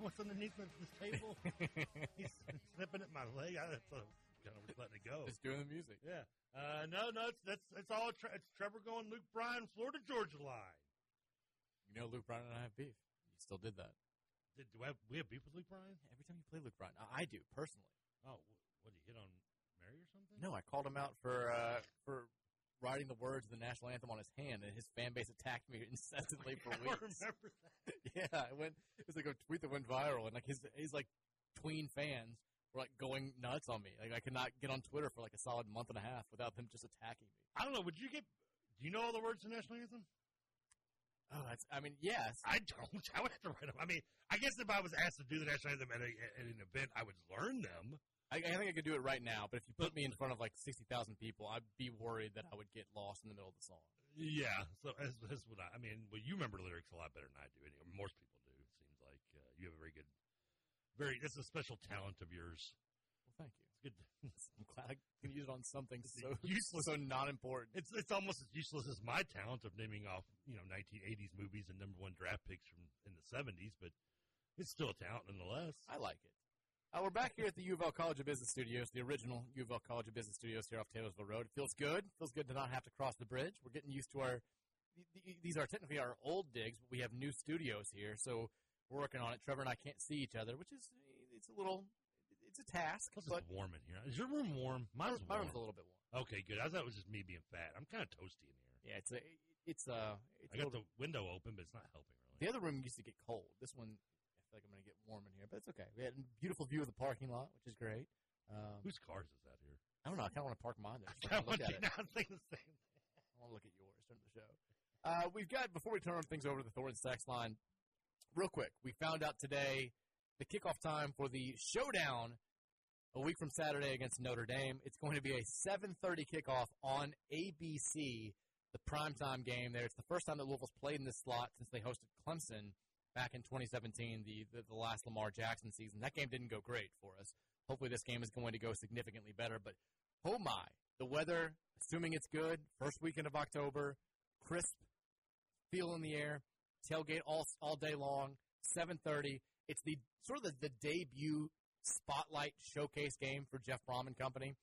what's underneath this this table? He's snipping at my leg. I thought kind of letting it go. Just doing the music. Yeah. Uh, no, no, it's that's it's all. Tre- it's Trevor going Luke Bryan, Florida Georgia line. You know, Luke Bryan and I have beef. You still did that. Did, do I have, we have beef with Luke Bryan? Every time you play Luke Bryan, I, I do personally. Oh, what did he hit on Mary or something? No, I called him out for uh, for writing the words of the national anthem on his hand, and his fan base attacked me incessantly oh for I weeks. remember that. yeah, it went. It was like a tweet that went viral, and like his his like tween fans were like going nuts on me. Like I could not get on Twitter for like a solid month and a half without them just attacking me. I don't know. Would you get? Do you know all the words to the national anthem? Oh, that's. I mean, yes. I don't. I would have to write them. I mean, I guess if I was asked to do the national anthem at, a, at an event, I would learn them. I, I think I could do it right now, but if you put me in front of like sixty thousand people, I'd be worried that I would get lost in the middle of the song. Yeah. So as, as what I, I mean, well, you remember lyrics a lot better than I do. Anyway, most people do. It seems like uh, you have a very good, very. That's a special talent of yours. Well, thank you. It's good. I'm glad I can use it on something so Useless. so not important. It's it's almost as useless as my talent of naming off you know 1980s movies and number one draft picks from in the 70s, but it's still a talent nonetheless. I like it. Uh, we're back here at the U of L College of Business Studios, the original U of L College of Business Studios here off Taylorsville Road. It feels good. It feels good to not have to cross the bridge. We're getting used to our. th- th- These are technically our old digs, but we have new studios here, so we're working on it. Trevor and I can't see each other, which is it's a little, it's a task. Plus, But it's warm in here. Is your room warm? Mine's my warm. room's a little bit warm. Okay, good. I thought it was just me being fat. I'm kind of toasty in here. Yeah, it's a, it's a, it's I got little, the window open, but it's not helping really. the other room used to get cold. This one, like I'm going to get warm in here, but it's okay. We had a beautiful view of the parking lot, which is great. Um, Whose cars is that here? I don't know. I kind of want to park mine there. I I want it. not think the same. I want to look at yours during the show. Uh, we've got before we turn things over to the Thornton sex line, real quick. We found out today the kickoff time for the showdown a week from Saturday against Notre Dame. It's going to be a 7:30 kickoff on ABC, the primetime game. There, it's the first time that Louisville's played in this slot since they hosted Clemson back in 2017, the, the the last Lamar Jackson season. That game didn't go great for us. Hopefully, this game is going to go significantly better. But oh my, the weather, assuming it's good, first weekend of October, crisp, feel in the air, tailgate all all day long. 7:30. It's the sort of the, the debut spotlight showcase game for Jeff Brohm and company.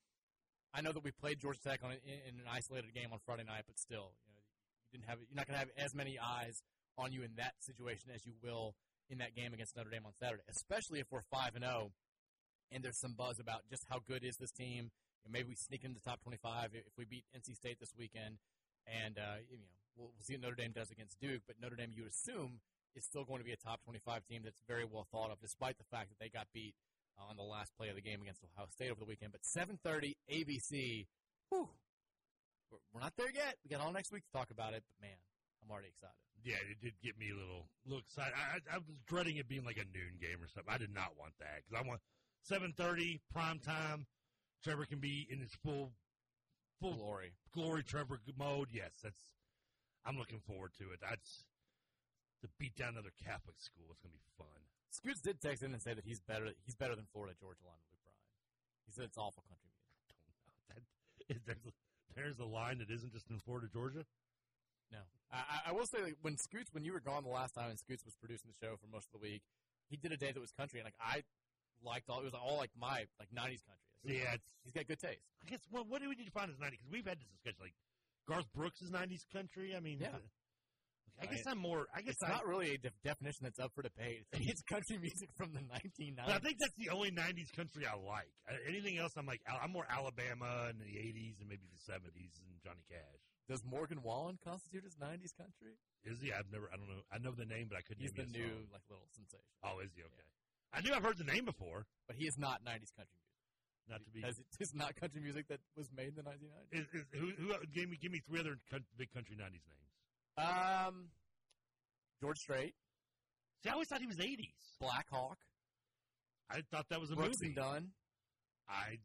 I know that we played Georgia Tech on in, in an isolated game on Friday night, but still, you know, you didn't have you're not going to have as many eyes on you in that situation as you will in that game against Notre Dame on Saturday, especially if we're five and zero, and there's some buzz about just how good is this team. And maybe we sneak into the top 25 if we beat NC State this weekend, and uh, you know we'll, we'll see what Notre Dame does against Duke. But Notre Dame, you assume, is still going to be a top 25 team that's very well thought of, despite the fact that they got beat on the last play of the game against Ohio State over the weekend. But 7:30 ABC. Whew, we're, we're not there yet. We got all next week to talk about it, but man, I'm already excited. Yeah, it did get me a little, little excited. I, I, I was dreading it being like a noon game or something. I did not want that because I want seven thirty prime time. Trevor can be in his full, full Glory. glory Trevor mode. Yes, that's. I'm looking forward to it. That's to beat down another Catholic school. It's gonna be fun. Scoots did text in and say that he's better. He's better than Florida Georgia line Luke Bryan. He said it's awful country music. That is, there's there's a line that isn't just in Florida, Georgia. No, I, I- I will say that when Scoots, when you were gone the last time, and Scoots was producing the show for most of the week, he did a day that was country, and like I liked all. It was all like my like '90s country. Yeah, it's, he's got good taste. I guess what what do we need to find as '90s? Because we've had this discussion. Like Garth Brooks is '90s country. I mean, Yeah. I guess I'm more. I guess It's I, not really a def- definition that's up for debate. It's, it's country music from the 1990s. But I think that's the only '90s country I like. Uh, Anything else, I'm like I'm more Alabama in the '80s and maybe the '70s and Johnny Cash. Does Morgan Wallen constitute as '90s country? Is he? I've never. I don't know. I know the name, but I couldn't. He's the name you a new song. like little sensation, Oh, is he? Okay. I knew I've heard the name before. but he is not '90s country music. Not to be. Because it is not country music that was made in the 1990s. Is, is, who, who give me give me three other big country '90s names? Um, George Strait, See, I always thought he was '80s. Black Hawk, I thought that was a Brooks movie. and Dunn, I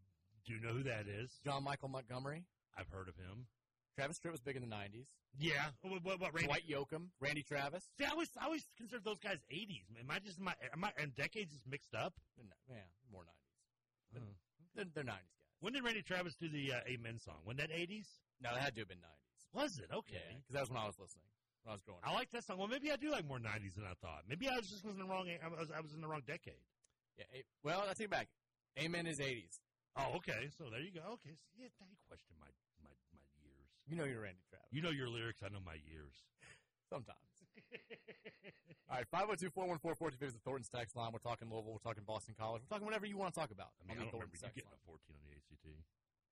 do know who that is. John Michael Montgomery. I've heard of him. Travis Tritt was big in the 90s. Yeah. What? What? what Randy? Dwight Yoakam, Randy Travis. See, I always I always considered those guys '80s. Am I just am I, am I and decades just mixed up? Yeah, more 90s. They're, they're 90s guys. When did Randy Travis do the uh, Amen song? When that '80s? No, that had to have been 90s. Was it okay? because that was when I was listening when I was growing I like that song. Well, maybe I do like more '90s than I thought. Maybe I was just listening wrong. I was, I was in the wrong decade. Yeah, well, I take it back. Amen is '80s. Oh, okay. So there you go. Okay. So, yeah, question my my my years. You know you're Randy Travis. You know your lyrics. I know my years. Sometimes. All right, 502-414-4250 is the Thornton's text line. We're talking Louisville. We're talking Boston College. We're talking whatever you want to talk about. I mean, on I the don't remember you getting line. a 14 on the ACT.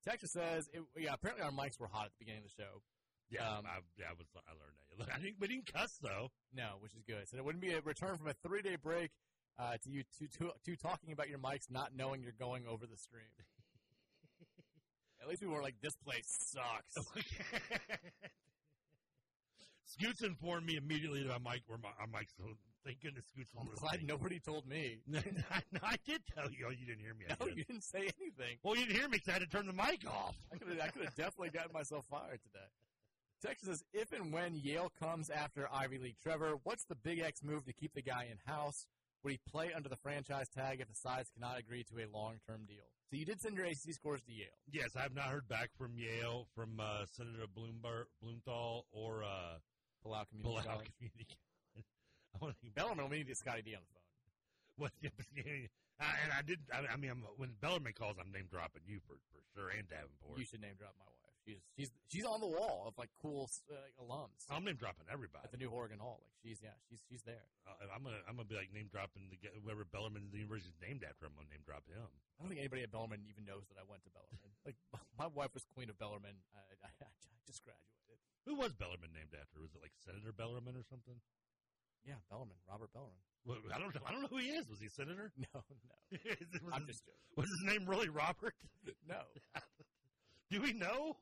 Texas says, it, yeah, apparently our mics were hot at the beginning of the show. Yeah, Um, I, yeah, I was. I learned that. I didn't, we didn't cuss though. No, which is good. So it wouldn't be a return from a three day break uh, to you to, to, to talking about your mics, not knowing you're going over the stream. At least we weren't like, this place sucks. Scoots informed me immediately that my mic were my, our mics. So thank goodness Scoots I'm glad nobody told me. no, I did tell you. Oh, you didn't hear me. I No, did. you didn't say anything. Well, you didn't hear me because I had to turn the mic off. I could have I could have definitely gotten myself fired today. Texas says, if and when Yale comes after Ivy League Trevor, what's the Big X move to keep the guy in house? Would he play under the franchise tag if the sides cannot agree to a long term deal? So you did send your ACC scores to Yale. Yes, I have not heard back from Yale, from uh, Senator Bloomberg, Blumenthal, or uh, Palau Community Palau College. Community College. I want to Bellarmine, we need to get Scotty D on the phone. What? I, and I did. I, I mean, I'm, when Bellarmine calls, I'm name dropping you for for sure, and Davenport. You should name drop my wife. She's she's she's on the wall of like cool uh, alums I'm name dropping everybody. at the new Oregon Hall. Like she's yeah, she's she's there. Uh, I'm gonna I'm gonna be like name dropping the whoever Bellarmine the university is named after. I'm gonna name drop him. I don't think anybody at Bellarmine even knows that I went to Bellarmine. like my wife was queen of Bellarmine. I, I, I just graduated. Who was Bellarmine named after? Was it like Senator Bellarmine or something? Yeah, Bellarmine, Robert Bellarmine. Well, I don't know. I don't know who he is. Was he a senator? No, no. was, I'm his, just joking. was his name really Robert? No, Do we know?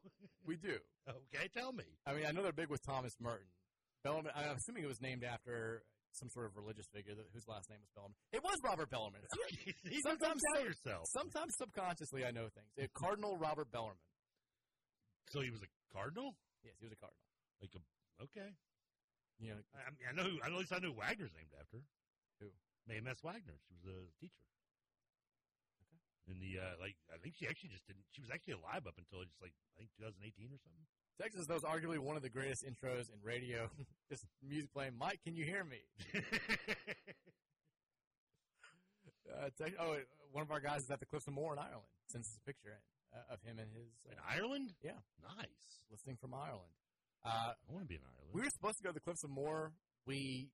we do. Okay, tell me. I mean, I know they're big with Thomas Merton. Bellarmine. I'm assuming it was named after some sort of religious figure that, whose last name was Bellarmine. It was Robert Bellarmine. Sometimes- tell yourself. Sometimes subconsciously, I know things. Uh, Cardinal Robert Bellarmine. So he was a cardinal. Yes, he was a cardinal. Like a okay. You know, I, I mean, I know. Who, at least I knew Wagner's named after. Who? May M.S. Wagner. She was a teacher. In the uh, like, I think she actually just didn't. She was actually alive up until just like I think 2018 or something. Texas, that was arguably one of the greatest intros in radio. Just music playing. Mike, can you hear me? Uh, Tex- oh, one of our guys is at the Cliffs of Moher in Ireland. Sends us a picture in, uh, of him and his uh, in Ireland. Yeah. Nice. listening from Ireland. Uh, I want to be in Ireland. we were supposed to go to the Cliffs of Moher. We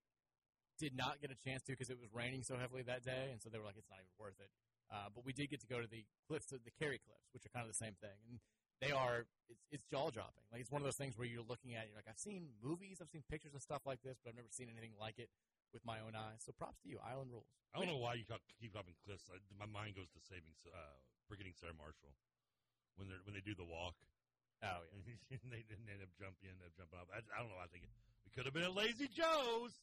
did not get a chance to because it was raining so heavily that day, and so they were like, "It's not even worth it." Uh, but we did get to go to the cliffs, the Kerry Cliffs, which are kind of the same thing, and they are it's, it's jaw dropping. Like it's one of those things where you're looking at, it, you're like, I've seen movies, I've seen pictures and stuff like this, but I've never seen anything like it with my own eyes. So props to you, Ireland rules. I don't know why you keep dropping cliffs. I, my mind goes to saving, uh, forgetting Sarah Marshall when they when they do the walk. Oh yeah, and they didn't end up jumping, end up jumping off. I, I don't know. I think it, we could have been at Lazy Joe's.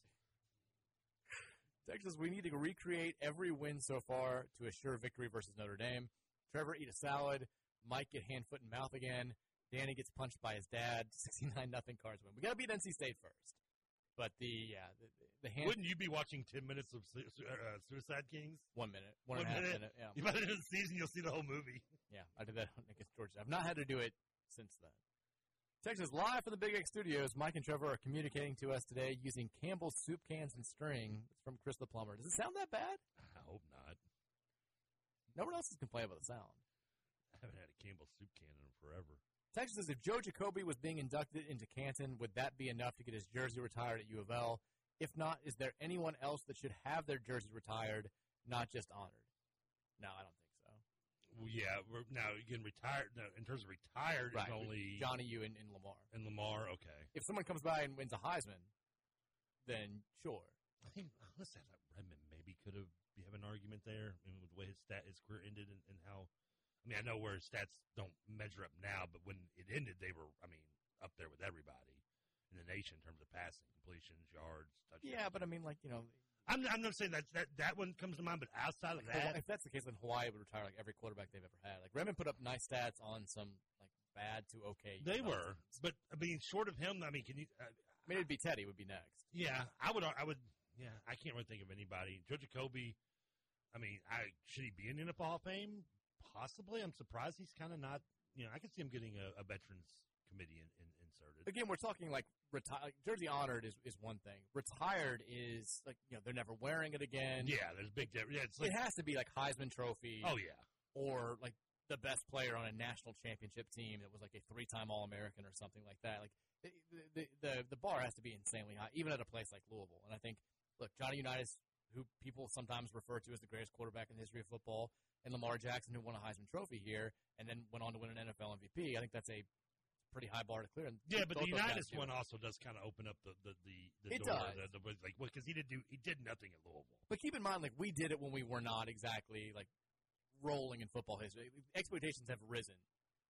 Texas, we need to recreate every win so far to assure victory versus Notre Dame. Trevor eat a salad. Mike get hand, foot, and mouth again. Danny gets punched by his dad. Sixty nine nothing cards win. We got to beat NC State first. But the yeah the, the, hand Wouldn't you be watching ten minutes of uh, Suicide Kings? one minute one One and a half minute? minute. Yeah, You by the end of the season, you'll see the whole movie. yeah. I did that against Georgia. I've not had to do it since then. Texas live from the Big X Studios. Mike and Trevor are communicating to us today using Campbell's soup cans and string. It's from Chris the Plumber. Does it sound that bad? I hope not. No one else has complained about the sound. I haven't had a Campbell soup can in forever. Texas says if Joe Jacoby was being inducted into Canton, would that be enough to get his jersey retired at U of L? If not, is there anyone else that should have their jersey retired, not just honored? No, I don't. Well, yeah, we're, now you can retire. No, in terms of retired, Right, it's only Johnny U and, and Lamar. and Lamar. Okay, If someone comes by and wins a Heisman, then sure. I think honestly, I thought Redman maybe could have you have an argument there. I mean, with the way his stat his career ended and, and how. I mean, I know where his stats don't measure up now, but when it ended, they were. I mean, up there with everybody in the nation in terms of passing, completions, yards, touchdowns. Yeah, but I mean, like you know, I'm, I'm not saying that that that one comes to mind, but outside of that, if that's the case, then Hawaii would retire like every quarterback they've ever had. Like Redman put up nice stats on some like bad to okay. they were. teams. But I mean, short of him, I mean, can you? Uh, I mean, it'd be Teddy would be next. Yeah, I would. I would. Yeah, I can't really think of anybody. Joe Jacoby. I mean, I should he be in the NFL Hall of Fame? Possibly. I'm surprised he's kind of not. You know, I could see him getting a, a veterans committee in, in, in inserted. again, we're talking like retired. Like, jersey honored is, is one thing. Retired is like you know they're never wearing it again. yeah, there's a big difference. Yeah, it's it has to be like Heisman Trophy. oh yeah, or like the best player on a national championship team that was like a three-time All-American or something like that. Like the the the, the bar has to be insanely high, even at a place like Louisville. And I think, look, Johnny Unitas, who people sometimes refer to as the greatest quarterback in the history of football, and Lamar Jackson, who won a Heisman Trophy here and then went on to win an NFL MVP. I think that's a pretty high bar to clear. And yeah. But the Unitas do. one also does kind of open up the the the, the It door. does. The, the, like because he did do he did nothing at Louisville. But keep in mind, like we did it when we were not exactly like rolling in football history. Expectations have risen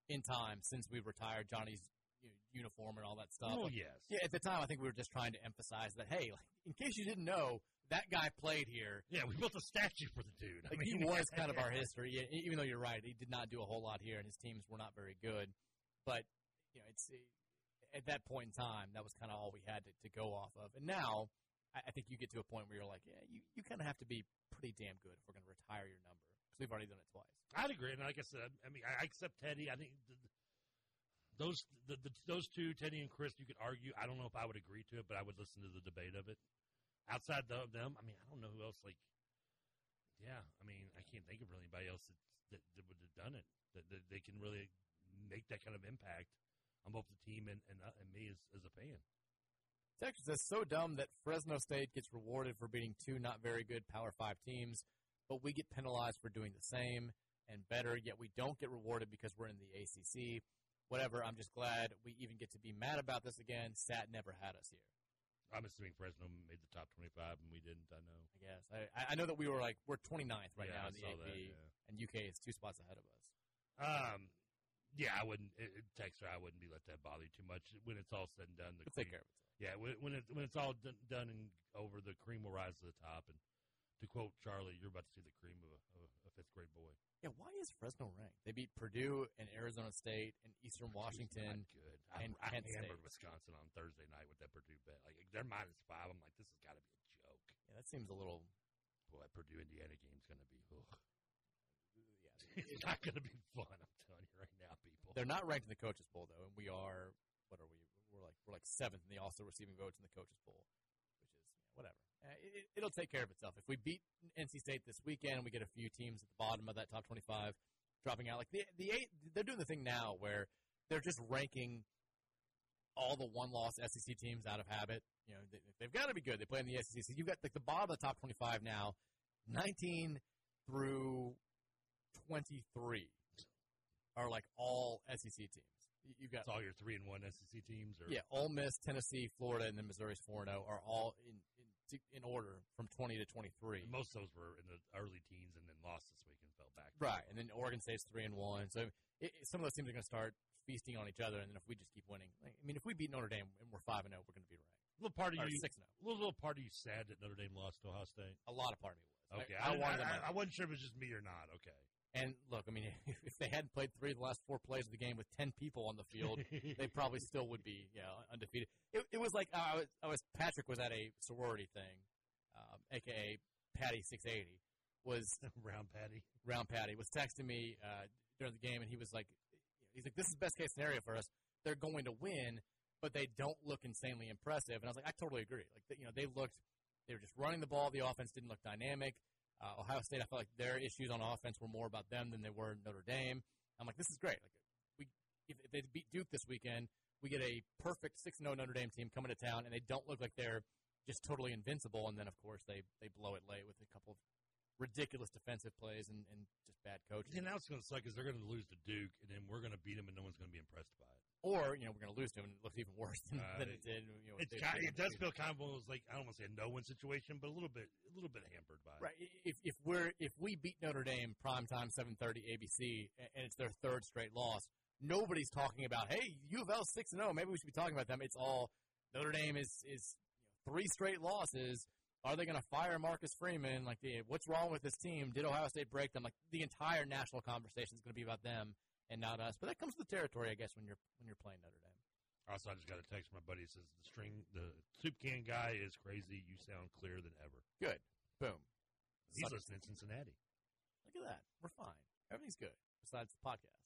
in time since we retired Johnny's you know, uniform and all that stuff. Oh Like, yes, yeah, at the time, I think we were just trying to emphasize that hey, like, in case you didn't know, that guy played here. yeah. We built a statue for the dude. I Like he was kind of our history. Yeah, even though you're right, he did not do a whole lot here, and his teams were not very good. But you know, it's eh, at that point in time, that was kind of all we had to, to go off of. And now, I, I think you get to a point where you're like, yeah, you, you kind of have to be pretty damn good if we're going to retire your number because we've already done it twice. I'd agree, and like I said, I mean, I accept Teddy. I think the, those the, the, those two, Teddy and Chris, you could argue. I don't know if I would agree to it, but I would listen to the debate of it. Outside of them, I mean, I don't know who else. Like, yeah, I mean, I can't think of really anybody else that that, that would have done it. That, that they can really make that kind of impact on both the team and and, uh, and me as as a fan. Texas is so dumb that Fresno State gets rewarded for beating two not very good Power Five teams, but we get penalized for doing the same and better. Yet we don't get rewarded because we're in the ACC. Whatever. I'm just glad we even get to be mad about this again. Sat never had us here. I'm assuming Fresno made the top 25 and we didn't. I know. I guess I, I- know that we were like we're 29th right Yeah, now in the AP, that, yeah. and UK is two spots ahead of us. Um, yeah, I wouldn't. It, it, Texter, I wouldn't be let that bother you too much when it's all said and done. The We'll take care of. Yeah, when when, it, when it's all done, done and over, the cream will rise to the top. And to quote Charlie, you're about to see the cream of a, of a, fifth grade boy. Yeah, why is Fresno ranked? They beat Purdue and Arizona State and Eastern Washington. Not good. I, and I Kent hammered. Wisconsin on Thursday night with that Purdue bet. Like they're minus five. I'm like, this has got to be a joke. Yeah, that seems a little. Boy, that Purdue Indiana game's going to be. Ugh. Yeah, It's not going to be fun. I'm telling you people. They're not ranked in the coaches poll though, and we are. What are we? We're like we're like seventh in the also receiving votes in the coaches poll, which is yeah, whatever. Uh, it, it'll take care of itself. If we beat NC State this weekend, we get a few teams at the bottom of that top twenty-five dropping out. Like the the eight, they're doing the thing now where they're just ranking all the one-loss SEC teams out of habit. You know, they, they've got to be good. They play in the SEC. So you've got like the bottom of the top twenty-five now, nineteen through twenty-three are like all SEC teams. You- You've got It's all your three and one SEC teams, or yeah, Ole Miss, Tennessee, Florida, and then Missouri's four and zero are all in, in in order from twenty to twenty three. most of those were in the early teens and then lost this week and fell back. Right, and then Oregon State's three and one. So it, some of those teams are going to start feasting on each other, and then if we just keep winning, like, I mean, if we beat Notre Dame and we're five and zero, we're going to be right. A little part of Or you, six and zero. little, little part of you sad that Notre Dame lost to Ohio State. A lot of part of me was. Okay, I, I. I, I wasn't sure if it was just me or not. Okay, and look, I mean, if they hadn't played three of the last four plays of the game with ten people on the field, they probably still would be yeah undefeated. It, it was like uh, I was, I was Patrick was at a sorority thing, um, aka Patty six eighty was round patty. round Patty was texting me uh, during the game, and he was like, he's like, this is best case scenario for us. They're going to win, but they don't look insanely impressive. And I was like, I totally agree. Like you know, they looked, they were just running the ball. The offense didn't look dynamic. Uh, Ohio State, I felt like their issues on offense were more about them than they were Notre Dame. I'm like, this is great. Like we, if, if they beat Duke this weekend, we get a perfect six 0 Notre Dame team coming to town, and they don't look like they're just totally invincible. And then of course they they blow it late with a couple of ridiculous defensive plays and, and just bad coaching. And now it's going to suck because they're going to lose to Duke, and then we're going to beat them, and no one's going to be impressed by it. Or you know we're going to lose to them and it looks even worse than, Uh, than it did. You know, It's kind, it does feel kind of those like I don't want to say a no-win situation, but a little bit, a little bit hampered by it. right. If if we're if we beat Notre Dame prime time seven thirty ABC and it's their third straight loss, nobody's talking about hey U of L six and zero. Maybe we should be talking about them. It's all Notre Dame is is you know, three straight losses. Are they going to fire Marcus Freeman? Like, the, what's wrong with this team? Did Ohio State break them? Like, the entire national conversation is going to be about them and not us. But that comes with the territory, I guess, when you're when you're playing Notre Dame. Also, I just got a text from my buddy. Says the string, the soup can guy is crazy. You sound clearer than ever. Good. Boom. He's Suck- listening in Cincinnati. Look at that. We're fine. Everything's good besides the podcast.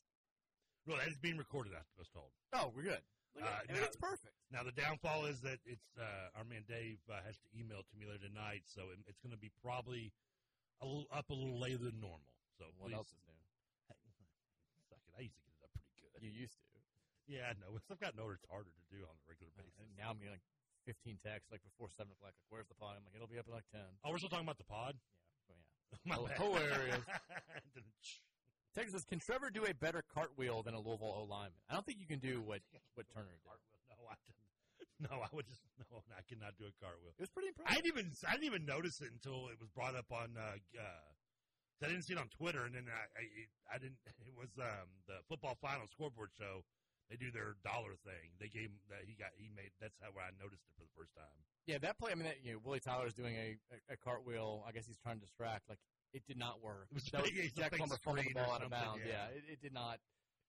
Well, that is being recorded. I was told. Oh, we're good. Look Uh, at- I mean, now- it's perfect. Now the downfall is that it's uh, our man Dave uh, has to email to me later tonight, so it, it's going to be probably a little up a little later than normal. So What please, else is new? suck it. I used to get it up pretty good. You used to. Yeah, I know. I've got no it's harder to do on a regular basis. And now I'm getting like 15 texts like before seven o'clock. Like, where's the pod? I'm like, it'll be up at like 10. Oh, we're still talking about the pod. Yeah, oh, yeah. My Oh, bad. hilarious. Texas says, can Trevor do a better cartwheel than a Louisville O lineman? I don't think you can do what what Turner did. No, I didn't. No, I would just no. I cannot do a cartwheel. It was pretty impressive. I didn't even I didn't even notice it until it was brought up on. Uh, uh, I didn't see it on Twitter, and then I I, I didn't. It was um, the football final scoreboard show. They do their dollar thing. They gave him that he got he made. That's how I noticed it for the first time. Yeah, that play. I mean, that, you know, Willie Tyler's doing a, a, a cartwheel. I guess he's trying to distract. Like it did not work. It was That was fake- it's a Jack fake Plummer fumbled the ball out of bounds. yeah. Yeah, it, it did not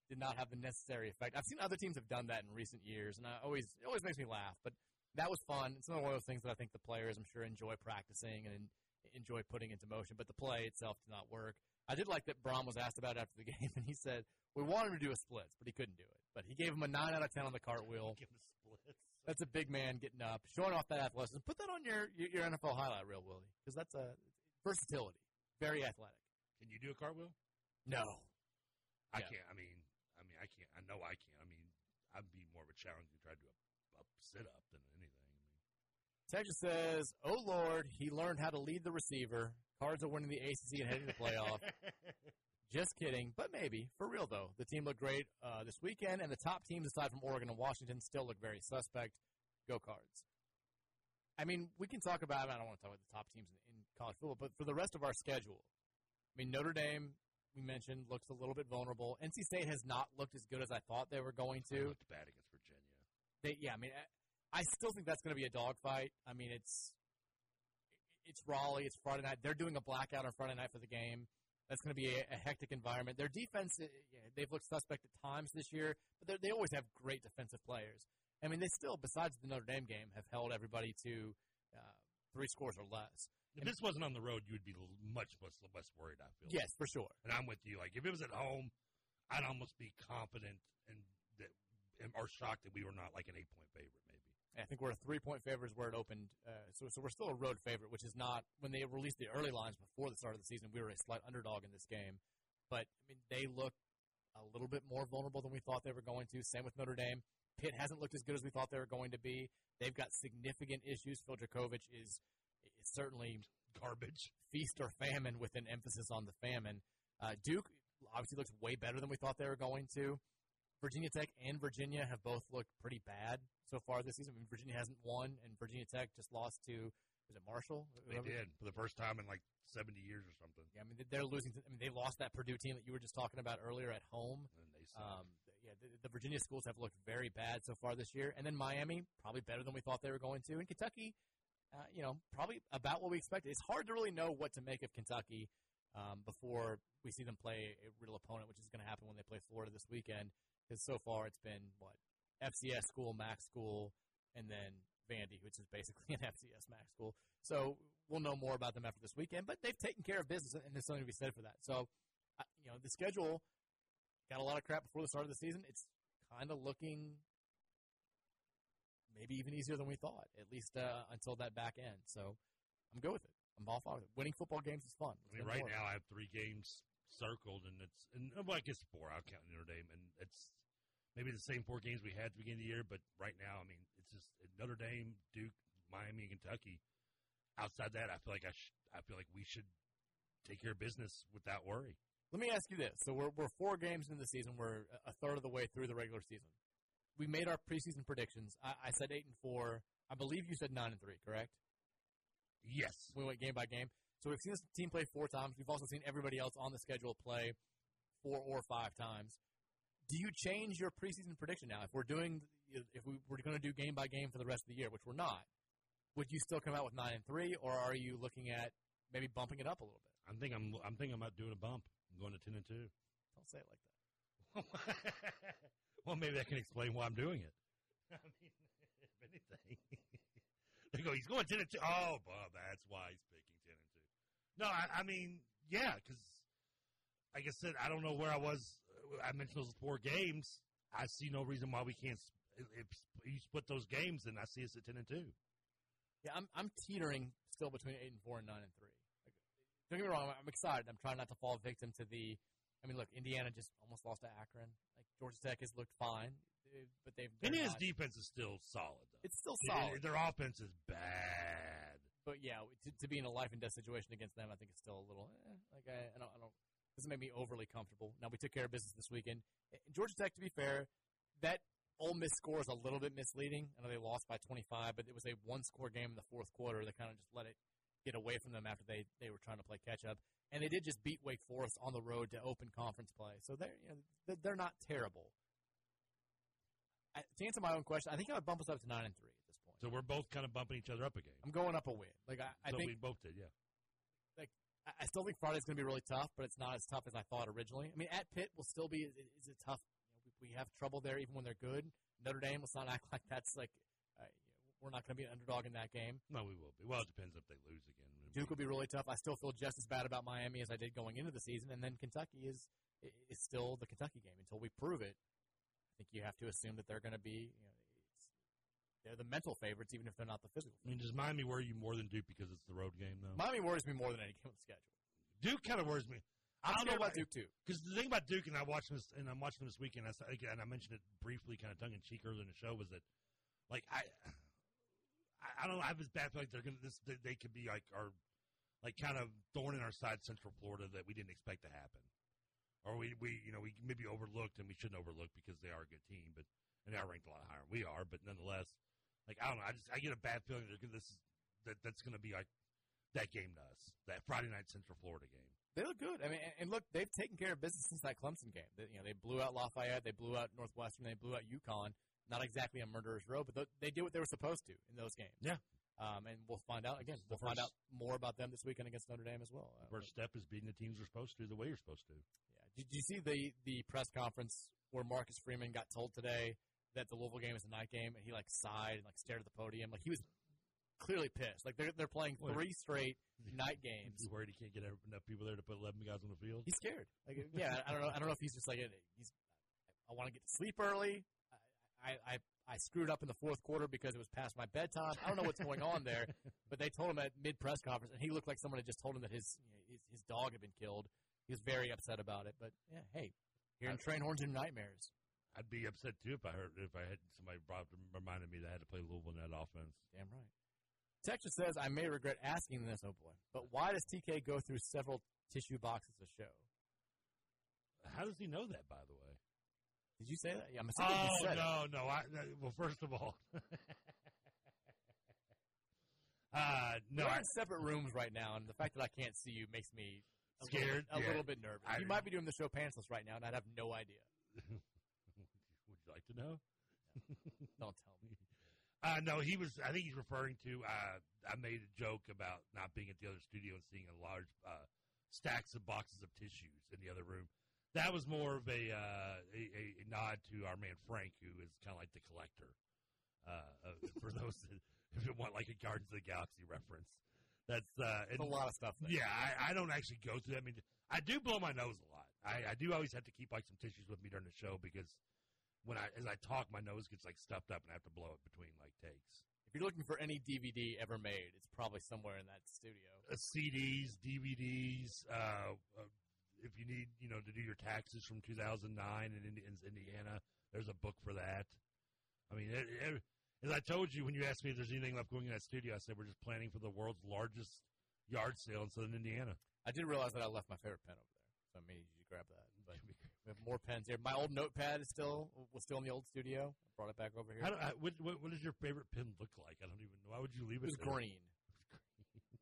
did not have the necessary effect. I've seen other teams have done that in recent years, and I always it always makes me laugh. But that was fun. It's another one of those things that I think the players, I'm sure, enjoy practicing and enjoy putting into motion. But the play itself did not work. I did like that Brohm was asked about it after the game, and he said we wanted him to do a splits, but he couldn't do it. But he gave him a nine out of ten on the cartwheel. Give him the splits. That's a big man getting up, showing off that athleticism. Put that on your your, your NFL highlight reel, Willie, because that's a versatility. Very athletic. Can you do a cartwheel? No, I Yeah. can't. I mean, I mean, I can't. I know I can't. I mean, I'd be more of a challenge to try to do a, a sit up than anything. I mean, Texas says, "Oh Lord, he learned how to lead the receiver. Cards are winning the ACC and heading to the playoff." Just kidding, but maybe for real though. The team looked great uh, this weekend, and the top teams aside from Oregon and Washington still look very suspect. Go Cards. I mean, we can talk about. I don't want to talk about the top teams in, in college football, but for the rest of our schedule, I mean, Notre Dame we mentioned looks a little bit vulnerable. NC State has not looked as good as I thought they were going They to. looked bad against Virginia. They, yeah, I mean, I, I still think that's going to be a dogfight. I mean, it's it's Raleigh, it's Friday night. They're doing a blackout on Friday night for the game. That's going to be a, a hectic environment. Their defense, uh, yeah, they've looked suspect at times this year, but they always have great defensive players. I mean, they still, besides the Notre Dame game, have held everybody to uh, three scores or less. If this wasn't on the road, you would be much less, less worried. I feel. Yes, for sure. and I'm with you. Like if it was at home, I'd almost be confident and that and- or shocked that we were not like an eight point favorite. Maybe. I think we're a three point favorite where it opened. Uh, so, so we're still a road favorite, which is not when they released the early lines before the start of the season. We were a slight underdog in this game, but I mean they look a little bit more vulnerable than we thought they were going to. Same with Notre Dame. Pitt hasn't looked as good as we thought they were going to be. They've got significant issues. Phil Jurkovec is, is certainly Garbage. feast or famine with an emphasis on the famine. Uh, Duke obviously looks way better than we thought they were going to. Virginia Tech and Virginia have both looked pretty bad so far this season. I mean, Virginia hasn't won, and Virginia Tech just lost to was it Marshall? They did for the first time in like seventy years or something, Yeah, I mean they're losing. To, I mean they lost that Purdue team that you were just talking about earlier at home. and they suck. Um, yeah, the, the Virginia schools have looked very bad so far this year, and then Miami probably better than we thought they were going to, and Kentucky, uh, you know, probably about what we expected. It's hard to really know what to make of Kentucky um, before we see them play a real opponent, which is going to happen when they play Florida this weekend. Because so far it's been what FCS school, MAC school, and then Vandy, which is basically an FCS MAC school. So we'll know more about them after this weekend, but they've taken care of business, and there's something to be said for that. So, uh, you know, the schedule got a lot of crap before the start of the season. It's kind of looking maybe even easier than we thought, at least uh, until that back end. So I'm good with it. I'm all for it. Winning football games is fun. I mean, right now I have three games circled, and it's and well, I guess four. I'll count Notre Dame, and it's maybe the same four games we had at the beginning of the year. But right now, I mean, it's just Notre Dame, Duke, Miami, Kentucky. Outside that, I feel like I sh- I feel like we should take care of business without worry. Let me ask you this: So we're we're four games into the season. We're a third of the way through the regular season. We made our preseason predictions. I, I said eight and four. I believe you said nine and three. Correct? Yes, We went game by game. So we've seen this team play four times. We've also seen everybody else on the schedule play four or five times. Do you change your preseason prediction now? If we're doing, if we were going to do game by game for the rest of the year, which we're not, would you still come out with nine and three, or are you looking at maybe bumping it up a little bit? I'm thinking I'm I'm thinking about doing a bump. I'm going to ten and two. Don't say it like that. well, maybe that can explain why I'm doing it. I mean, if anything, they go, he's going ten and two. Oh, well, that's why he's picking ten and two. No, I, I mean, yeah, because like I said, I don't know where I was. Uh, I mentioned those four games. I see no reason why we can't. if you split those games, then I see us at ten and two. Yeah, I'm I'm teetering still between eight and four and nine and three. Like, don't get me wrong, I'm excited. I'm trying not to fall victim to the. I mean, look, Indiana just almost lost to Akron. Georgia Tech has looked fine, but they've Indiana's not- defense is still solid, though. It's still solid, it- their offense is bad. but yeah, to, to be in a life and death situation against them, I think it's still a little eh, like I, I don't I don't doesn't make me overly comfortable. Now we took care of business this weekend. Eh, Georgia Tech, to be fair, that Ole Miss score is a little bit misleading. I know they lost by 25, but it was a one score game in the fourth quarter. They kind of just let it get away from them after they, they were trying to play catch up. And they did just beat Wake Forest on the road to open conference play. So they're, you know, they're- not terrible. I, to answer my own question, I think I would bump us up to 9 and 3 at this point. So we're both kind of bumping each other up again. I'm going up a win. Like I, I so think we both did, yeah. I- I still think Friday's going to be really tough, but it's not as tough as I thought originally. I mean, at Pitt will still be is it tough. You know, we, we have trouble there even when they're good. Notre Dame, let's not act like that's like uh, you know, we're not going to be an underdog in that game. No, we will be. Well, it depends if they lose again. Duke will be really tough. I still feel just as bad about Miami as I did going into the season, and then Kentucky is is still the Kentucky game until we prove it. I think you have to assume that they're going to be you know, they're the mental favorites, even if they're not the physical. I mean, does Miami worry you more than Duke because it's the road game, though? Miami worries me more than any game on the schedule. Duke kind of worries me. I don't know about Duke too. Because the thing about Duke, and I watched this, and I'm watching this weekend, I, saw- and I mentioned it briefly, kind of tongue in cheek earlier in the show, was that, like, I, I, I don't I have this bad feeling they're gonna, this, they, they could be like our, like, kind of thorn in our side, Central Florida, that we didn't expect to happen, or we, we, you know, we maybe overlooked, and we shouldn't overlook because they are a good team, but and they are ranked a lot higher than we are, but nonetheless, like, I don't know, I just, I get a bad feeling that gonna- this is that that's to be like that game to us, that Friday night Central Florida game. They look good. I mean, and- look, they've taken care of business since that Clemson game. You know, they blew out Lafayette, they blew out Northwestern, they blew out UConn. Not exactly a murderer's row, but th- they did what they were supposed to in those games. Yeah. Um, and we'll find out again. We'll find out more about them this weekend against Notre Dame as well. Uh, First step is beating the teams you're supposed to the way you're supposed to. yeah. Did you see the the press conference where Marcus Freeman got told today that the Louisville game is a night game, and he like sighed and like stared at the podium, like he was clearly pissed. Like they're they're playing three straight night games. He's worried he can't get enough people there to put 11 guys on the field. He's scared. Like, yeah, I don't know. I don't know if he's just like he's. I want to get to sleep early. I, I I screwed up in the fourth quarter because it was past my bedtime. I don't know what's going on there, but they told him at mid press conference, and he looked like someone had just told him that his, you know, his his dog had been killed. He was very upset about it. But yeah, hey, hearing train horns and nightmares. I'd be upset too if I heard if I had somebody brought reminded me that I had to play Louisville in that offense. Damn right. Texas says, I may regret asking this, oh boy, but why does TK go through several tissue boxes a show? How does he know that, by the way? Did you say that? Yeah, I'm assuming you Oh said it. no, no. Well, first of all, uh, no, We're I, in separate rooms right now, and the fact that I can't see you makes me a Scared? little, a Yeah. little bit nervous. I- you might be doing the show pantsless right now, and I'd have no idea. would you like to know? Don't tell me. Uh, no, he was. I think he's referring to. Uh, I made a joke about not being at the other studio and seeing a large uh, stacks of boxes of tissues in the other room. That was more of a, uh, a, a nod to our man Frank, who is kind of like the collector. Uh, for those that if you want like a Guardians of the Galaxy reference, that's uh, and- a lot of stuff there. yeah, I, I don't actually go through that. I mean, I do blow my nose a lot. I, I do always have to keep like some tissues with me during the show because when I as I talk, my nose gets like stuffed up and I have to blow it between like takes. If you're looking for any DVD ever made, it's probably somewhere in that studio. Uh, CDs, DVDs. Uh, uh, if you need, you know, to do your taxes from 2009 in, in Indiana, there's a book for that. I mean, it, it, as I told you when you asked me if there's anything left going in that studio, I said we're just planning for the world's largest yard sale in Southern Indiana. I did realize that I left my favorite pen over there, so I need you grab that. But we have more pens here. My old notepad is still was still in the old studio. I brought it back over here. I, what, what, what does your favorite pen look like? I don't even know. Why would you leave it it? was there? green.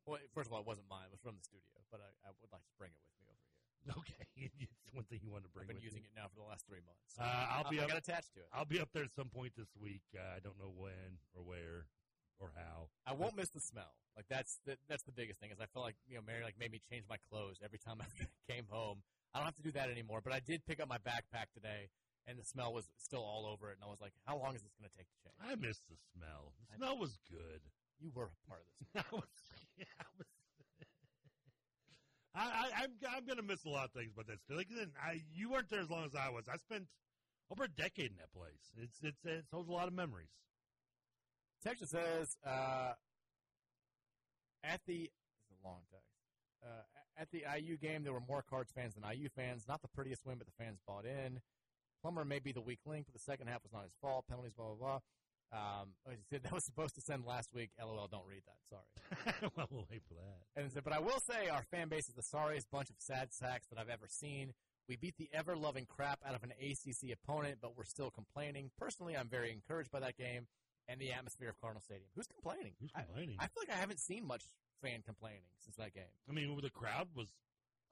Well, first of all, it wasn't mine. It was from the studio, but I, I would like to bring it with me over here. Okay, it's one thing you want to bring. I've been using you. it now for the last three months. Uh, I'll be I up. got attached to it. I'll be up there at some point this week. Uh, I don't know when or where or how. I won't miss the smell. Like that's the, that's the biggest thing. Is I felt like you know Mary like made me change my clothes every time I came home. I don't have to do that anymore. But I did pick up my backpack today, and the smell was still all over it. And I was like, how long is this going to take to change? I miss the smell. The I- smell was good. You were a part of this. I was. Yeah, I was. I, I, I'm I'm gonna miss a lot of things, but that's like I you weren't there as long as I was. I spent over a decade in that place. It's it's it holds a lot of memories. Texas says uh, at the this is a long text. Uh, at the IU game, there were more Cards fans than IU fans. Not the prettiest win, but the fans bought in. Plummer may be the weak link, but the second half was not his fault. Penalties, blah blah blah. Um, said that was supposed to send last week. LOL, don't read that. Sorry. well, we'll wait for that. And said, but I will say our fan base is the sorriest bunch of sad sacks that I've ever seen. We beat the ever loving crap out of an ACC opponent, but we're still complaining. Personally, I'm very encouraged by that game and the atmosphere of Cardinal Stadium. Who's complaining? Who's complaining? I, I feel like I haven't seen much fan complaining since that game. I mean, the crowd was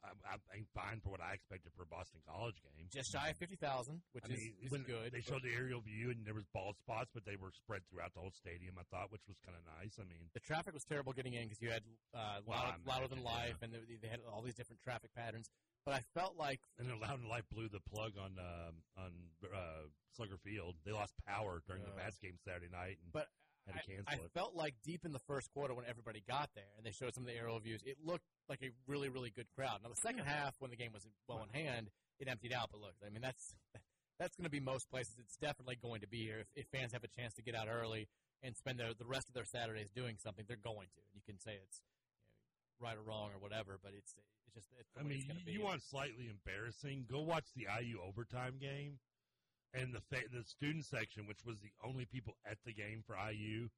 I, I think fine for what I expected for a Boston College game. Just shy of fifty thousand, which I mean, is, good. They showed the aerial view, and there was bald spots, but they were spread throughout the whole stadium. I thought, which was kind of nice. I mean, the traffic was terrible getting in because you had uh, Well, louder, louder than life, and they, they had all these different traffic patterns. But I felt like and then Loud and Life blew the plug on um, on uh, Slugger Field. They lost power during the Uh, game Saturday night, and But had to I, cancel I it. felt like deep in the first quarter when everybody got there and they showed some of the aerial views, it looked like a really, really good crowd. Now the second half, when the game was well in hand, it emptied out. But look, I mean that's that's going to be most places. It's definitely going to be here if, if fans have a chance to get out early and spend their, the rest of their Saturdays doing something. They're going to. You can say it's you know, right or wrong or whatever, but it's it's just it's the I way mean, it's gonna you, you want slightly embarrassing? Go watch the IU overtime game, and the fa- the student section, which was the only people at the game for IU,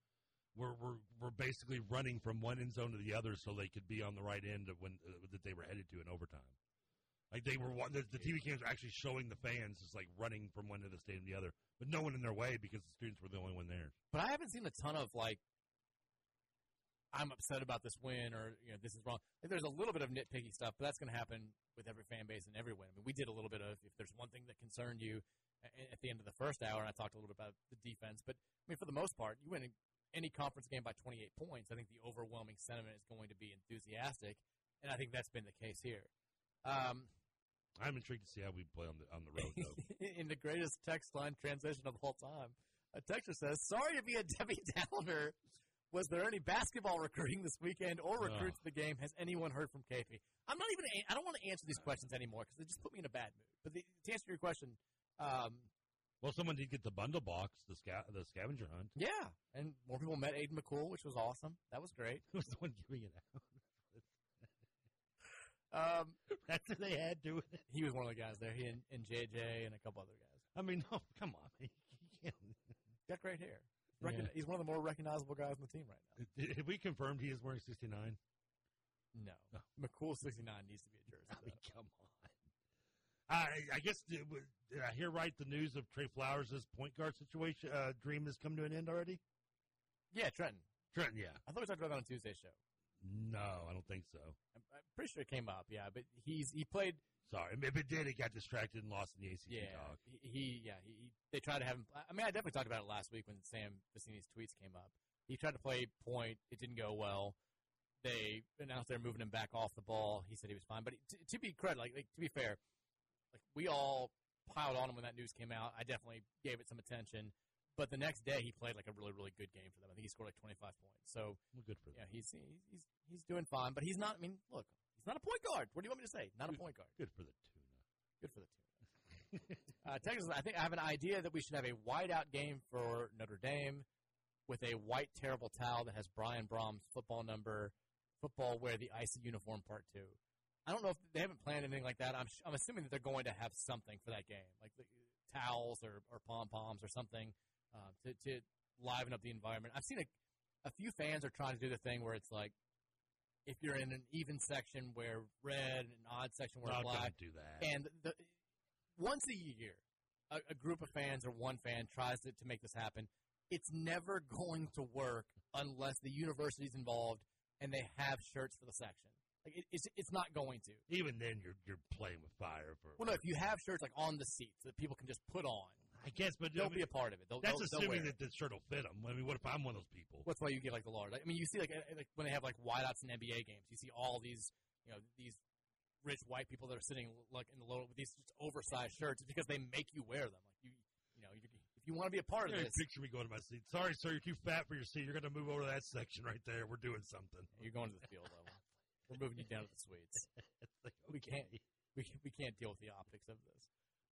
were were were basically running from one end zone to the other so they could be on the right end of when uh, that they were headed to in overtime. Like they were, the, the TV cams were actually showing the fans just like running from one end of the stadium to the other, but no one in their way because the students were the only one there. But I haven't seen a ton of like I'm upset about this win or you know this is wrong. Like, there's a little bit of nitpicky stuff, but that's going to happen with every fan base and every win. I mean, we did a little bit of if there's one thing that concerned you at the end of the first hour, and I talked a little bit about the defense. But I mean, for the most part, you win any conference game by 28 points. I think the overwhelming sentiment is going to be enthusiastic, and I think that's been the case here. Um, I'm intrigued to see how we play on the on the road though. in the greatest text line transition of all time. A texter says, "Sorry to be a Debbie Downer. Was there any basketball recruiting this weekend or recruits to the game? Has anyone heard from KP? I'm not even. a- I don't want to answer these questions anymore because they just put me in a bad mood. But the, to answer your question, um, well, someone did get the bundle box, the sca- the scavenger hunt. yeah, and more people met Aiden McCool, which was awesome. That was great. Who was the one giving it out? Um, That's what they had doing it. he was one of the guys there. He and, and JJ and a couple other guys. I mean, no, come on, man. Got great hair. Recogni- He's one of the more recognizable guys on the team right now. Did- Have we confirmed he is wearing 69? No, No. McCool 69 needs to be a jersey. I mean, come on. I, I guess did, did I hear right? The news of Trey Flowers' point guard situation uh, dream has come to an end already. Yeah, Trentyn. Trentyn, yeah. I thought we talked about that on Tuesday's show. No, I don't think so. I'm, I'm pretty sure it came up. Yeah, but he's he played. Sorry, if it did, it got distracted and lost in the ACC Yeah, talk. he, he yeah he, he- they tried to have him. I mean, I definitely talked about it last week when Sam Vecenie's tweets came up. He tried to play point. It didn't go well. They announced they're moving him back off the ball. He said he was fine. But to, to be credit, like, like to be fair, like we all piled on him when that news came out. I definitely gave it some attention. But the next day, he played like a really, really good game for them. I think he scored like 25 points. So Well, good for them. yeah, he's he's he's, he's doing fine. But he's not. I mean, look, he's not a point guard. What do you want me to say? Not a point guard. Good for the tuna. Good for the tuna. Uh, Texas, I think I have an idea that we should have a whiteout game for Notre Dame with a white terrible towel that has Brian Brohm's football number, football wear the icy uniform part two. I don't know if they haven't planned anything like that. I'm I'm assuming that they're going to have something for that game, like the, towels or, or pom poms or something uh, to to liven up the environment. I've seen a a few fans are trying to do the thing where it's like if you're in an even section where red and odd section where No, black do that. and the, once a year, a, a group of fans or one fan tries to, to make this happen. It's never going to work unless the university's involved and they have shirts for the section. Like it, it's it's not going to. Even then, you're you're playing with fire. For Well, no, if you have shirts like on the seats that people can just put on, I guess, but they'll I mean, be a part of it. They'll, that's they'll, they'll assuming that the shirt will fit them. I mean, what if I'm one of those people? That's why you get like the large. I mean, you see like uh, like when they have like wideouts in NBA games, you see all these you know these rich white people that are sitting like in the low with these just oversized shirts it's because they make you wear them. Like you you know if you want to be a part of this, picture me going to my seat. Sorry, sir, you're too fat for your seat. You're going to move over to that section right there. We're doing something. you're going to the field level. We're moving you down to the suites. It's like, We can't we we can't deal with the optics of this.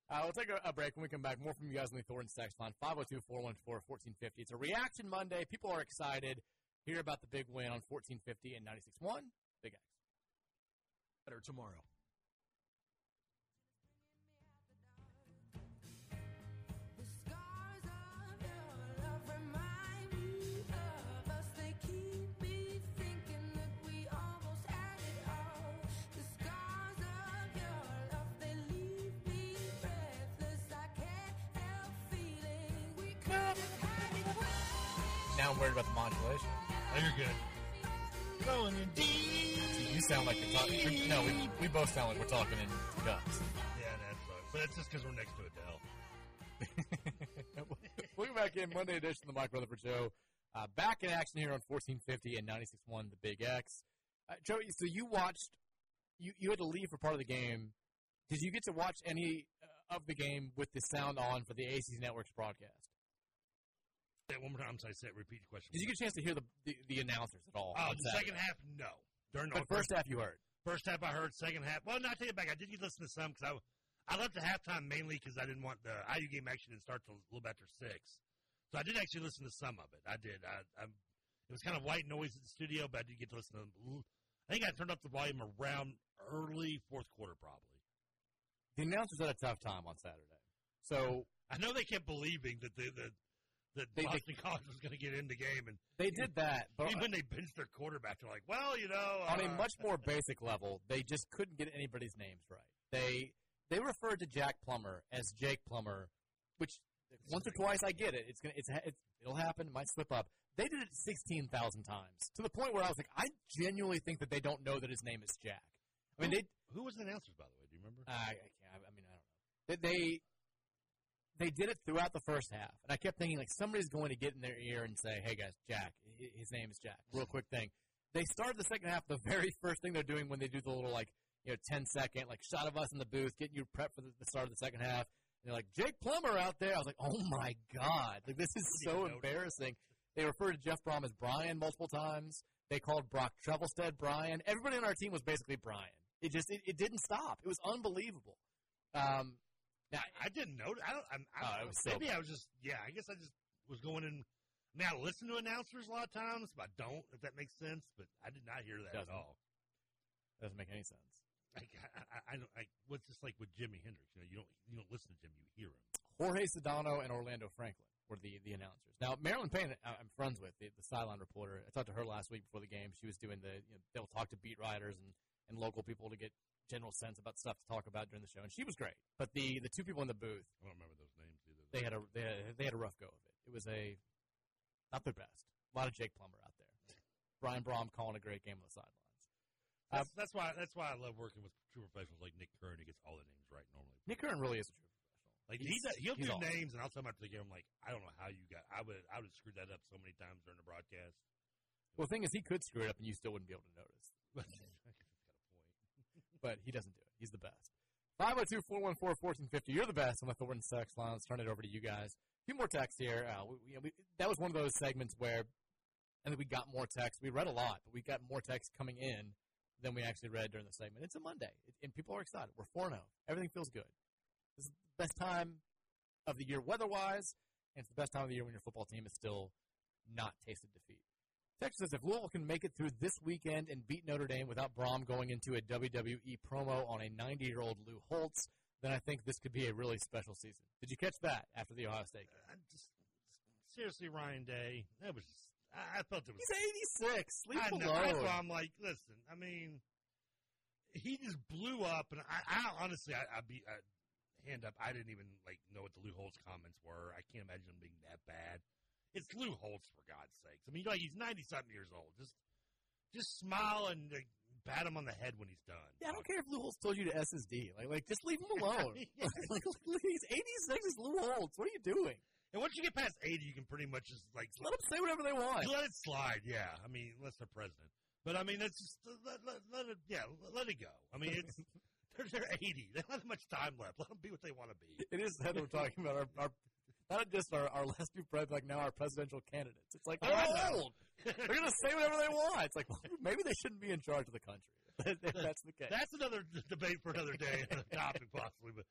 Uh, we'll take a, a break when we come back. More from you guys on the Thornton text line 502 414 1450. It's a reaction Monday. People are excited. Hear about the big win on 1450 and 96.1. Big X. Better tomorrow. Now I'm worried about the modulation. Oh, you're good. Going in deep. You sound like you're talking. No, we, we both sound like we're talking in guts. Yeah, that's right. But it's just because we're next to Adele. Welcome back in Monday edition of the Mike Rutherford Show. Uh, back in action here on 1450 and 96.1 The Big X. Uh, Joe, so you watched, you, you had to leave for part of the game. Did you get to watch any uh, of the game with the sound on for the ACC Network's broadcast? Say it one more time so I said repeat the question. Did you get a chance to hear the the, the announcers at all? Oh, on the second half, no. During But the first half you heard. First half I heard, second half. Well, no, I take it back. I did get to listen to some because I, I left the halftime mainly because I didn't want the IU game action to start till a little bit after six. So I did actually listen to some of it. I did. I, I it was kind of white noise at the studio, but I did get to listen to them. I think I turned up the volume around early fourth quarter, probably. The announcers had a tough time on Saturday. So I know they kept believing that the, the that They- they- College was going to get in the game, and they did that, but even when they benched their quarterback, they're like, "Well, you know." on a uh, much more basic level, they just couldn't get anybody's names right. They they referred to Jack Plummer as Jake Plummer, which once or twice I get it. It's gonna it's, it's it'll happen. It might slip up. They did it sixteen thousand times to the point where I was like, I genuinely think that they don't know that his name is Jack. I mean, they Who was the announcers, by the way? Do you remember? I, I can't. I mean, I don't know. They, they they did it throughout the first half, and I kept thinking like somebody's going to get in their ear and say, "Hey guys, Jack, his name is Jack." Real quick thing. They started the second half. The very first thing they're doing when they do the little like you know 10 second like shot of us in the booth, getting you prepped for the, the start of the second half. And they're like Jake Plummer out there. I was like, "Oh my god! Like this is so embarrassing." They referred to Jeff Brohm as Brian multiple times. They called Brock Travelstead Brian. Everybody on our team was basically Brian. It just it, it didn't stop. It was unbelievable. Um, now, I didn't know. I don't. I'm, I, oh, it was so maybe I was just. Yeah, I guess I just was going in. I mean, I listen to announcers a lot of times, but I don't. If that makes sense, but I did not hear that Doesn't. at all. doesn't make any sense. Like, I, I, I don't. Like, what's just like with Jimi Hendrix? You know, you don't. You don't listen to Jim. You hear him. Jorge Sedano and Orlando Franklin were the, the announcers. Now, Marilyn Payne, I- I'm friends with, the, the sideline reporter. I talked to her last week before the game. She was doing the, you know, they'll talk to beat writers and, and local people to get general sense about stuff to talk about during the show. And she was great. But the, the two people in the booth, I don't remember those names either. they had a they had, they had a rough go of it. It was a not their best. A lot of Jake Plummer out there. Brian Brohm calling a great game on the sidelines. That's, that's why. That's why I love working with true professionals like Nick Curran. He gets all the names right normally. Nick Curran really is a true professional. Like He's- he does, he'll he's do awesome. names, and I'll tell him after the game. I'm like, I don't know how you got. I would. I would have screwed that up so many times during the broadcast. Well, the thing is, he could screw it up and you still wouldn't be able to notice. But he doesn't do it. He's the best. 502 414 1450. You're the best on the Thornton Sex line. Let's turn it over to you guys. A few more texts here. Uh, we, we, that was one of those segments where I think we got more texts. We read a lot, but we got more texts coming in than we actually read during the segment. It's a Monday, and people are excited. We're 4 0. Everything feels good. This is the best time of the year weather wise, and it's the best time of the year when your football team is still not tasted defeat. Texas says if Louisville can make it through this weekend and beat Notre Dame without Brohm going into a WWE promo on a 90 year old Lou Holtz, then I think this could be a really special season. Did you catch that after the Ohio State game? I just seriously, Ryan Day. That was. Just, I, I felt it was. He's 86. Leave I know. That's alone. why I'm like, listen. I mean, he just blew up, and I, I honestly, I, I be I, hand up. I didn't even like know what the Lou Holtz comments were. I can't imagine them being that bad. It's Lou Holtz for God's sakes. I mean, like he's ninety something years old. Just, just smile and like, pat him on the head when he's done. Yeah, I don't care if Lou Holtz told you to SSD. Like, like just leave him alone. Yeah. like, he's 86. He's Lou Holtz. What are you doing? And once you get past eighty, you can pretty much just like Let them say whatever they want. let it slide. Yeah, I mean, unless they're president. But I mean, that's just let, let, let it. Yeah, let it go. I mean, it's they're, they're eighty. They don't have much time left. Let them be what they want to be. It is that we're talking about our, our not just our, our last two presidents, like now our presidential candidates. It's like they're old. They're going to say whatever they want. It's like well, maybe they shouldn't be in charge of the country. that's the case. That's another debate for another day, another topic possibly. But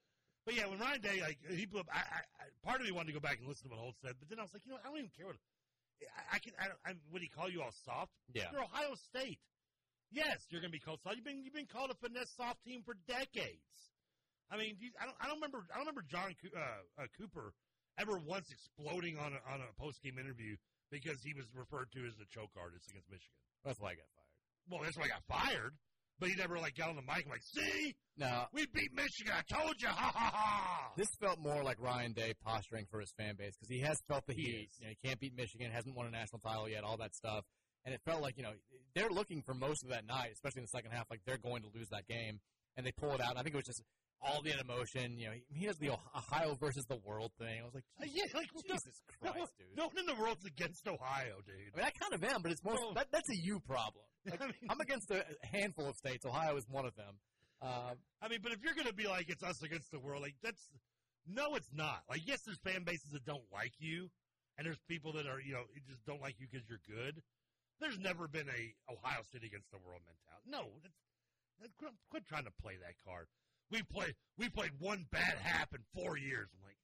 But yeah, when Ryan Day like he blew up, I, I, I part of me wanted to go back and listen to what Holtz said, but then I was like, you know, I don't even care what I, I can. I, don't- I would he call you all soft? Yeah. You're Ohio State. Yes, you're going to be called soft. You've been you've been called a finesse soft team for decades. I mean, I don't I don't remember I don't remember John uh, uh, Cooper ever once exploding on a, on a post game interview because he was referred to as a choke artist against Michigan. That's why I got fired. Well, that's why I got fired. But he never like got on the mic and like, see, Now, we beat Michigan. I told you, ha ha ha. this felt more like Ryan Day posturing for his fan base because he has felt the He heat. You know, he can't beat Michigan, hasn't won a national title yet, all that stuff. And it felt like, you know, they're looking for most of that night, especially in the second half, like they're going to lose that game. And they pull it out. And I think it was just all the emotion. You know, he, he does the Ohio versus the world thing. I was like, Uh, yeah, like Jesus no, Christ, dude. no one in the world's against Ohio, dude. I mean, I kind of am, but it's more No. that, that's a you problem. Like, I mean, I'm against a handful of states. Ohio is one of them. Uh, I mean, but if you're going to be like it's us against the world, like that's no, it's not. Like yes, there's fan bases that don't like you, and there's people that are you know just don't like you because you're good. There's never been a Ohio State against the world mentality. No, that's, that, quit, quit trying to play that card. We played we played one bad half in four years. I'm like,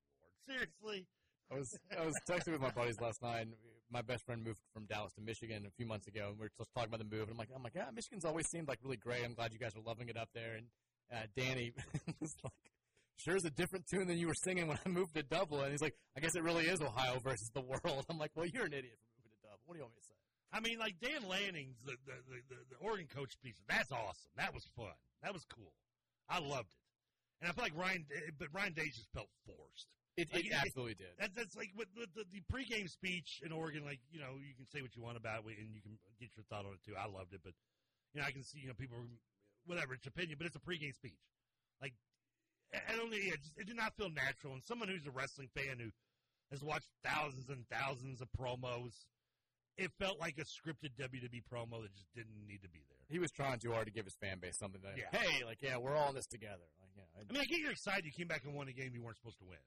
good lord, seriously? I was I was texting with my buddies last night. My best friend moved from Dallas to Michigan a few months ago, and we were just talking about the move. And I'm like, I'm like, yeah, Michigan's always seemed like really great. I'm glad you guys are loving it up there. And uh, Danny was like, sure is a different tune than you were singing when I moved to Dublin. He's like, I guess it really is Ohio versus the world. I'm like, well, you're an idiot for moving to Dublin. What do you want me to say? I mean, like Dan Lanning's the the, the, the, the Oregon coach piece. That's awesome. That was fun. That was cool. I loved it. And I feel like Ryan, eh, but Ryan Day just felt forced. It, Like, it absolutely did. That's that's like with, with the, the pregame speech in Oregon. Like you know, you can say what you want about it, and you can get your thought on it too. I loved it, but you know, I can see you know people, whatever it's opinion, but it's a pregame speech. Like I don't know, yeah, it, just, it did not feel natural. And someone who's a wrestling fan who has watched thousands and thousands of promos, it felt like a scripted WWE promo that just didn't need to be there. He was trying too hard to give his fan base something that, Yeah. hey, like, yeah, we're all in this together. Like, yeah, I mean, I get you're excited. You came back and won a game you weren't supposed to win.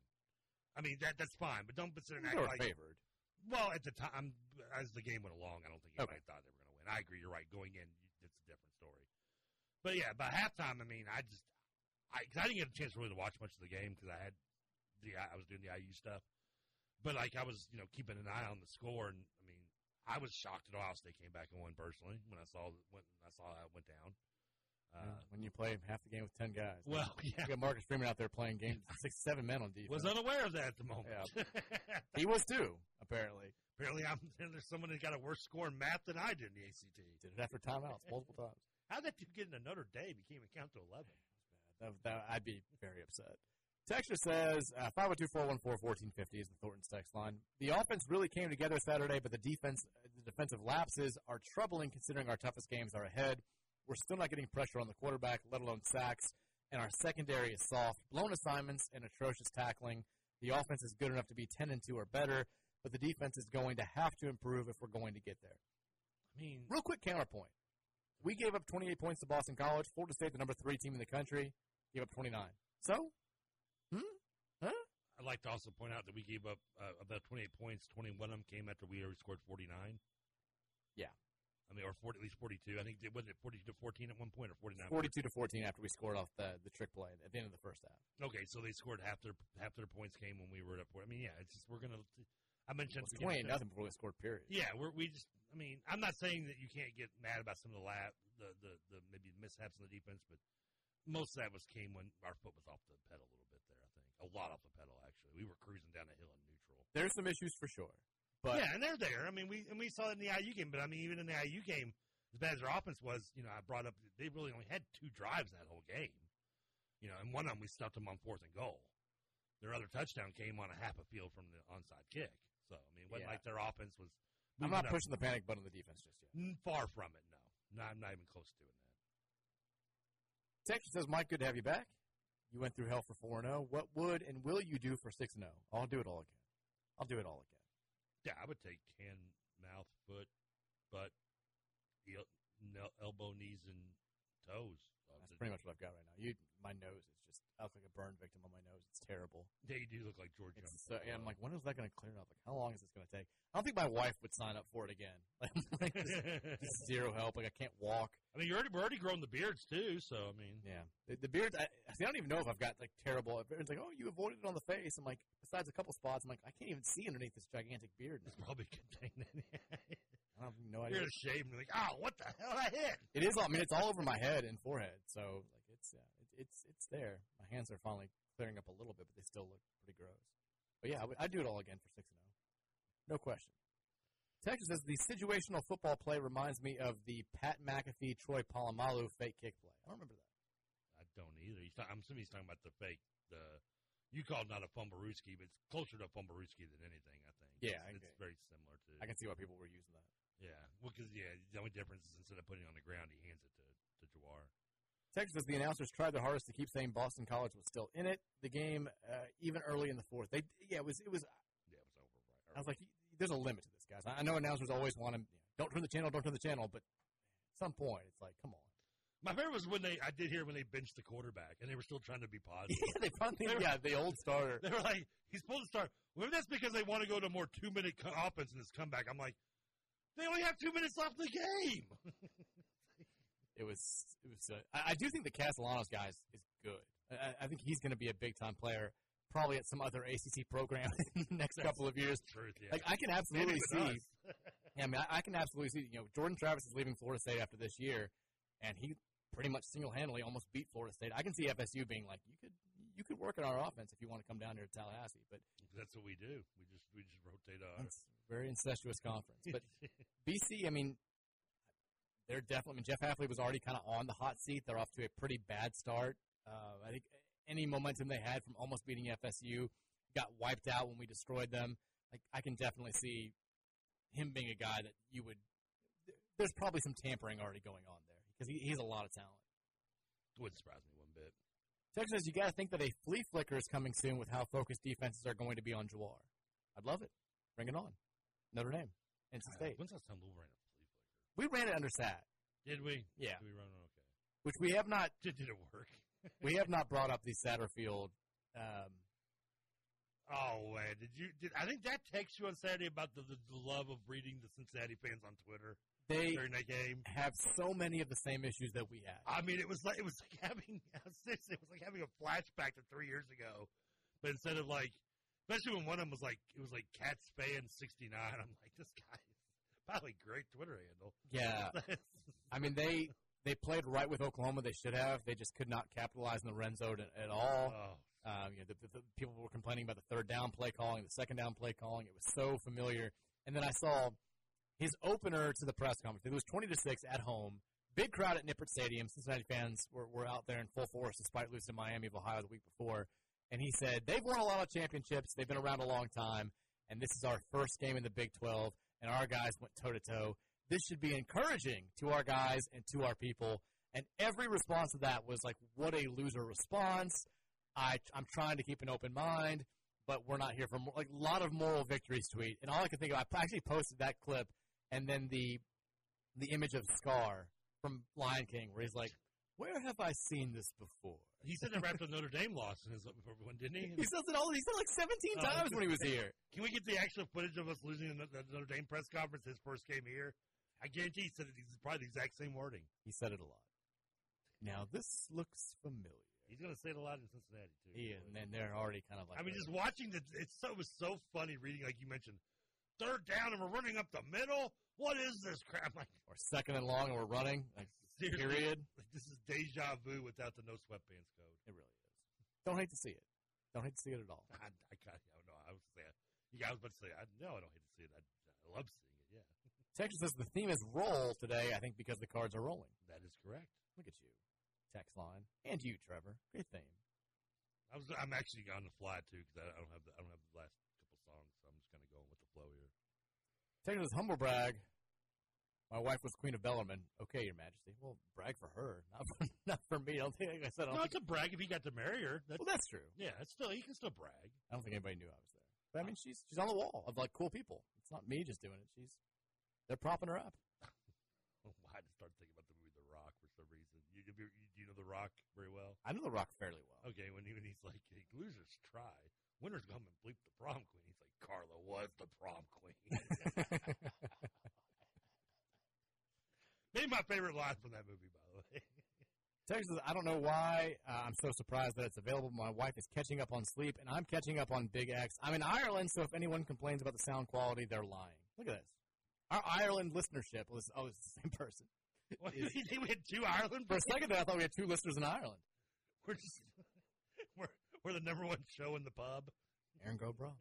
I mean, that that's fine, but don't and they like favored. Well, at the time, as the game went along, I don't think anybody Okay. thought they were going to win. I agree. You're right. Going in, it's a different story. But yeah, by halftime, I mean, I just, I, cause I didn't get a chance really to watch much of the game because I had the, I was doing the IU stuff. But like, I was, you know, keeping an eye on the score, and I was shocked that Ohio State came back and won personally when I saw when I saw how it went down. Uh, when you play half the game with 10 guys. well, yeah, You got Marcus Freeman out there playing games, six, seven men on defense. was unaware of that at the moment. Yeah. He was too, apparently. Apparently, I'm there's someone that got a worse score in math than I did in the ACT. Did it after timeouts multiple times. How'd that dude get into Notre Dame? He can't count to 11. That, that, I'd be very upset. Texture says uh, 502-414-1450 is the Thornton's text line. The offense really came together Saturday, but the defense, the defensive lapses are troubling considering our toughest games are ahead. We're still not getting pressure on the quarterback, let alone sacks, and our secondary is soft. Blown assignments and atrocious tackling. The offense is good enough to be 10 and 2 or better, but the defense is going to have to improve if we're going to get there. I mean, Real quick counterpoint. We gave up 28 points to Boston College. Florida State, the number three team in the country, gave up 29. So, I'd like to also point out that we gave up uh, about 28 points. 21 of them came after we already scored 49. Yeah. I mean, or 40, at least 42. I think it wasn't it 42 to 14 at one point or 49. 42 to 14 after we scored off the, the trick play at the end of the first half. Okay, so they scored half their half their points came when we were up. I mean, yeah, it's just we're gonna. I mentioned It was at the beginning 28 of the- nothing before we scored, period. Yeah, we're, we just. I mean, I'm not saying that you can't get mad about some of the lap, the, the the maybe mishaps in the defense, but most of that was came when our foot was off the pedal a little bit there. I think a lot off the pedal actually. We were cruising down the hill in neutral. There's some issues for sure. But yeah, and they're there. I mean, we and we saw it in the IU game, but I mean, even in the IU game, as bad as their offense was, you know, I brought up they really only had two drives that whole game. You know, and one of them we stuffed them on fourth and goal. Their other touchdown came on a half a field from the onside kick. So I mean, it wasn't Yeah. like their offense was. I'm not up. pushing the panic button on the defense just yet. Far from it, no. No, I'm not even close to doing that. Texas says, Mike, good to have you back. You went through hell for 4 0. What would and will you do for 6 0? I'll do it all again. I'll do it all again. Yeah, I would take hand, mouth, foot, butt, el- el- elbow, knees, and toes. That's pretty much what I've got right now. You, my nose is just I look like a burn victim on my nose. It's terrible. Yeah, you do look like George. Jones. so, yeah, I'm like, when is that going to clear up? Like, how long is this going to take? I don't think my wife would sign up for it again. Like, just, just zero help. Like, I can't walk. I mean, you're already we're already growing the beards too, so I mean, Yeah, the, the beard. I, I don't even know if I've got like terrible. It's like, oh, you avoided it on the face. I'm like, besides a couple spots, I'm like, I can't even see underneath this gigantic beard. it's probably contained in it. I have no You're idea. ashamed. You're like, oh, what the hell I hit? It is. I mean, it's all over my head and forehead. So like, it's yeah, it, it's it's there. My hands are finally clearing up a little bit, but they still look pretty gross. But yeah, I would- do it all again for six and zero, no question. Texas says the situational football play reminds me of the Pat McAfee Troy Polamalu fake kick play. I don't remember that. I don't either. He's talk- I'm assuming he's talking about the fake. The you call it not a fumblerooski, but it's closer to a fumblerooski than anything. I think. Yeah, it's, I it's very similar to. I can see why people were using that. yeah, well, because yeah, the only difference is instead of putting it on the ground, he hands it to to Jawhar. Texas the announcers tried their hardest to keep saying Boston College was still in it. The game, uh, even early in the fourth, they yeah, it was it was. Yeah, it was over. Right. I was like, there's a limit to this, guys. I know announcers always want to, don't turn the channel, don't turn the channel, but at some point, it's like, come on. My favorite was when they. I did hear when they benched the quarterback, and they were still trying to be positive. yeah, they finally, yeah, the old starter. They were like, he's supposed to start. Well, that's because they want to go to more two minute co- offense in this comeback. I'm like, they only have two minutes left in the game. It was, it was. Uh, I, I do think the Castellanos guys is good. I, I think he's going to be a big time player, probably at some other ACC program in the next couple of years. Truth, yeah. Like I can absolutely see. Yeah, I mean, I, I can absolutely see. You know, Jordan Travis is leaving Florida State after this year, and he pretty much single handedly almost beat Florida State. I can see FSU being like, you could, you could work on our offense if you want to come down here to Tallahassee, but That's what we do. We just we just rotate our. it's a very incestuous conference. But BC, I mean, they're definitely. I mean, Jeff Hafley was already kind of on the hot seat. They're off to a pretty bad start. Uh, I think any momentum they had from almost beating FSU got wiped out when we destroyed them. Like I can definitely see him being a guy that you would. There's probably some tampering already going on there because he, he has a lot of talent. wouldn't surprise me one bit. Texas you got to think that a flea flicker is coming soon with how focused defenses are going to be on Jawhar. I'd love it. Bring it on. Notre Dame, NC State. When's the last time Louisville ran a flea flicker? We ran it under SAT, Did we? Yeah. Did we run it? Okay. which we have not Did, did it work? we have not brought up the Satterfield. Um, Oh man, did you? Did I think that text you on Saturday about the, the, love of reading the Cincinnati fans on Twitter they during that game? have so many of the same issues that we had. I mean, it was like it was like having it was like having a flashback to three years ago, but instead of like, especially when one of them was like it was like Cat Span sixty nine. I'm like, this guy probably great Twitter handle. Yeah, I mean they they played right with Oklahoma. They should have. They just could not capitalize on the red zone at, at all. oh, Um, you know, the, the, the people were complaining about the third down play calling, the second down play calling. It was so familiar. And then I saw his opener to the press conference. It was twenty to six at home. Big crowd at Nippert Stadium. Cincinnati fans were, were out there in full force, despite losing to Miami of Ohio the week before. And he said they've won a lot of championships. They've been around a long time, and this is our first game in the Big Twelve. And our guys went toe to toe. This should be encouraging to our guys and to our people. And every response to that was like, "What a loser response." I, I'm trying to keep an open mind, but we're not here for more, like a lot of moral victories tweet. And all I could think of, I actually posted that clip and then the the image of Scar from Lion King, where he's like, "Where have I seen this before?" He said that after Notre Dame lost in his one, didn't he? He says it all. He said like 17 Oh, times when he was here. Can we get the actual footage of us losing the, the Notre Dame press conference his first game here? I guarantee he said it, he's probably the exact same wording. He said it a lot. Now this looks familiar. He's going to say it a lot in Cincinnati too. Yeah, is, and then they're already kind of like. I mean, just watching the it's so it was so funny reading like you mentioned, third down and we're running up the middle. What is this crap? Like or second and long, and we're running. Like, seriously, period. like, this is deja vu without the no sweatpants code. It really is. Don't hate to see it. Don't hate to see it at all. I, I, got- I don't know. I was saying, you guys about to say, I, no, I don't hate to see it. I, I love seeing it. Yeah, Texas says the theme is roll today. I think because the cards are rolling. that is correct. Look at you, text line, and you, Trevor. Great theme. I was I'm actually on the fly too because I, I don't have the, I don't have the last couple songs, so I'm just kind of going with the flow here. Texas humble brag. My wife was Queen of Bellarmine. Okay, Your Majesty. Well, brag for her, not for, not for me. I don't think like I said. I don't No, think, it's a brag if he got to marry her. That's, well, that's true. yeah, it's still he can still brag. I don't think anybody knew I was there. But I mean, she's she's on the wall of like cool people. It's not me just doing it. She's they're propping her up. Oh, I had to start thinking about the movie The Rock for some reason. You, you, you, you know The Rock very well. I know The Rock fairly well. Okay, when even he's like, hey, losers try, winners come and bleep the prom queen. He's like, Carla was the prom queen. Maybe my favorite line from that movie, by the way. Texas, I don't know why. Uh, I'm so surprised that it's available. My wife is catching up on sleep, and I'm catching up on Big X. I'm in Ireland, so if anyone complains about the sound quality, they're lying. Look at this. Our Ireland listenership was oh, it's the same person. What, Is- you think we had two Ireland? For a second there, I thought we had two listeners in Ireland. We're just we're we're the number one show in the pub. Erin go bragh.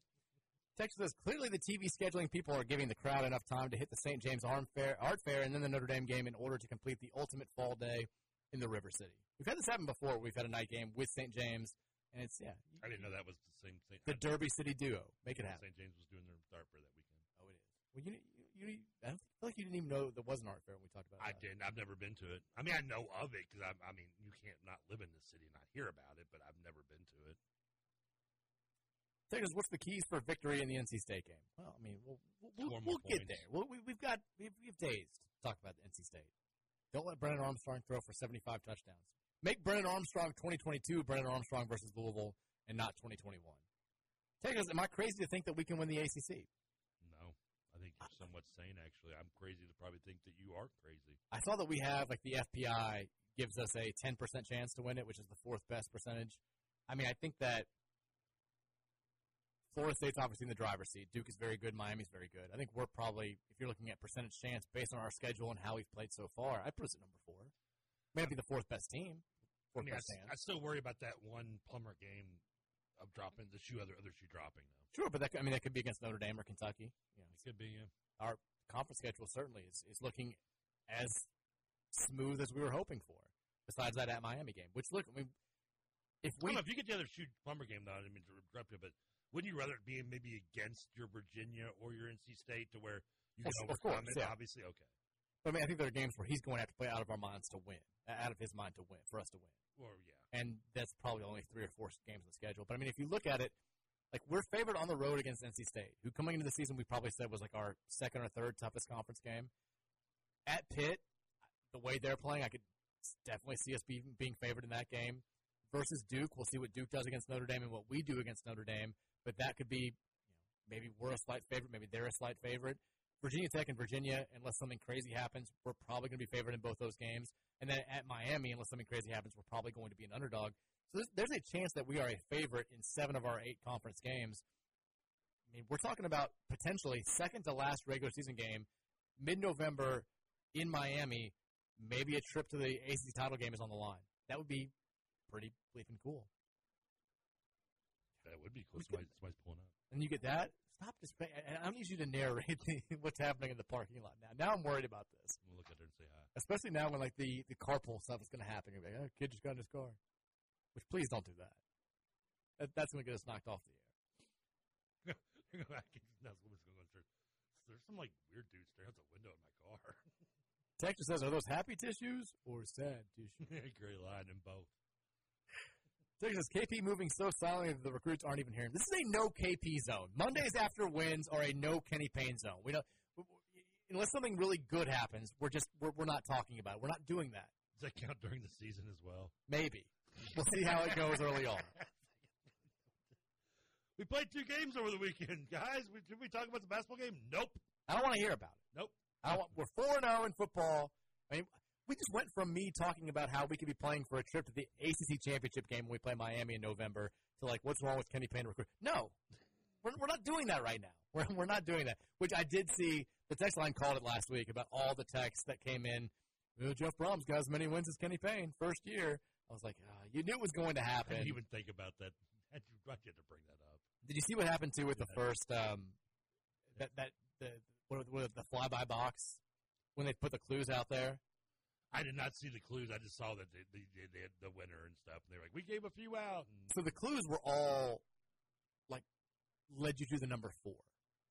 Texas says clearly the TV scheduling people are giving the crowd enough time to hit the St. James Art Fair, Art Fair and then the Notre Dame game in order to complete the ultimate fall day in the River City. We've had this happen before. We've had a night game with St. James, and it's yeah, I didn't know that was the same thing. the Derby City duo. Make it happen. St. James was doing their dart fair that weekend. Oh, it is. Well, you, you, you I don't feel like you didn't even know there was an art fair when we talked about it. I didn't. I've never been to it. I mean, I know of it because I, I mean, you can't not live in the city and not hear about it, but I've never been to it. Texas, what's the keys for victory in the NC State game? Well, I mean, we'll, we'll, we'll, we'll get there. We'll, we, we've got we've, we've days to talk about the NC State. Don't let Brennan Armstrong throw for 75 touchdowns. Make Brennan Armstrong 2022 Brennan Armstrong versus Louisville and not 2021. Texas, am I crazy to think that we can win the ACC? No, I think you're somewhat sane. Actually, I'm crazy to probably think that you are crazy. I saw that we have like the FPI gives us a 10% chance to win it, which is the fourth best percentage. I mean, I think that Florida State's obviously in the driver's seat. Duke is very good. Miami's very good. I think we're probably, if you're looking at percentage chance based on our schedule and how we've played so far, I'd put us at number four. May not be the fourth best team. I Fourth mean, I, best s- chance. I still worry about that one Plummer game of dropping the shoe other other shoe dropping though. Sure, but that I mean that could be against Notre Dame or Kentucky. You know, It could be. Yeah. our conference schedule certainly is, is looking as smooth as we were hoping for. Besides that at Miami game, which look, I mean, if we know if you get the other shoe Plummer game though. I didn't mean to interrupt you, but wouldn't you rather it be maybe against your Virginia or your NC State to where you can Of- overcome course, it? yeah. Obviously, okay. But I mean, I think there are games where he's going to have to play out of our minds to win, out of his mind to win, for us to win. Or yeah. And that's probably only three or four games on the schedule. But I mean, if you look at it, like we're favored on the road against NC State, who coming into the season we probably said was like our second or third toughest conference game. At Pitt, the way they're playing, I could definitely see us being, being favored in that game. Versus Duke, we'll see what Duke does against Notre Dame and what we do against Notre Dame. But that could be, you know, maybe we're a slight favorite, maybe they're a slight favorite. Virginia Tech and Virginia, unless something crazy happens, we're probably going to be favored in both those games. And then at Miami, unless something crazy happens, we're probably going to be an underdog. So there's, there's a chance that we are a favorite in seven of our eight conference games. I mean, we're talking about potentially second to last regular season game, mid November in Miami. Maybe a trip to the ACC title game is on the line. That would be pretty bleeping cool. That would be cool. Somebody, somebody's pulling up. And you get that. Stop just. And I don't need you to narrate the, what's happening in the parking lot now. Now I'm worried about this, I'm gonna look at her and say hi. especially now when like the the carpool stuff is going to happen. You're like, oh, kid just got in his car. Which please don't do that. that that's going to get us knocked off the air. You're gonna back. That's what was going on. There's some like weird dude staring out the window in my car. Texas says, are those happy tissues or sad tissues? Great line in both. Texas KP moving so silently that the recruits aren't even hearing. This is a no KP zone. Mondays after wins are a no Kenny Payne zone. We don't unless something really good happens. We're just we're, we're not talking about it. We're not doing that. Does that count during the season as well? Maybe we'll see how it goes early on. we played two games over the weekend, guys. We, did we talk about the basketball game? Nope. I don't want to hear about it. Nope. I want, we're four and zero in football. I mean, we just went from me talking about how we could be playing for a trip to the ACC championship game when we play Miami in November to like, what's wrong with Kenny Payne recruit? No, we're, we're not doing that right now. We're, we're not doing that. Which I did see the text line called it last week about all the texts that came in. "Oh, Jeff Brohm's got as many wins as Kenny Payne first year. I was like, ah, you knew it was going to I happen. didn't even think about that. Had you, to bring that up? Did you see what happened too with the first um, that that the what, what the flyby box when they put the clues out there? I did not see the clues. I just saw that they, they, they, had the winner and stuff. And they were like, we gave a few out. So the clues were all like led you to the number four,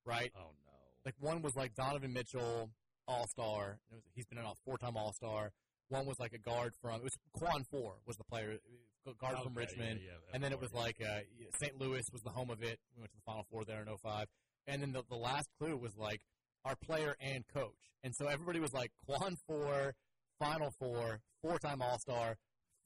right? oh, no. Like one was like Donovan Mitchell, All Star. He's been a four time All Star. One was like a guard from it was Quan Four was the player guard from Okay, Richmond. yeah, yeah, and then it was yeah. like uh, St. Louis was the home of it. We went to the Final Four there in 05. And then the, the last clue was like our player and coach. And so everybody was like Quan Four, Final Four, four-time All-Star,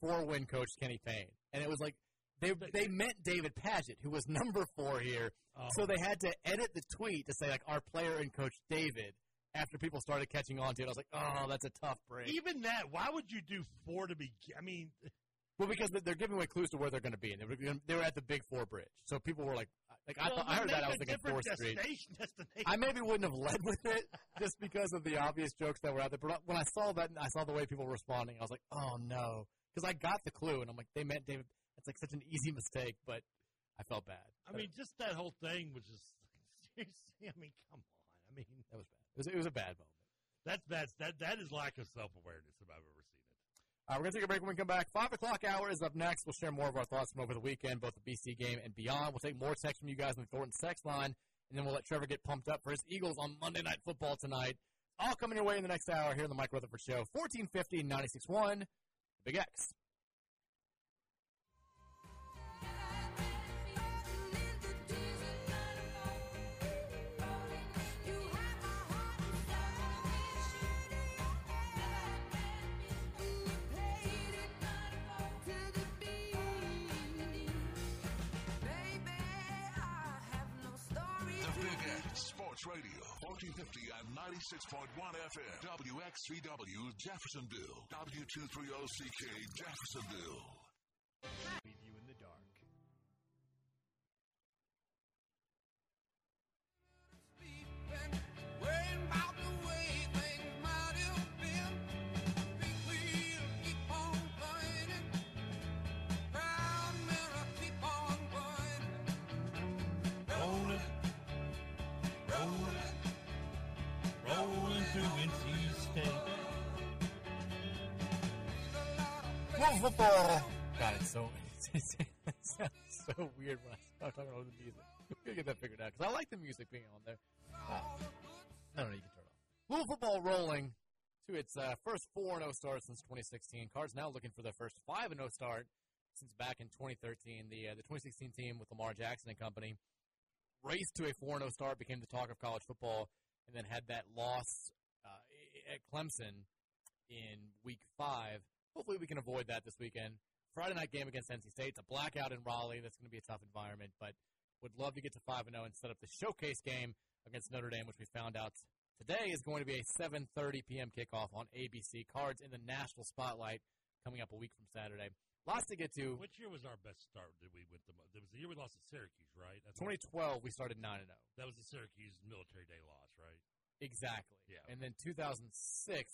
four-win coach Kenny Payne, and it was like they they meant David Padgett, who was number four here, Oh. so they had to edit the tweet to say like our player and coach David. After people started catching on to it, I was like, "Oh, that's a tough break." Even that, why would you do four to be? I mean, Well, because they're giving away clues to where they're going to be, and they were they were at the Big Four Bridge, so people were like, "Like I, well, thought, I heard that, I was thinking Fourth Street." destination. destination. I maybe wouldn't have led with it just because of the obvious jokes that were out there. But when I saw that, and I saw the way people were responding. I was like, "Oh no," because I got the clue, and I'm like, "They meant David." It's like such an easy mistake, but I felt bad. I mean, just that whole thing was just seriously. I mean, come on. I mean, that was bad. It was, it was a bad moment. that's that's that that is lack of self awareness if I've ever. Uh, we're going to take a break when we come back. Five o'clock hour is up next. We'll share more of our thoughts from over the weekend, both the BC game and beyond. We'll take more texts from you guys on the Thornton sex line, and then we'll let Trevor get pumped up for his Eagles on Monday Night Football tonight. All coming your way in the next hour here on the Mike Rutherford Show, 1450 96.1 Big X. 1450 and 96.1 FM, WXVW Jeffersonville, W230CK Jeffersonville. Rolling through NC State. Well, football. God, it's so it sounds so weird when I start talking about the music. We gotta get that figured out because I like the music being on there. Uh, I don't know. You can turn it off. Louisville football rolling to its uh, first four and zero start since 2016. Cards now looking for their first five and zero start since back in 2013. The uh, the 2016 team with Lamar Jackson and company raced to a four and zero start, became the talk of college football, and then had that loss at Clemson in week five. Hopefully, we can avoid that this weekend. Friday night game against NC State. It's a blackout in Raleigh. That's going to be a tough environment, but would love to get to five and zero and set up the showcase game against Notre Dame, which we found out today is going to be a 7:30 p.m. kickoff on ABC. Cards in the national spotlight coming up a week from Saturday. Lots to get to. Which year was our best start? Did we win the? mo- It was the year we lost to Syracuse, right? Think 2012, we started nine and oh. zero. That was the Syracuse military day loss, right? Exactly. Yeah. And then 2006,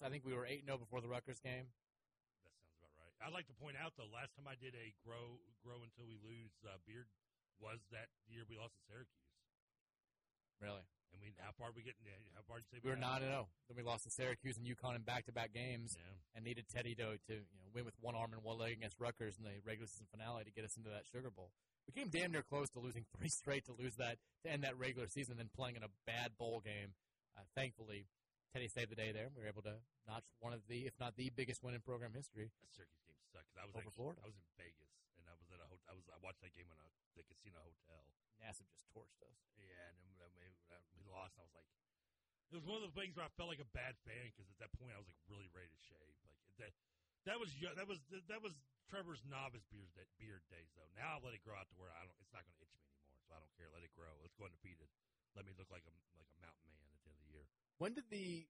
I think we were eight 0 before the Rutgers game. That sounds about right. I'd like to point out though, last time I did a grow grow until we lose uh, beard was that year we lost to Syracuse. Really. And we how far we getting? How far did you say We were nine and zero. Then we lost to Syracuse and UConn in back-to-back games, Yeah. and needed Teddy to to you know win with one arm and one leg against Rutgers in the regular season finale to get us into that Sugar Bowl. We came damn near close to losing three straight to lose that to end that regular season, then playing in a bad bowl game. Uh, thankfully, Teddy saved the day there. and We were able to notch one of the, if not the biggest win in program history. That Syracuse game sucked. 'cause I was Over actually, Florida. I was in Vegas and I was at a hotel. I was I watched that game in a the casino hotel. Nassib just torched us. Yeah, and then we, we, we lost. And I was like, it was one of those things where I felt like a bad fan because at that point I was like really ready to shave. Like that, that was that was that was Trevor's novice beard day, beard days though. Now I've let it grow out to where I don't. It's not going to itch me anymore, so I don't care. Let it grow. Let's go undefeated. Let me look like a like a mountain man When did the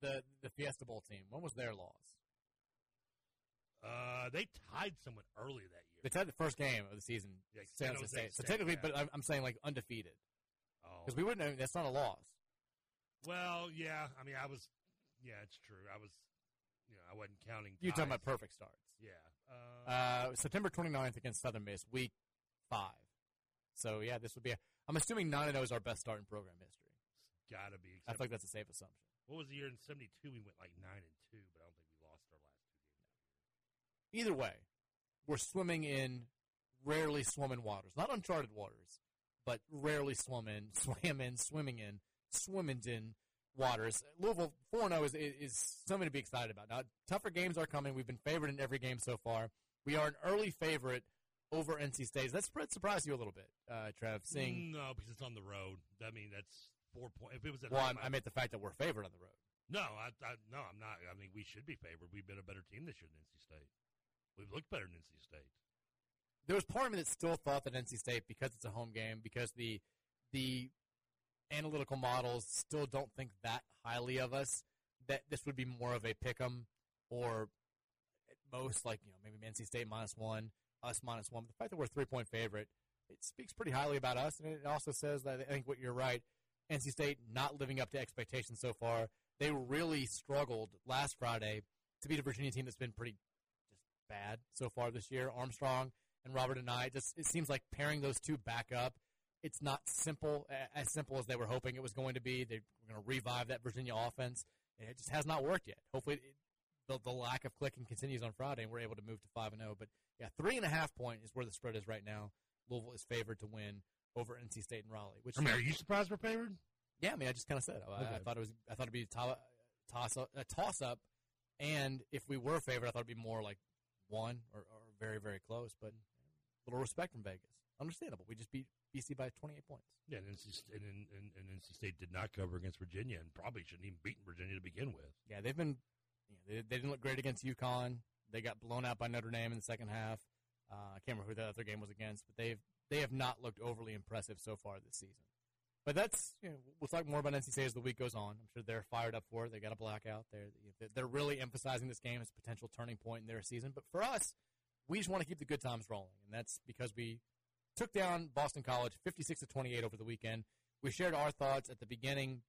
the the Fiesta Bowl team? When was their loss? Uh, they tied someone early that year. They tied the first game of the season. Yeah, San Jose State. So technically, yeah. but I'm, I'm saying like undefeated Oh, because we wouldn't. Have, that's not a loss. well, yeah. I mean, I was. Yeah, it's true. I was. You know, I wasn't counting. You're talking about perfect starts. Yeah. Uh, Uh, September 29th against Southern Miss, week five. So yeah, this would be. A, I'm assuming nine and zero is our best start in program history. Gotta be. I feel like that's a safe assumption. what was the year in '72? We went like nine and two, but I don't think we lost our last two games. Either way, we're swimming in rarely swimming waters, not uncharted waters, but rarely swum in, swam in, swimming in, swimming in waters. Louisville 4 0 is, is something to be excited about. Now, tougher games are coming. We've been favored in every game so far. We are an early favorite over NC State. That spread surprised you a little bit, uh, Trev, seeing. no, because it's on the road. I mean, that's four points. If it was at Well, home, I, I meant the fact that we're favored on the road. No, I, I no, I'm not. I mean, we should be favored. We've been a better team this year than NC State. We've looked better than NC State. There was part of me that still thought that NC State, because it's a home game, because the the analytical models still don't think that highly of us, that this would be more of a pick 'em or at most like you know maybe NC State minus one, us minus one. But the fact that we're a three point favorite, it speaks pretty highly about us, and it also says that I think what you're right. NC State not living up to expectations so far. They really struggled last Friday to beat a Virginia team that's been pretty just bad so far this year. Armstrong and Robert Anae just it seems like pairing those two back up. It's not simple as simple as they were hoping it was going to be. They're going to revive that Virginia offense, and it just has not worked yet. Hopefully, it, the, the lack of clicking continues on Friday, and we're able to move to five and zero. But yeah, three and a half point is where the spread is right now. Louisville is favored to win over NC State and Raleigh. Which I mean, are you surprised we're favored? yeah, I mean, I just kind of said it. I, I thought it was. I thought it'd be a to- toss up, a toss up, and if we were favored, I thought it'd be more like one or, or very very close. But a little respect from Vegas, understandable. We just beat BC by 28 points. Yeah, and NC, and, and, and, and NC State did not cover against Virginia, and probably shouldn't even beaten Virginia to begin with. Yeah, they've been. You know, they, they didn't look great against UConn. They got blown out by Notre Dame in the second half. Uh, I can't remember who the other game was against, but they've they have not looked overly impressive so far this season. But that's you know, we'll talk more about NC State as the week goes on. I'm sure they're fired up for it. They got a blackout. They're they're really emphasizing this game as a potential turning point in their season. But for us, we just want to keep the good times rolling, and that's because we took down Boston College 56 to 28 over the weekend. We shared our thoughts at the beginning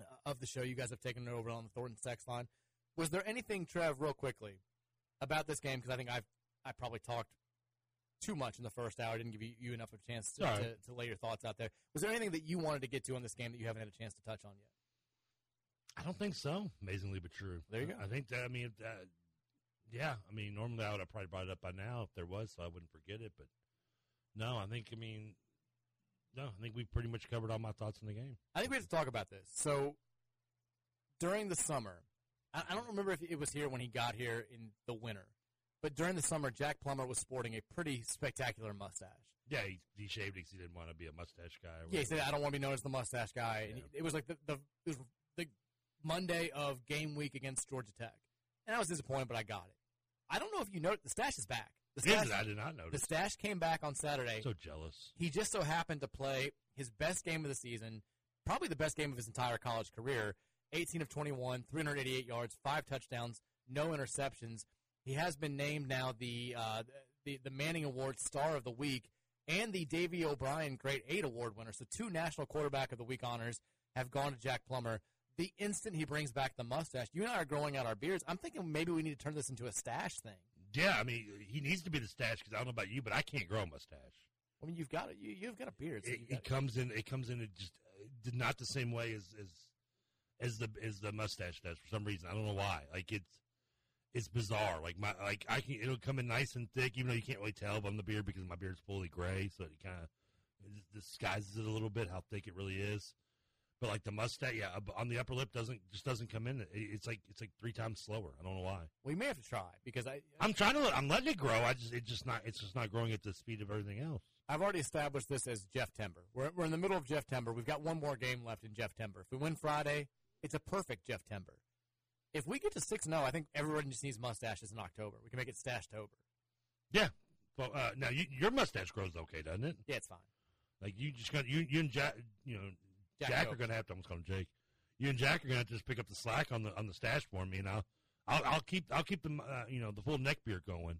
uh, of the show. You guys have taken it over on the Thornton sex line. Was there anything, Trev, real quickly, about this game? Because I think I've I probably talked too much in the first hour. I didn't give you, you enough of a chance to, to, to lay your thoughts out there. Was there anything that you wanted to get to on this game that you haven't had a chance to touch on yet? I don't think so. Amazingly but true. There you go. I think that. I mean, uh, yeah. I mean, normally I would have probably brought it up by now if there was, so I wouldn't forget it. But no, I think. I mean, no, I think we pretty much covered all my thoughts in the game. I think we have to talk about this. So during the summer, I, I don't remember if it was here when he got here in the winter, but during the summer, Jack Plummer was sporting a pretty spectacular mustache. Yeah, he, he shaved because he didn't want to be a mustache guy. or Yeah, he said, "I don't want to be known as the mustache guy." And Yeah. he, it was like the, the it was the Monday of game week against Georgia Tech, and I was disappointed, but I got it. I don't know if you know the stash is back. The Is stash, it? I did not notice. the stash came back on Saturday. so jealous. He just so happened to play his best game of the season, probably the best game of his entire college career. 18 of 21, 388 yards, five touchdowns, no interceptions. He has been named now the uh, the the Manning Award Star of the Week and the Davy O'Brien Great Eight Award winner. So two National Quarterback of the Week honors have gone to Jack Plummer. The instant he brings back the mustache, you and I are growing out our beards. I'm thinking maybe we need to turn this into a stash thing. Yeah, I mean, he needs to be the stash because I don't know about you, but I can't grow a mustache. I mean, you've got it. You, you've got a beard. So it, it comes in. It comes in. It just uh, not the same way as as as the as the mustache does for some reason. I don't know why. Like it's it's bizarre. Like my like I can it'll come in nice and thick, even though you can't really tell I'm the beard because my beard's fully gray, so it kind of disguises it a little bit how thick it really is. But like the mustache, yeah, on the upper lip doesn't just doesn't come in. It's like it's like three times slower. I don't know why. we may have to try because I I'm trying to. let- I'm letting it grow. I just it's just not. It's just not growing at the speed of everything else. I've already established this as Jeff Timber. We're, we're in the middle of Jeff Timber. We've got one more game left in Jeff Timber. If we win Friday, it's a perfect Jeff Timber. If we get to 6 0, I think everyone just needs mustaches in October. We can make it stashed over. Yeah. Well, uh, now you, your mustache grows okay, doesn't it? Yeah, it's fine. Like you just got you you and Jack you know Jack Jack, are gonna have to I almost call him Jake. You and Jack are gonna have to just pick up the slack on the on the stash for me, and I'll I'll, I'll keep I'll keep the uh, you know the full neck beard going.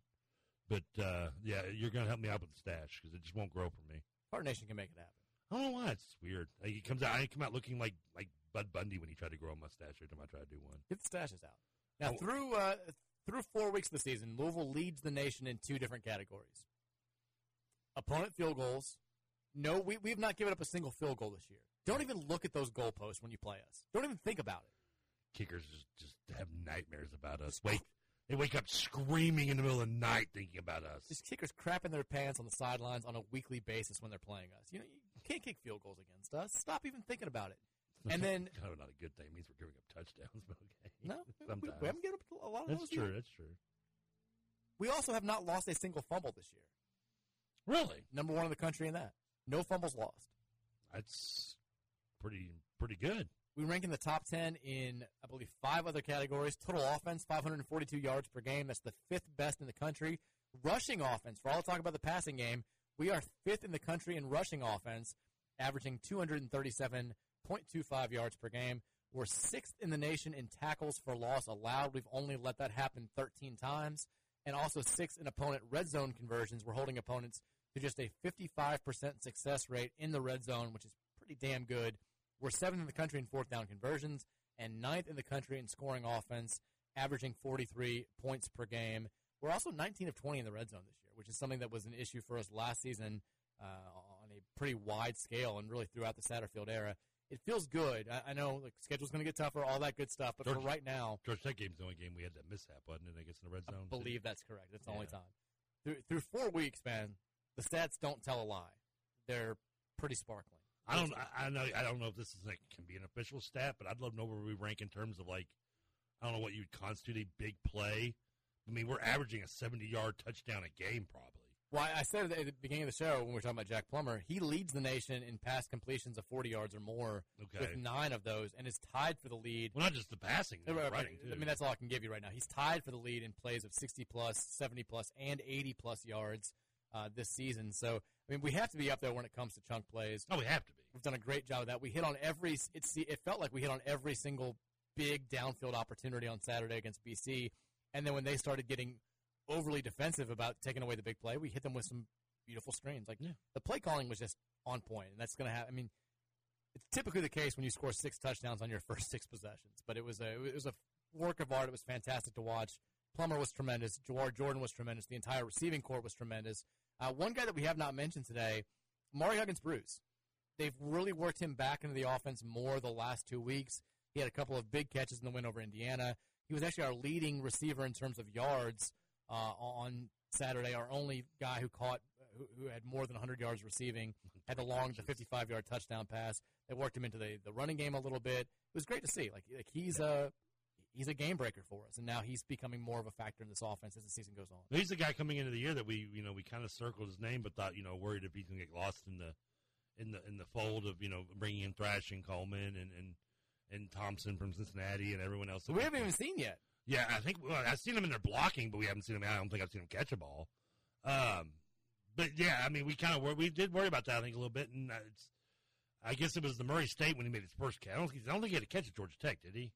But uh, yeah, you're gonna help me out with the stash because it just won't grow for me. Fart Nation can make it happen. I don't know why it's weird. Like, it comes out I come out looking like like Bud Bundy when he tried to grow a mustache every time I try to do one. Get the stashes out. Now, Oh. through uh, through four weeks of the season, Louisville leads the nation in two different categories opponent field goals. No, we, we have not given up a single field goal this year. Don't even look at those goalposts when you play us. Don't even think about it. Kickers just just have nightmares about us. Wake they wake up screaming in the middle of the night thinking about us. These kickers crapping their pants on the sidelines on a weekly basis when they're playing us. You know, you can't kick field goals against us. Stop even thinking about it. And then- kind of not a good thing. It means we're giving up touchdowns, but okay. No, we, Sometimes. we haven't given up a lot of That's true. yet. That's true. We also have not lost a single fumble this year. Really? Number one in the country in that. No fumbles lost. That's pretty pretty good. We rank in the top 10 in, I believe, five other categories. Total offense, 542 yards per game. That's the fifth best in the country. Rushing offense, for all the talk about the passing game, we are fifth in the country in rushing offense, averaging 237.25 yards per game. We're sixth in the nation in tackles for loss allowed. We've only let that happen 13 times. And also sixth in opponent red zone conversions. We're holding opponents to just a 55% success rate in the red zone, which is pretty damn good. We're seventh in the country in fourth down conversions and ninth in the country in scoring offense, averaging 43 points per game. We're also 19 of 20 in the red zone this year, which is something that was an issue for us last season uh, on a pretty wide scale and really throughout the Satterfield era. It feels good. I, I know the schedule's going to get tougher, all that good stuff, but for right now, Georgia Tech game's the only game we had that mishap, wasn't it? I guess in the red I zone. believe that's correct. That's the only time. Through, through four weeks, man, the stats don't tell a lie. They're pretty sparkling. I don't. I, I know. I don't know if this is like can be an official stat, but I'd love to know where we rank in terms of like. I don't know what you'd constitute a big play. I mean, we're averaging a seventy-yard touchdown a game, probably. Well, I said at the beginning of the show when we were talking about Jack Plummer, he leads the nation in pass completions of 40 yards or more Okay. with nine of those and is tied for the lead. Well, not just the passing, the right, running too. I mean, that's all I can give you right now. He's tied for the lead in plays of 60 plus, 70 plus, and 80 plus yards uh, this season. So, I mean, we have to be up there when it comes to chunk plays. oh, we have to be. We've done a great job of that. We hit on every. It's it felt like we hit on every single big downfield opportunity on Saturday against BC, and then when they started getting overly defensive about taking away the big play, we hit them with some beautiful screens. Like Yeah. the play calling was just on point, and that's going to have. I mean, it's typically the case when you score six touchdowns on your first six possessions, but it was a it was a work of art. It was fantastic to watch. Plummer was tremendous. Jawhar Jordan was tremendous. The entire receiving court was tremendous. Uh, one guy that we have not mentioned today, Mari Huggins Bruce. They've really worked him back into the offense more the last two weeks. He had a couple of big catches in the win over Indiana. He was actually our leading receiver in terms of yards uh, on Saturday. Our only guy who caught, who, who had more than 100 yards receiving, had the long, the 55 yard touchdown pass. They worked him into the, the running game a little bit. It was great to see. Like, like he's a he's a game breaker for us, and now he's becoming more of a factor in this offense as the season goes on. He's the guy coming into the year that we, you know, we kind of circled his name, but thought, you know, worried if he's going to get lost in the, in the, in the fold of, you know, bringing in Thrash and Coleman and, and, and Thompson from Cincinnati and everyone else. We haven't even seen yet. Yeah, I think well, I've seen him in their blocking, but we haven't seen him. I don't think I've seen him catch a ball. Um, but yeah, I mean, we kind of we did worry about that. I think a little bit, and it's. I guess it was the Murray State when he made his first catch. I don't, think- I don't think he had a catch at Georgia Tech, did he?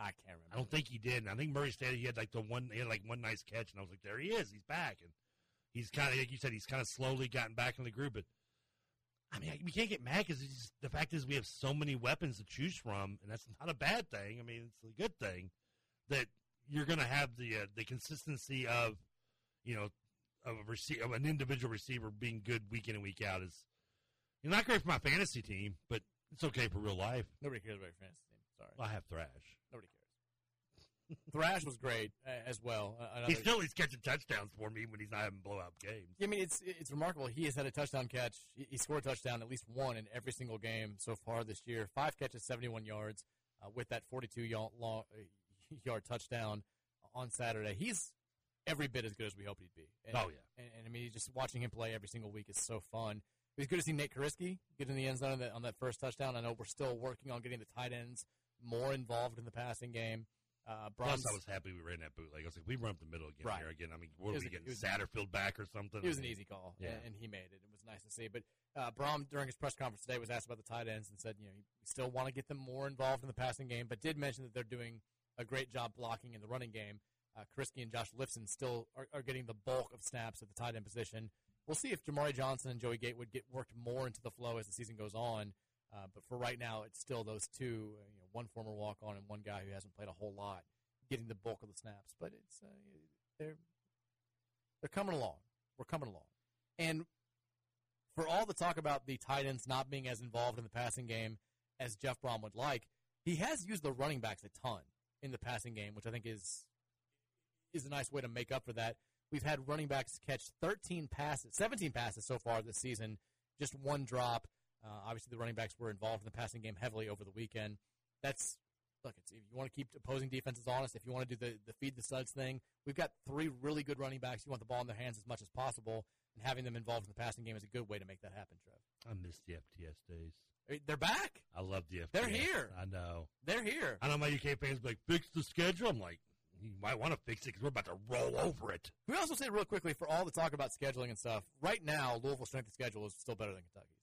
I can't remember. I don't think he did. And I think Murray State he had like the one he had like one nice catch, and I was like, there he is, he's back, and he's kind of like you said, he's kind of slowly gotten back in the groove. But I mean, we can't get mad because the fact is we have so many weapons to choose from, and that's not a bad thing. I mean, it's a good thing that you're going to have the uh, the consistency of you know of a rece- of an individual receiver being good week in and week out is you're not great for my fantasy team, but it's okay for real life. Nobody cares about your fantasy team. Sorry, Well, I have Thrash. nobody cares. Thrash was great uh, as well. Uh, He another- still he's catching touchdowns for me when he's not having blowout games. I mean, it's it's remarkable. He has had a touchdown catch. He, he scored a touchdown at least one in every single game so far this year. Five catches, seventy-one yards, uh, with that forty-two yard, long, uh, yard touchdown on Saturday. He's every bit as good as we hoped he'd be. And, Oh, yeah. and, and I mean, just watching him play every single week is so fun. It was good to see Nate Kurisky get in the end zone on that, on that first touchdown. I know we're still working on getting the tight ends more involved in the passing game. Uh, Plus, I was happy we ran that bootleg. I was like, we run up the middle again Right. here again. I mean, what are was- we getting Satterfield back or something? It was an easy call, Yeah. and, and he made it. It was nice to see. But uh, Brohm, during his press conference today, was asked about the tight ends and said, you know, he still want to get them more involved in the passing game, but did mention that they're doing a great job blocking in the running game. Uh, Kurisky and Josh Lifson still are, are getting the bulk of snaps at the tight end position. We'll see if Jamari Johnson and Joey Gatewood get worked more into the flow as the season goes on. Uh, but for right now, it's still those two, uh, you know, one former walk on and one guy who hasn't played a whole lot, getting the bulk of the snaps. But it's uh, they're they're coming along. We're coming along. And for all the talk about the tight ends not being as involved in the passing game as Jeff Brohm would like, he has used the running backs a ton in the passing game, which I think is is a nice way to make up for that. We've had running backs catch 13 passes, 17 passes so far this season, just one drop. Uh, obviously, the running backs were involved in the passing game heavily over the weekend. That's look. If you want to keep opposing defenses honest, if you want to do the, the feed the suds thing, we've got three really good running backs. You want the ball in their hands as much as possible, and having them involved in the passing game is a good way to make that happen, Trev. I miss the FTS days. They're back. I love the FBS. They're here. I know. They're here. I know my UK fans be like, fix the schedule. I'm like, you might want to fix it because we're about to roll over it. Can we also say real quickly for all the talk about scheduling and stuff? Right now, Louisville's strength of schedule is still better than Kentucky's.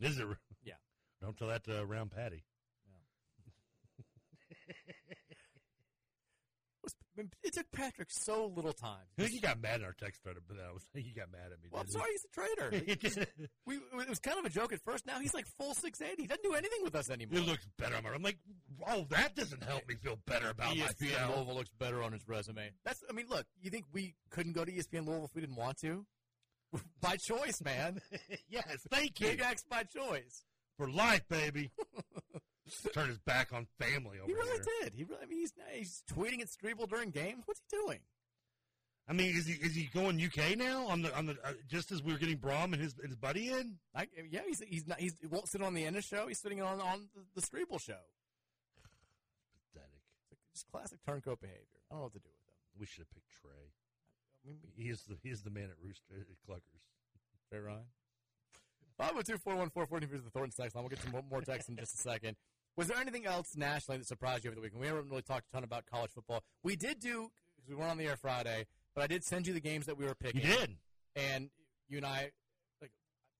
Is it? Yeah. Don't tell that to uh, Round Patty. It, was, it took Patrick so little time. I think he got mad at our text thread, but I was think he got mad at me. Well, I'm sorry, he's a traitor. It we, it was kind of a joke at first. Now he's like full 680. He doesn't do anything with us anymore. it looks better. I'm- I'm like, oh, that doesn't help me feel better about ESPN myself. Louisville looks better on his resume. That's. I mean, look. You think we couldn't go to ESPN Louisville if we didn't want to? by choice, man. yes, thank you Big X by choice. for life, baby. Turn his back on family over He really here. did. He really. I mean, he's he's tweeting at Streeble during games. What's he doing? I mean, is he is he going UK now on the on the uh, just as we were getting Brohm and his his buddy in? I, yeah, he's he's not. He's, he won't sit on the Ennis show. He's sitting on on the, the Streeble show. Pathetic. It's like just classic turncoat behavior. I don't know what to do with him. We should have picked Trey. I mean, He is the he is the man at Rooster at Cluckers. Trey Ryan. Five zero two four one four fourteen is the Thornton text line. We'll get some more, more texts in just a second. Was there anything else nationally that surprised you over the weekend? We haven't really talked a ton about college football. We did do because we weren't on the air Friday, but I did send you the games that we were picking. You did. and you and I, like,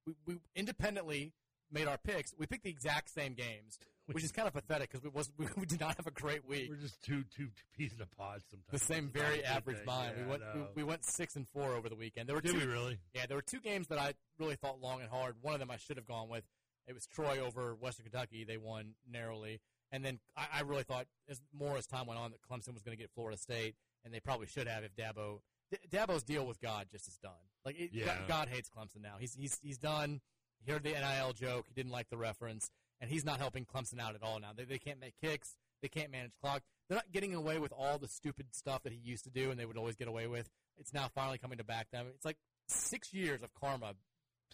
we, we independently made our picks. We picked the exact same games, which is kind of pathetic because we was we, we did not have a great week. We're just two two two peas in a pod sometimes. The same very average mind. Yeah, we went I we, we went six and four over the weekend. There were Did two we really? Yeah, there were two games that I really thought long and hard. One of them I should have gone with. It was Troy over Western Kentucky. They won narrowly. And then I, I really thought, as more as time went on, that Clemson was going to get Florida State, and they probably should have if Dabo. D- Dabo's deal with God just is done. Like it, Yeah. God, God hates Clemson now. He's he's he's done. He heard the NIL joke. He didn't like the reference, and he's not helping Clemson out at all now. They they can't make kicks. They can't manage clock. They're not getting away with all the stupid stuff that he used to do, and they would always get away with. It's now finally coming to back them. It's like six years of karma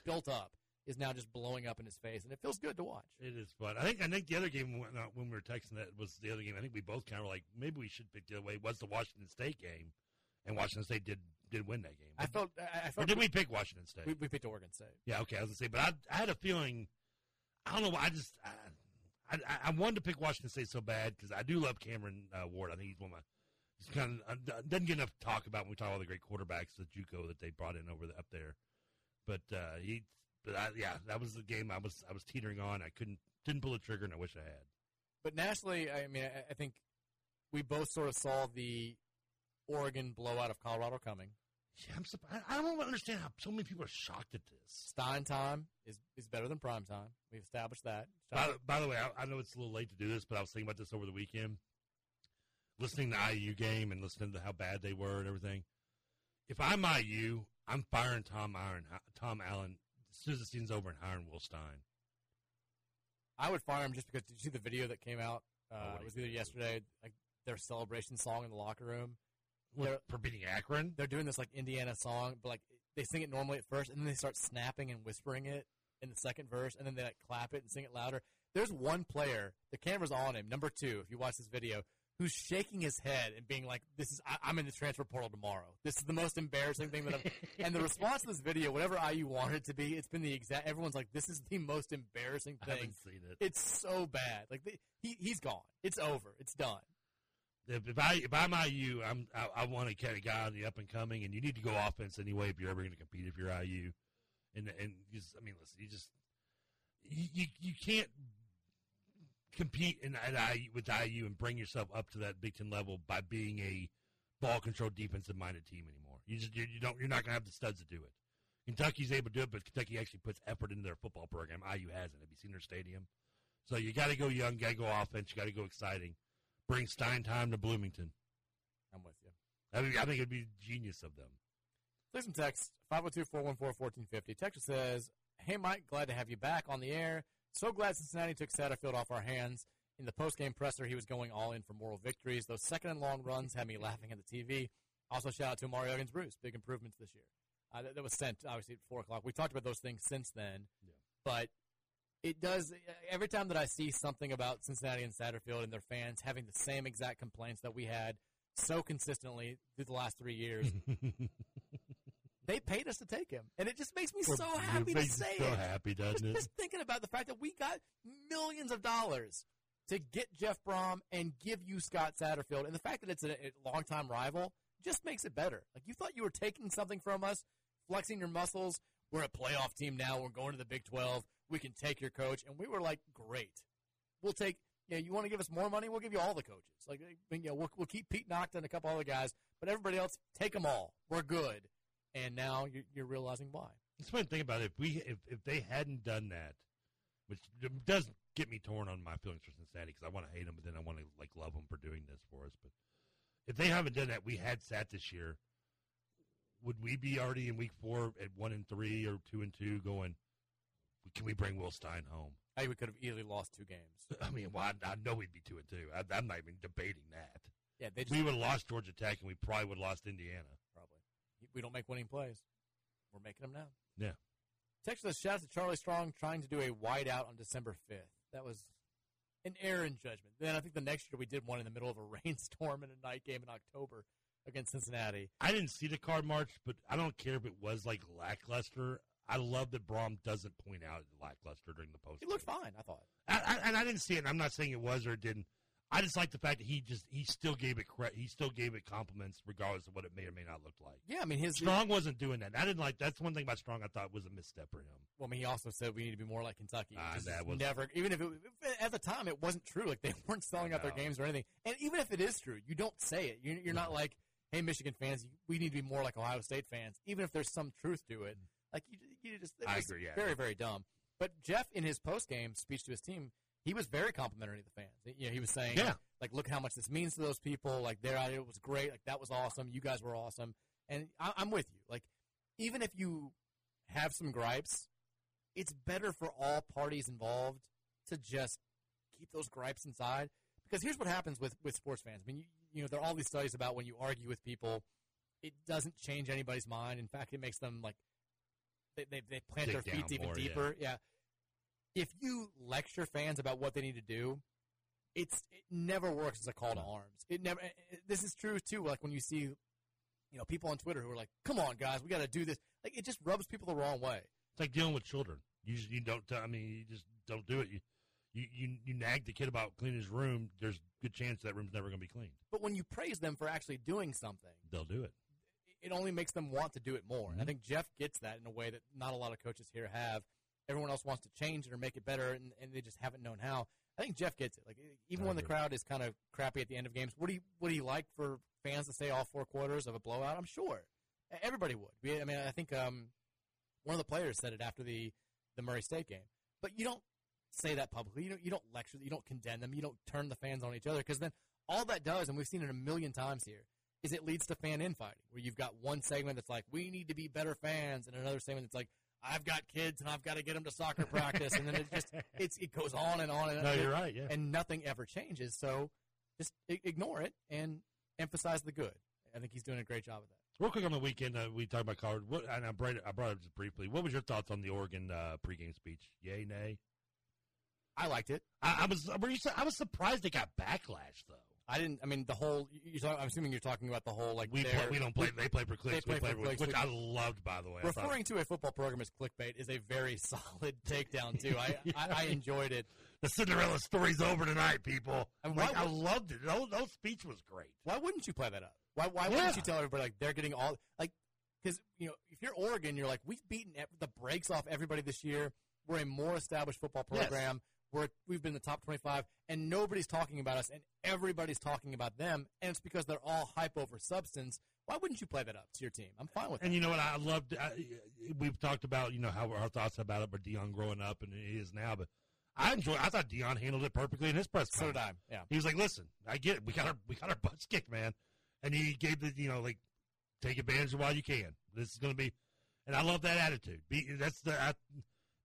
built up is now just blowing up in his face, and it feels good to watch. It is fun. I think I think the other game when, uh, when we were texting that was the other game. I think we both kind of were like maybe we should pick the other way. Was the Washington State game, and Washington State did did win that game. I felt. I, I or felt. did we pick Washington State? we, we picked Oregon State. yeah, okay. I was gonna say, but I I had a feeling. I don't know. I just I, I, I wanted to pick Washington State so bad because I do love Cameron uh, Ward. I think he's one of my. He's kind of uh, doesn't get enough talk about when we talk about all the great quarterbacks, the JUCO that they brought in over the, up there. But uh, he, but I, yeah, that was the game I was I was teetering on. I couldn't didn't pull the trigger, and I wish I had. But nationally, I mean, I, I think we both sort of saw the Oregon blowout of Colorado coming. Yeah, I'm surprised. I don't understand how so many people are shocked at this. Stein time is, is better than prime time. We've established that. By, the- by the way, I, I know it's a little late to do this, but I was thinking about this over the weekend. Listening to IU game and listening to how bad they were and everything. If I'm IU, I'm firing Tom Iron, Tom Allen as soon as the season's over and hiring Will Stein. I would fire him just because. Did you see the video that came out? Uh, Oh, it was either yesterday, like their celebration song in the locker room. What, They're- for beating Akron? They're doing this like Indiana song, but like they sing it normally at first, and then they start snapping and whispering it in the second verse, and then they like clap it and sing it louder. There's one player, the camera's on him, number two. If you watch this video, who's shaking his head and being like, "This is I, I'm in the transfer portal tomorrow. This is the most embarrassing thing that I've." and the response to this video, whatever IU wanted it to be, it's been the exact. Everyone's like, "This is the most embarrassing thing." I thing." haven't seen it. It's so bad. Like they, he he's gone. It's over. It's done. If, I if I'm IU, I'm I, I want to get a guy on the up and coming, and you need to go offense anyway if you're ever going to compete. If you're IU, and and just, I mean, listen, you just you, you can't compete in at IU with IU and bring yourself up to that Big Ten level by being a ball control defensive minded team anymore. You just you, you don't you're not going to have the studs to do it. Kentucky's able to do it, but Kentucky actually puts effort into their football program. IU hasn't. Have you seen their stadium? So you got to go young, got to go offense, you got to go exciting. Bring Stein time to Bloomington. I'm with you. I, mean, I think it'd be genius of them. There's some text 502 414 1450. Texas says, Hey, Mike, glad to have you back on the air. So glad Cincinnati took Satterfield off our hands. In the post-game presser, he was going all in for moral victories. Those second and long runs had me laughing at the TV. Also, shout out to Mario Huggins Bruce. Big improvements this year. Uh, that, that was sent, obviously, at 4 o'clock. We talked about those things since then. Yeah. But it does, every time that I see something about Cincinnati and Satterfield and their fans having the same exact complaints that we had so consistently through the last three years, They paid us to take him, and it just makes me so happy to say so it. happy, doesn't it? just thinking about the fact that we got millions of dollars to get Jeff Brohm and give you Scott Satterfield, and the fact that it's a, a longtime rival just makes it better. Like you thought you were taking something from us, flexing your muscles. We're a playoff team now. We're going to the Big Twelve. We can take your coach, and we were like, great. We'll take. You, know, you want to give us more money? We'll give you all the coaches. Like, you know, we'll, we'll keep Pete Nochta and a couple other guys, but everybody else, take them all. We're good. And now you're, you're realizing why. That's one thing about it. If we if, if they hadn't done that, which does get me torn on my feelings for Cincinnati because I want to hate them, but then I want to like love them for doing this for us. But if they haven't done that, we had sat this year. Would we be already in week four at one and three or two and two, going? Can we bring Will Stein home? I think we could have easily lost two games. I mean, well, I, I know we'd be two and two. I, I'm not even debating that. Yeah, they just We would have lost Georgia Tech, and we probably would have lost Indiana. We don't make winning plays. We're making them now. Yeah. Texas says, shout out to Charlie Strong trying to do a whiteout on December 5th. That was an error in judgment. Then I think the next year we did one in the middle of a rainstorm in a night game in October against Cincinnati. I didn't see the card march, but I don't care if it was like lackluster. I love that Brohm doesn't point out lackluster during the post. He looked fine, I thought. I, I, and I didn't see it. And I'm not saying it was or it didn't. I just like the fact that he just he still gave it credit. He still gave it compliments, regardless of what it may or may not look like. Yeah, I mean, his. Strong wasn't doing that. I didn't like. That's one thing about Strong. I thought was a misstep for him. Well, I mean, he also said we need to be more like Kentucky. Which that was- never, even if, it, at the time it wasn't true, like they weren't selling out their games or anything. And even if it is true, you don't say it. You're, you're not like, "Hey, Michigan fans, we need to be more like Ohio State fans." Even if there's some truth to it, mm. like you, you just, I agree, yeah. very, very dumb. But Jeff, in his post game speech to his team, he was very complimentary to the fans. You know, he was saying, Yeah. like, look how much this means to those people. Like, their idea was great. Like, that was awesome. You guys were awesome. And I, I'm with you. Like, even if you have some gripes, it's better for all parties involved to just keep those gripes inside. Because here's what happens with, with sports fans. I mean, you, you know, there are all these studies about when you argue with people, it doesn't change anybody's mind. In fact, it makes them like they they, they plant Dig their feet even more, yeah. deeper. Yeah. If you lecture fans about what they need to do, it's it never works as a call to arms. It never. it- This is true too. Like when you see, you know, people on Twitter who are like, "Come on, guys, we got to do this." Like it just rubs people the wrong way. It's like dealing with children. You just, you don't. I mean, you just don't do it. You you you, you nag the kid about cleaning his room. There's a good chance that room's never going to be cleaned. But when you praise them for actually doing something, They'll do it. it only makes them want to do it more. And I Mhm. think Jeff gets that in a way that not a lot of coaches here have. Everyone else wants to change it or make it better, and, and they just haven't known how. I think Jeff gets it. Like even I when the crowd is kind of crappy at the end of games, would he would he like for fans to say all four quarters of a blowout? I'm sure everybody would. We- I mean, I think um, one of the players said it after the the Murray State game. But you don't say that publicly. You don't you don't lecture. You don't condemn them. You don't turn the fans on each other because then all that does, and we've seen it a million times here, is it leads to fan infighting where you've got one segment that's like we need to be better fans, and another segment that's like I've got kids and I've got to get them to soccer practice, and then it just it's it goes on and on and No, on, you're right. Yeah. and nothing ever changes. So just ignore it and emphasize the good. I think he's doing a great job of that. Real quick on the weekend, uh, we talked about college. What, and I brought, it, I brought it up just briefly. What was your thoughts on the Oregon uh, pregame speech? Yay, nay? I liked it. I, I was. Were you? I was surprised they got backlash though. I didn't. I mean, the whole. Talking, I'm assuming you're talking about the whole like We their- play, we don't play. They play for clicks. play we play for clicks. which I loved, by the way. Referring to a football program as clickbait is a very solid takedown too. I, I, I enjoyed it. the Cinderella story's over tonight, people. And like, I loved it. Those, those speech was great. Why wouldn't you play that up? Why why Yeah. wouldn't you tell everybody like they're getting all like because you know if you're Oregon, you're like we've beaten the brakes off everybody this year. We're a more established football Yes. We're we've been in the top 25, and nobody's talking about us, and everybody's talking about them, and it's because they're all hype over substance. Why wouldn't you play that up to your team? I'm fine with it. And you know what? I loved. I, we've talked about you know how our thoughts about it, but Deion growing up and he is now. But I enjoy. I thought Deion handled it perfectly in his press So did. I. Yeah. He was like, "Listen, I get it. We got our we got our butts kicked, man." And he gave the you know like take advantage of while you can. This is going to be, and I love that attitude. Be, that's the I,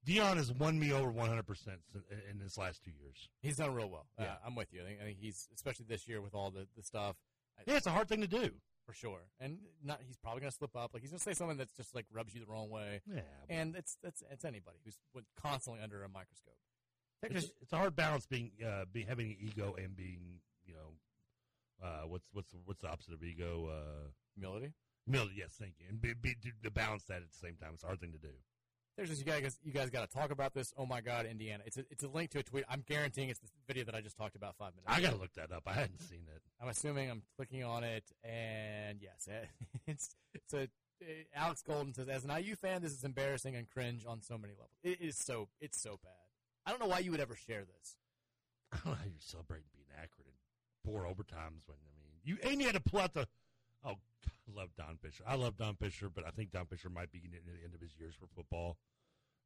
Deion has won me over one hundred percent in this last two years. He's done real well. Uh, Yeah. I'm with you. I think, I think he's especially this year with all the, the stuff. Yeah, it's a hard thing to do. for sure. And not he's probably going to slip up. Like he's going to say something that's just like rubs you the wrong way. Yeah, And it's it's it's anybody who's constantly under a microscope. it's, Just- it's a hard balance being uh, be having an ego and being you know uh, what's what's what's the opposite of ego? Uh, humility. Mill, yes, thank you. And be, be, to balance that at the same time, it's a hard thing to do. There's this, you guys, you guys got to talk about this. Oh my God, Indiana! It's a, it's a link to a tweet. I'm guaranteeing it's the video that I just talked about five minutes. I got to look that up. I hadn't seen it. I'm assuming I'm clicking on it, and yes, it's it's a. Eh, Alex Golden says, "As an IU fan, this is embarrassing and cringe on so many levels. It is so it's so bad. I don't know why you would ever share this. I don't know how you're celebrating being accurate in four overtimes when I mean you and you had to pull out the. Oh, I love Don Fischer. I love Don Fischer, but I think Don Fischer might be getting to the end of his years for football.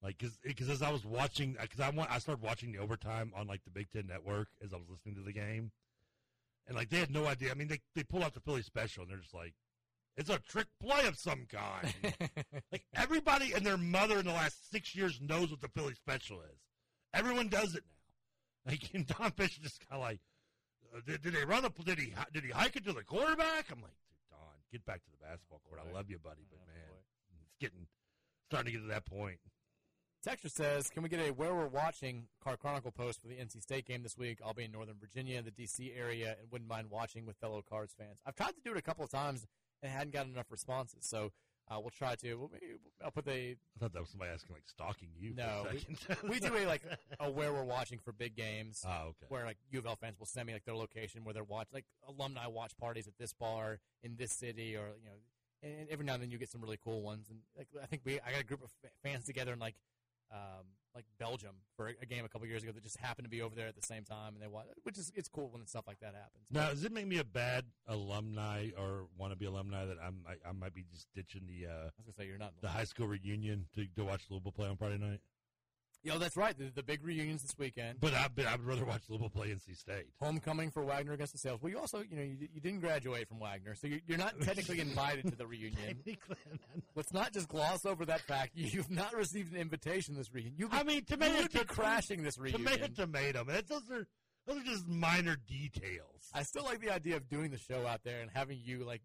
Like, because as I was watching, because I want, I started watching the overtime on like the Big Ten Network as I was listening to the game, and like they had no idea. I mean, they they pull out the Philly special and they're just like, it's a trick play of some kind. like everybody and their mother in the last six years knows what the Philly special is. Everyone does it now. Like and Don Fischer just kind of like, uh, did, did they run the? Did he did he hike it to the quarterback? I'm like, get back to the basketball court. I love you, buddy, but man, boy. it's getting starting to get to that point. Texture says, "Can we get a where we're watching Card Chronicle post for the NC State game this week? I'll be in Northern Virginia, the DC area, and wouldn't mind watching with fellow Cards fans. I've tried to do it a couple of times and hadn't gotten enough responses, so uh, we'll try to. We'll, maybe- I'll put the I thought that was somebody asking like stalking you. No, for a we- we do a like a where we're watching for big games. Oh, okay. where like U of L fans will send me like their location where they're watch like alumni watch parties at this bar in this city or you know and every now and then you get some really cool ones and like I think we I got a group of fa- fans together in like um like Belgium for a, game a couple years ago that just happened to be over there at the same time and they watch which is it's cool when stuff like that happens. Now, does it make me a bad alumni or wannabe alumni that I'm I, I might be just ditching the uh, I was gonna say you're not. the high school reunion to, to watch Louisville play on Friday night? Yo, that's right. The, the big reunions this weekend. But I but I would rather watch Louisville play NC State. Homecoming for Wagner against the Sales. Well, you also, you know, you, you didn't graduate from Wagner, so you're, you're not technically invited to the reunion. Technically, Let's not just gloss over that fact. You've not received an invitation this reunion. You, I mean, you tomato would be crashing this reunion. tomato tomato. Man, those are those are just minor details. I still like the idea of doing the show out there and having you like,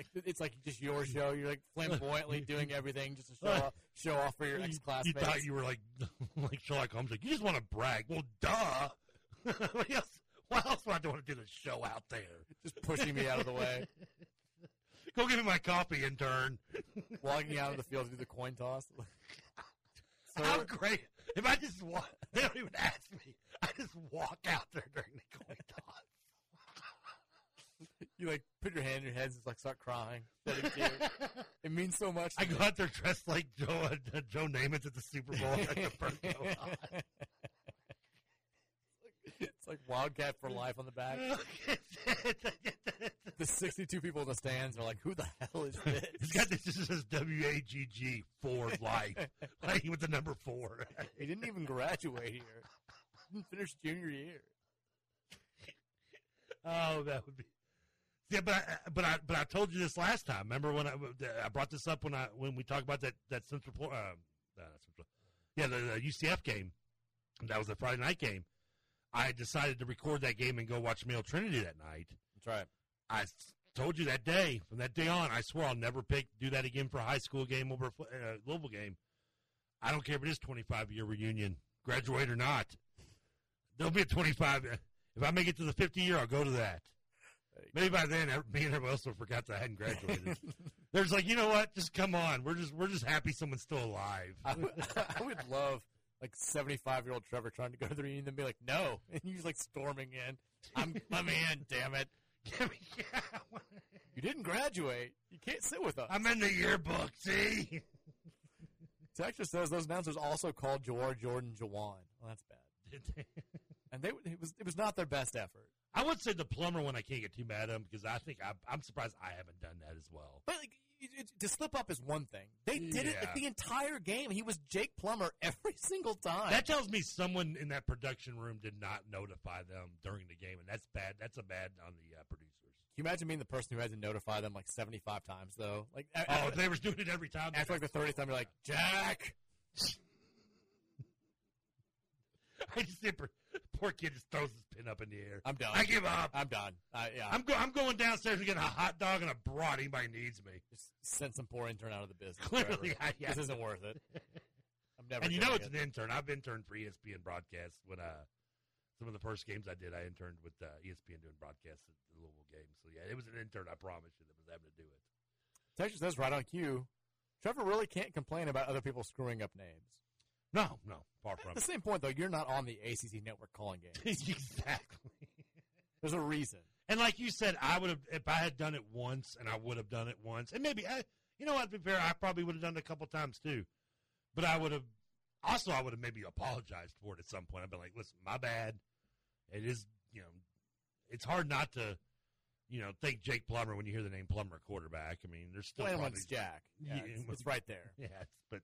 like it's like just your show. You're like flamboyantly doing everything just to show off, show off for your You- ex You classmates. thought you were like like Sherlock Holmes. Like you just want to brag. Well, duh. what else? What else would I want to do the show out there? just pushing me out of the way, Go give me my coffee, intern. walking out of the field to do the coin toss. So- How great! If I just walk, they don't even ask me. I just walk out there during the coin toss. You like put your hand in your head and just like start crying. tears. It means so much. to I me. go out there dressed like Joe uh, Joe Namath at the Super Bowl. at the first go on. it's like Wildcat for life on the back. The 62 people in the stands are like, "Who the hell is this?" It's got this. This says W A G G for life, like with the number four. He didn't even graduate here. He Didn't finish junior year. Oh, that would be. Yeah, but I, but I but I told you this last time. Remember when I, I brought this up when I when we talked about that that Central uh, Central, yeah, the, the UCF game. That was the Friday night game. I decided to record that game and go watch Male Trinity that night. That's right. I told you that day. From that day on, I swear I'll never pick do that again for a high school game over a uh, Louisville game. I don't care if it is twenty five year reunion, graduate or not. There'll be a twenty five. If I make it to the fifty year, I'll go to that. Maybe by then, ev- me and everyone else will forgot that I hadn't graduated. There's like, you know what? Just come on. We're just we're just happy someone's still alive. I would, I would love like 75 year old Trevor trying to go to the reunion and be like, "No," and he's like storming in. I'm me in, damn it! You didn't graduate. You can't sit with us. I'm in the yearbook. See. Texas says those announcers also called Jawhar Jordan Jawan. Well, that's bad. And they it was it was not their best effort. I would say the Plummer one I can't get too mad at him because I think I, I'm surprised I haven't done that as well. But like, it, it, to slip up is one thing. They did it like, the entire game. He was Jake Plummer every single time. That tells me someone in that production room did not notify them during the game, and that's bad. That's a bad on the uh, producers. Can you imagine being the person who had to notify them like 75 times though? Like Oh, after, they were doing it every time. after like the 30th time, you're like, Jack. I just see poor, kid just throws his pin up in the air. I'm done. I give up. I'm done. Uh, yeah, I'm go, I'm going downstairs and getting a hot dog and a brat. Anybody needs me. just send some poor intern out of the business. Clearly. I, yeah. This isn't worth it. I'm never. And you know it's it. an intern. I've interned for ESPN broadcast when uh some of the first games I did, I interned with uh, ESPN doing broadcasts at the Louisville games. So yeah, it was an intern. I promise you that was having to do it. Texas says right on cue. Trevor really can't complain about other people screwing up names. No, no, far At from the same point, though, you're not on the ACC network calling games. exactly. There's a reason. And like you said, I would have if I had done it once, and I would have done it once, and maybe I, you know what? To be fair, I probably would have done it a couple times too. But I would have also I would have maybe apologized for it at some point. I'd be like, listen, my bad. It is, you know, it's hard not to, you know, think Jake Plummer when you hear the name Plummer quarterback. I mean, there's still Blame probably, Jack. Yeah, Yeah, it's, it's right there. yeah, it's, but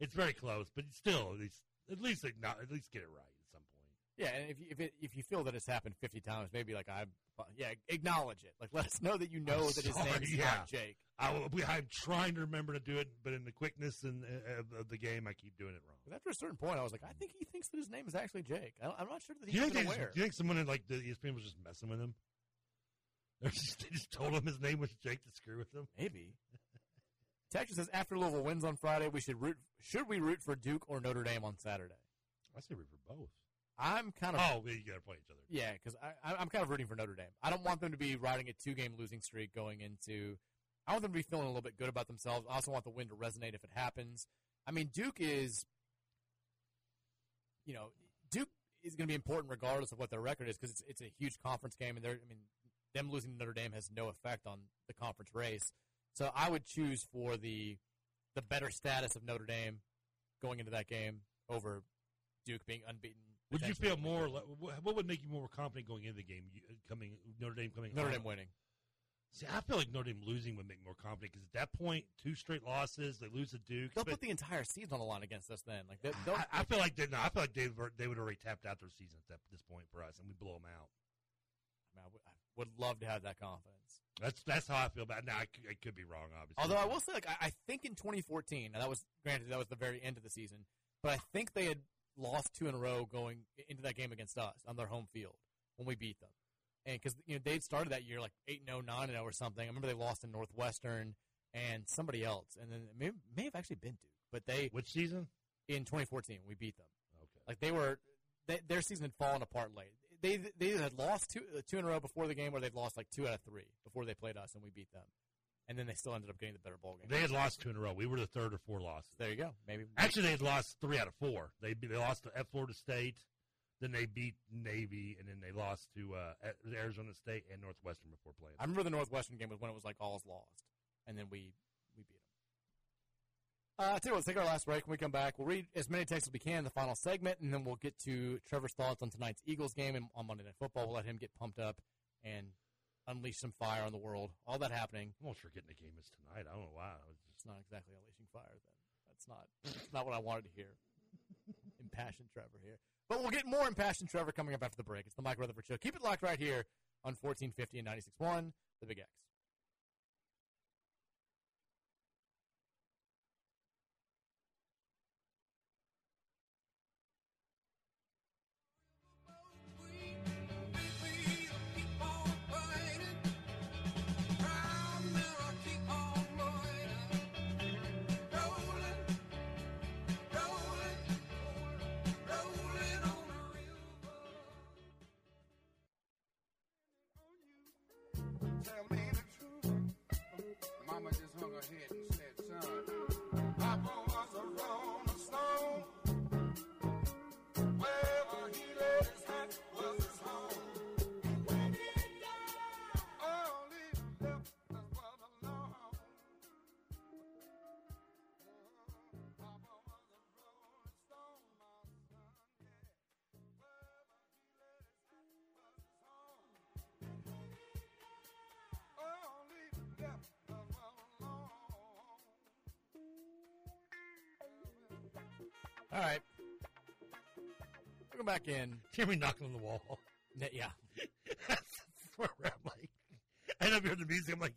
it's very close. But still, at least at least acknow- at least get it right at some point. Yeah, and if you, if it, if you feel that it's happened 50 times, maybe like I, yeah, acknowledge it. Like let us know that you know I'm that his sorry, name is yeah. not Jake. I, I'm trying to remember to do it, but in the quickness and uh, of, the game, I keep doing it wrong. But after a certain point, I was like, I think he thinks that his name is actually Jake. I I'm not sure that Do he's you think, just, aware. do you think someone in like the ESPN was just messing with him? Just, they just told him his name was Jake to screw with him. Maybe. Texas says after Louisville wins on Friday, we should root. Should we root for Duke or Notre Dame on Saturday? I say root for both. I'm kind of Oh, you got to play each other. yeah, because I'm kind of rooting for Notre Dame. I don't want them to be riding a two game losing streak going into. I want them to be feeling a little bit good about themselves. I also want the win to resonate if it happens. I mean, Duke is, you know, Duke is going to be important regardless of what their record is because it's it's a huge conference game, and they're I mean, them losing to Notre Dame has no effect on the conference race. So I would choose for the the better status of Notre Dame going into that game over Duke being unbeaten. Would you feel more? Like, what- would make you more confident going into the game? You, coming Notre Dame coming Notre on? Dame winning? See, I feel like Notre Dame losing would make me more confident because at that point, two straight losses, they lose to Duke. They'll but put the entire season on the line against us then. Like they, I, I feel like they, no, I feel like they were- they would already tapped out their season at that, this point for us, and we blow them out. I, mean, I would- I would love to have that confidence. That's that's how I feel about. it. Now I, could- I could be wrong, obviously. Although I will say, like I, I think in 2014, now that was granted that was the very end of the season, but I think they had lost two in a row going into that game against us on their home field when we beat them, and because you know they'd started that year like eight and 0, 9 and 0 or something. I remember they lost in Northwestern and somebody else, and then it may, may have actually been Duke, but they which season? in 2014 we beat them. Okay. Like they were, they, their season had fallen apart late. They they had lost two uh, two in a row before the game, where they'd lost like two out of three before they played us, and we beat them. And then they still ended up getting the better bowl game. They had lost two in a row. We were the third or fourth losses. there you go. Maybe Actually, they had lost three out of four. They they lost to at Florida State, then they beat Navy, and then they lost to uh, Arizona State and Northwestern before playing. I remember the Northwestern game was when it was like all's lost, and then we we beat them. Uh, tell you what, let's take our last break. When we come back, we'll read as many texts as we can in the final segment, and then we'll get to Trevor's thoughts on tonight's Eagles game and on Monday Night Football. We'll let him get pumped up and unleash some fire on the world. All that happening. I'm almost getting the game is tonight. I don't know why. Just, It's not exactly unleashing fire. Then that's not that's not what I wanted to hear. Impassioned Trevor here, but we'll get more impassioned Trevor coming up after the break. It's the Mike Rutherford Show. Keep it locked right here on 1450 and 96.1, the Big X. Mama just hung her head and said, son, All right. Welcome back in. hear me knocking on the wall. Yeah. That's where I'm like, I end up hearing the music. I'm like,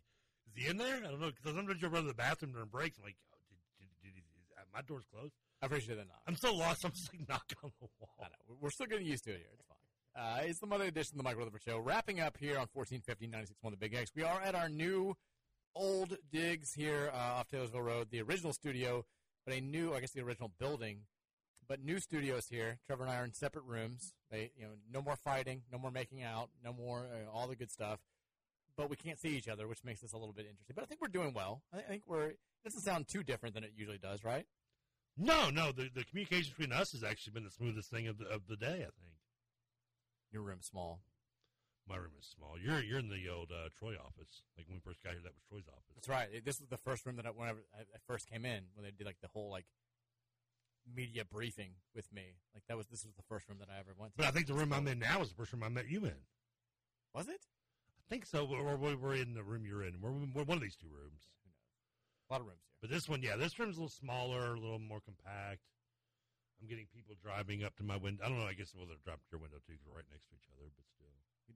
is he in there? I don't know because sometimes you'll run to the bathroom during breaks. I'm like, oh, did, did, did is, uh, my door's closed. I appreciate that. Not. I'm so lost. I'm just like knocking on the wall. I know. We're- still getting used to it here. It's fine. Uh, it's the Monday edition of the Mike Rutherford Show. Wrapping up here on 1450 96.1 The Big X. We are at our new old digs here uh, off Taylorsville Road, the original studio, but a new, I guess the original building, but new studios here. Trevor and I are in separate rooms. They, you know, no more fighting, no more making out, no more uh, all the good stuff. but we can't see each other, which makes this a little bit interesting. But I think we're doing well. I I think we're. It doesn't sound too different than it usually does, right? No, no, the the communication between us has actually been the smoothest thing of the of the day. I think Your room's small. my room is small. You're you're in the old uh, Troy office. Like when we first got here, that was Troy's office. That's right. This was the first room that I, whenever I, I first came in, when they did like the whole like media briefing with me. Like that was this was the first room that I ever went to. But I think the room I'm in now is the first room I met you in. was it? I think so, or we we're in the room you're in. We're, we're one of these two rooms. Who knows? A lot of rooms here. But this one, yeah, this room's a little smaller, a little more compact. I'm getting people driving up to my window. I don't know. I guess well, they're driving to your window too, because we're right next to each other. But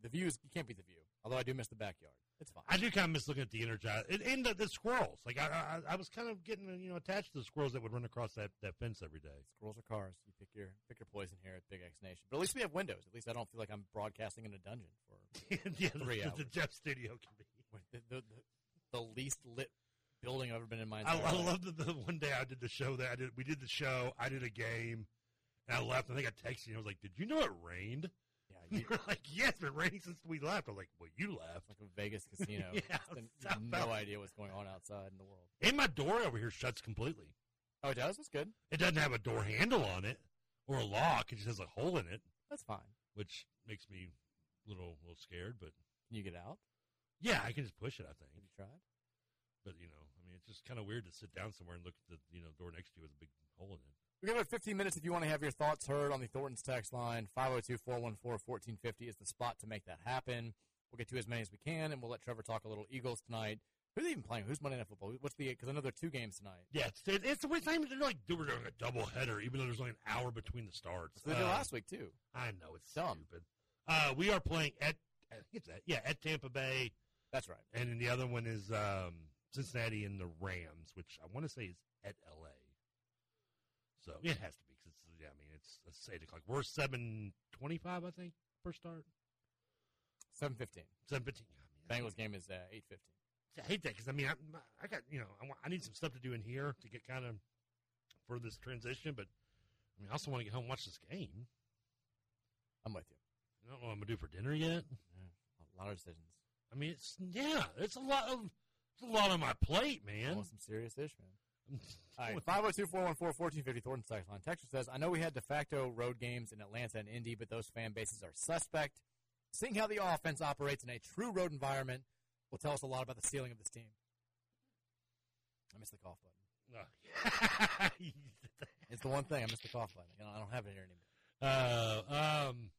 The views you can't beat the view. Although I do miss the backyard. It's fine. I do kind of miss looking at the energize and, and the, the squirrels. Like I, I, I was kind of getting you know attached to the squirrels that would run across that, that fence every day. Squirrels or cars. You pick your pick your poison here at Big X Nation. But at least we have windows. At least I don't feel like I'm broadcasting in a dungeon for yeah, the, Three the, hours. the Jeff Studio can be. the, the, the, least lit building I've ever been in my I, entire I life. love that the one day I did the show that I did. We did the show. I did a game, and I left. I think I texted you. I was like, "Did you know it rained?" You, You're like, "Yes, it's been raining since we left." I'm like, "Well, you left." like a Vegas casino. Yeah, been- you South have no idea what's going on outside in the world. And my door over here shuts completely. Oh, it does. That's good. It doesn't have a door handle on it or a lock. It just has a hole in it, That's fine. which makes me a little little scared. But Can you get out? yeah, I can just push it. I think. Have you tried? But you know, I mean, it's just kind of weird to sit down somewhere and look at the you know door next to you with a big hole in it. We got about 15 minutes if you want to have your thoughts heard on the Thornton's text line. 502 414 1450 is the spot to make that happen. We'll get to as many as we can, and we'll let Trevor talk a little Eagles tonight. Who's even playing? Who's Monday Night Football? What's the? Because I know there are two games tonight. Yeah, it's it's, the way time they're like we're doing a double header, even though there's only an hour between the starts. So they did Uh, last week too. I know it's Dumb. stupid. Uh, we are playing at I think it's at, yeah at Tampa Bay, That's right. and then the other one is um, Cincinnati and the Rams, which I want to say is at L.A. So it has to be because it's yeah. I mean, it's it's eight o'clock. We're seven twenty-five, I think, per start. 7:15. Seven fifteen. I mean, Bengals game is uh, 8:15. I hate that because I mean, I, I got you know, I, want, I need some stuff to do in here to get kind of for this transition, but I mean, I also want to get home and watch this game. I'm with you. I don't know what I'm gonna do for dinner yet. Yeah, a lot of decisions. I mean, it's yeah, it's a lot of it's a lot on my plate, man. Almost some serious ish, man. All right, 502 414 1450 Thornton text line. Texas says, I know we had de facto road games in Atlanta and Indy, but those fan bases are suspect. Seeing how the offense operates in a true road environment will tell us a lot about the ceiling of this team. I missed the cough button. It's the one thing. I missed the cough button. You know, I don't have it here anymore. uh, um,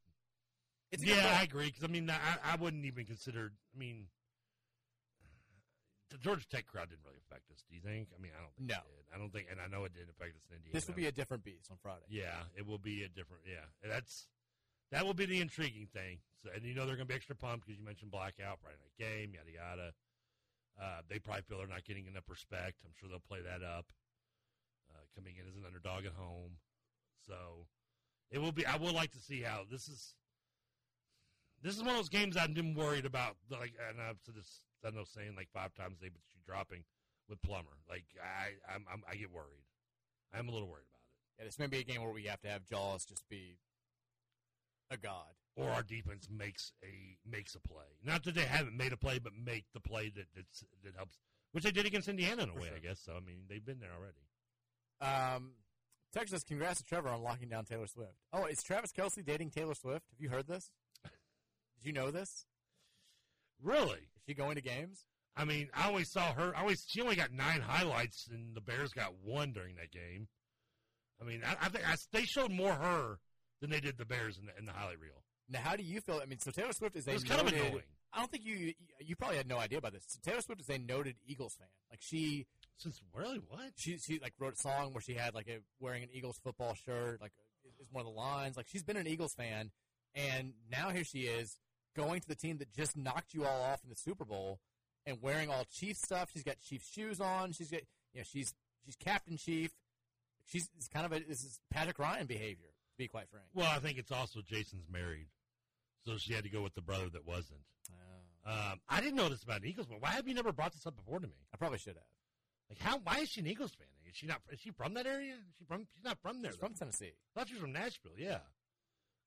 It's yeah. I agree because I mean, I, I wouldn't even consider. I mean, the Georgia Tech crowd didn't really affect us. Do you think? I mean, I don't think No. it did. I don't think, and I know it didn't affect us in Indiana. This will be a different beast on Friday. Yeah, it will be a different. Yeah, that's that will be the intriguing thing. So, and you know they're going to be extra pumped because you mentioned blackout, Friday night game, yada yada. Uh, they probably feel they're not getting enough respect. I'm sure they'll play that up. Uh, coming in as an underdog at home, so it will be. I would like to see how this is. This is one of those games I've been worried about. Like, and I've said this. I know saying like five times a day, but you dropping with Plummer. Like, I, I'm, I'm, I get worried. I'm a little worried about it. Yeah, this may be a game where we have to have Jaws just be a god. or our defense makes a makes a play. Not that they haven't made a play, but make the play that that's, that helps, which they did against Indiana in a way, sure. I guess. So I mean, they've been there already. Um, Texas, congrats to Trevor on locking down Taylor Swift. Oh, is Travis Kelce dating Taylor Swift? Have you heard this? Did you know this? Really? Is she going to games? I mean, I always saw her. I always she only got nine highlights, and the Bears got one during that game. I mean, I, I think I, they showed more her than they did the Bears in the, in the highlight reel. Now, how do you feel? I mean, so Taylor Swift is a kind of annoying. I don't think you you probably had no idea about this. Taylor Swift is a noted Eagles fan. Like she Since really what? she she like wrote a song where she had like a wearing an Eagles football shirt. Like is one of the lines. Like she's been an Eagles fan, and now here she is going to the team that just knocked you all off in the Super Bowl and wearing all Chiefs stuff. She's got Chiefs shoes on. She's got you know she's she's Captain Chief. She's it's kind of a this is Patrick Ryan behavior to be quite frank. Well, I think it's also Jason's married, so she had to go with the brother that wasn't. Oh. Um, I didn't know this about an Eagles fan. Why have you never brought this up before to me? I probably should have. Like how? Why is she an Eagles fan? Is she not? Is she from that area? Is she from? She's not from there. She's from. Tennessee. I thought she was from Nashville. Yeah.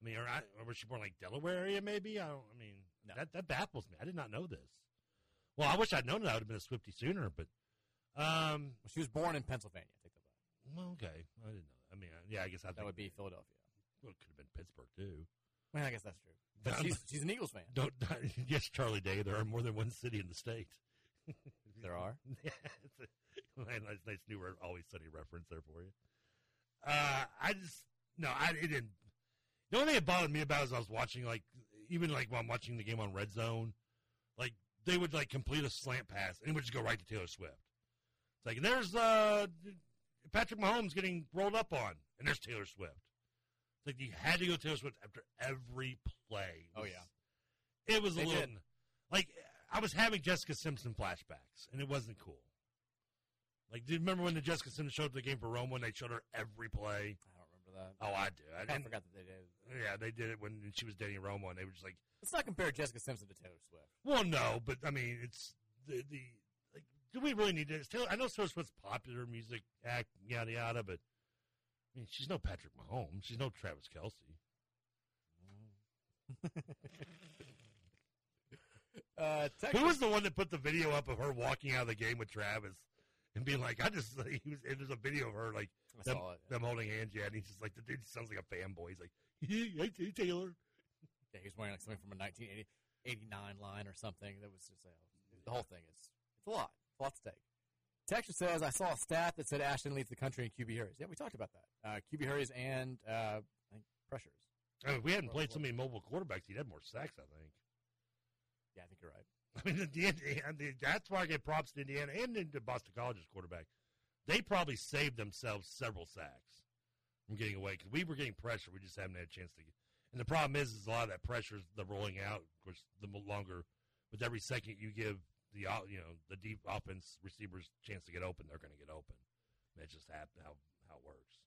I mean, or, I, or was she born like Delaware area? Maybe. I don't. I mean, No. that that baffles me. I did not know this. Well, I wish I'd known that. I would have been a Swifty sooner, but um, Well, she was born in Pennsylvania. Take that back. well, okay, I didn't know. That. I mean, yeah, I guess I That think would be Philadelphia. Well, it could have been Pittsburgh too. Well, I guess that's true. But she's, she's an Eagles fan. Don't yes, Charlie Day. There are more than one city in the state. There are. yeah, it's a nice, nice new word, always sunny reference there for you. Uh, I just no, I it didn't. The only thing that bothered me about it is I was watching like even like while I'm watching the game on Red Zone, like they would like complete a slant pass and it would just go right to Taylor Swift. It's like there's uh Patrick Mahomes getting rolled up on, and there's Taylor Swift. It's like you had to go Taylor Swift after every play. It Oh, yeah. it was a little did. like I was having Jessica Simpson flashbacks, and it wasn't cool. Like, do you remember when the Jessica Simpson showed up the game for Romo when they showed her every play? I don't remember that. Oh, I do. I, I forgot that they did. yeah, they did it when she was dating Romo, and they were just like, Let's not compare Jessica Simpson to Taylor Swift. "Well, no," but I mean, it's the the like. Do we really need this? Taylor, I know Taylor Swift's popular music act, yada yada, but I mean, she's no Patrick Mahomes. She's no Travis Kelce. Uh, Who was the one that put the video up of her walking out of the game with Travis and being like, "I just," he was. And there's a video of her like I them, saw it. Them holding hands. Yeah, and he's just like the dude sounds like a fanboy. He's like, "Hey, hey, Taylor." Yeah, he was wearing like something from a 1989 line or something. That was just uh, the whole thing is it's a lot. It's a lot to take. Texas says I saw a stat that said Ashton leads the country in QB hurries. Yeah, we talked about that. Uh, QB hurries and uh, I think pressures. I mean, if we hadn't played so many mobile quarterbacks, he'd have more sacks. I think. Yeah, I think you're right. I mean, the, Indiana, the, that's why I give props to Indiana and to Boston College's quarterback. They probably saved themselves several sacks from getting away because we were getting pressure. We just haven't had a chance to get. And the problem is, is a lot of that pressure is the rolling out. Of course, the longer, with every second you give the you know the deep offense receivers chance to get open, they're going to get open. That's just how how it works.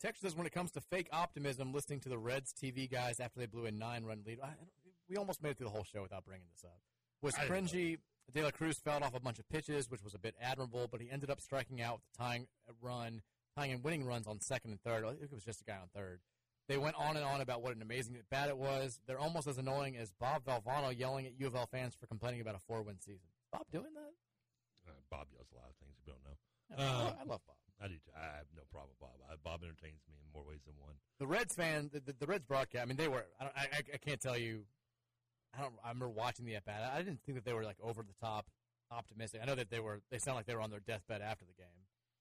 Texas says when it comes to fake optimism, listening to the Reds TV guys after they blew a nine-run lead, I, we almost made it through the whole show without bringing this up. Was cringy. De La Cruz fouled off a bunch of pitches, which was a bit admirable, but he ended up striking out with the tying run, tying and winning runs on second and third. I think it was just a guy on third. They went on and on about what an amazing at bat it was. They're almost as annoying as Bob Valvano yelling at U of L fans for complaining about a four-win season. Bob doing that? Uh, Bob yells a lot of things you don't know. I, Uh, I love Bob. I do. Too. I have no problem with Bob. I, Bob entertains me in more ways than one. the Reds fan, the, the, the Reds broadcast. I mean, they were. I, don't, I, I- I can't tell you. I don't. I remember watching the at bat. I didn't think that they were like over the top optimistic. I know that they were. They sound like they were on their deathbed after the game.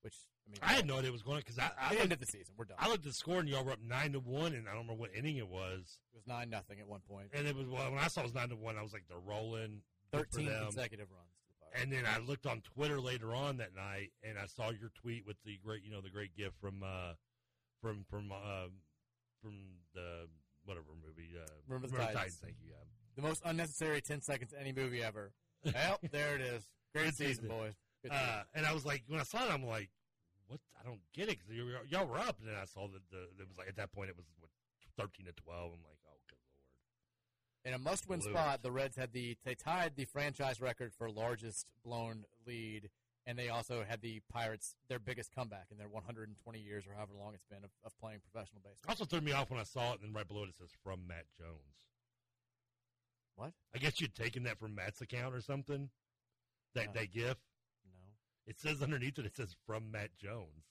Which I mean, I had no idea it was going because I, I, looked, ended the season. We're done. I looked at the score and y'all were up nine to one, and I don't remember what inning it was. it was nine nothing at one point. And it was well, when I saw it was nine to one, I was like, they're rolling. Thirteen consecutive runs. To the And then I looked on Twitter later on that night, and I saw your tweet with the great, you know, the great gift from, uh, from, from, uh, from the whatever movie. Uh, Remember the Titans. Thank you. Yeah. The most unnecessary ten seconds in any movie ever. well, there it is. Great season, boys. Uh, and I was like, when I saw it, I'm like, what? I don't get it because y'all were up, and then I saw that the it was like at that point it was what thirteen to twelve. I'm like, oh good lord. In a must-win spot, the Reds had the they tied the franchise record for largest blown lead, and they also had the Pirates their biggest comeback in their 120 years or however long it's been of, of playing professional baseball. Also threw me off when I saw it, and then right below it it says from Matt Jones. What? I guess you'd taken that from Matt's account or something. That No. that gif. No, It says underneath it, it says from Matt Jones.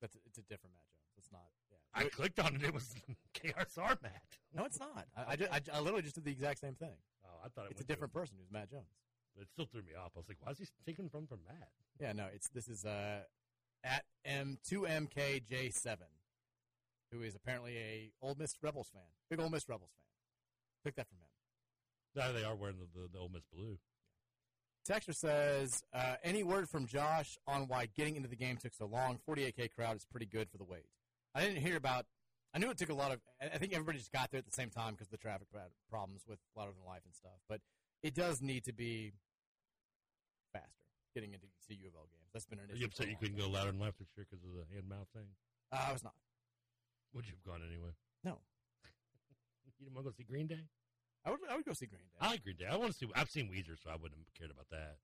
that's it's a different Matt Jones. It's not. Yeah. I clicked on it. It was KSR Matt. no, it's not. I, I, ju- I, I literally just did the exact same thing. Oh, I thought it It's a different person who's Matt Jones. but it still threw me off. I was like, why is he taking from from Matt? Yeah, no, it's this is uh at M two MKJ seven, who is apparently a Ole Miss Rebels fan, big Ole Miss Rebels fan. Took that from him. No, they are wearing the, the, the Ole Miss blue. Texter says, uh, any word from Josh on why getting into the game took so long? 48K crowd is pretty good for the wait. I didn't hear about, I knew it took a lot of, I think everybody just got there at the same time because of the traffic pro- problems with Louder Than Life and stuff. But it does need to be faster getting into see U of L games. That's been an Are issue. you for upset you couldn't go Louder Than Life this year because of the hand mouth thing? Uh, I was not. Would you have gone anyway? No. You didn't want to go see Green Day? I would, I would go see Green Day. I like Green Day. I want to see. I've seen Weezer, so I wouldn't have cared about that.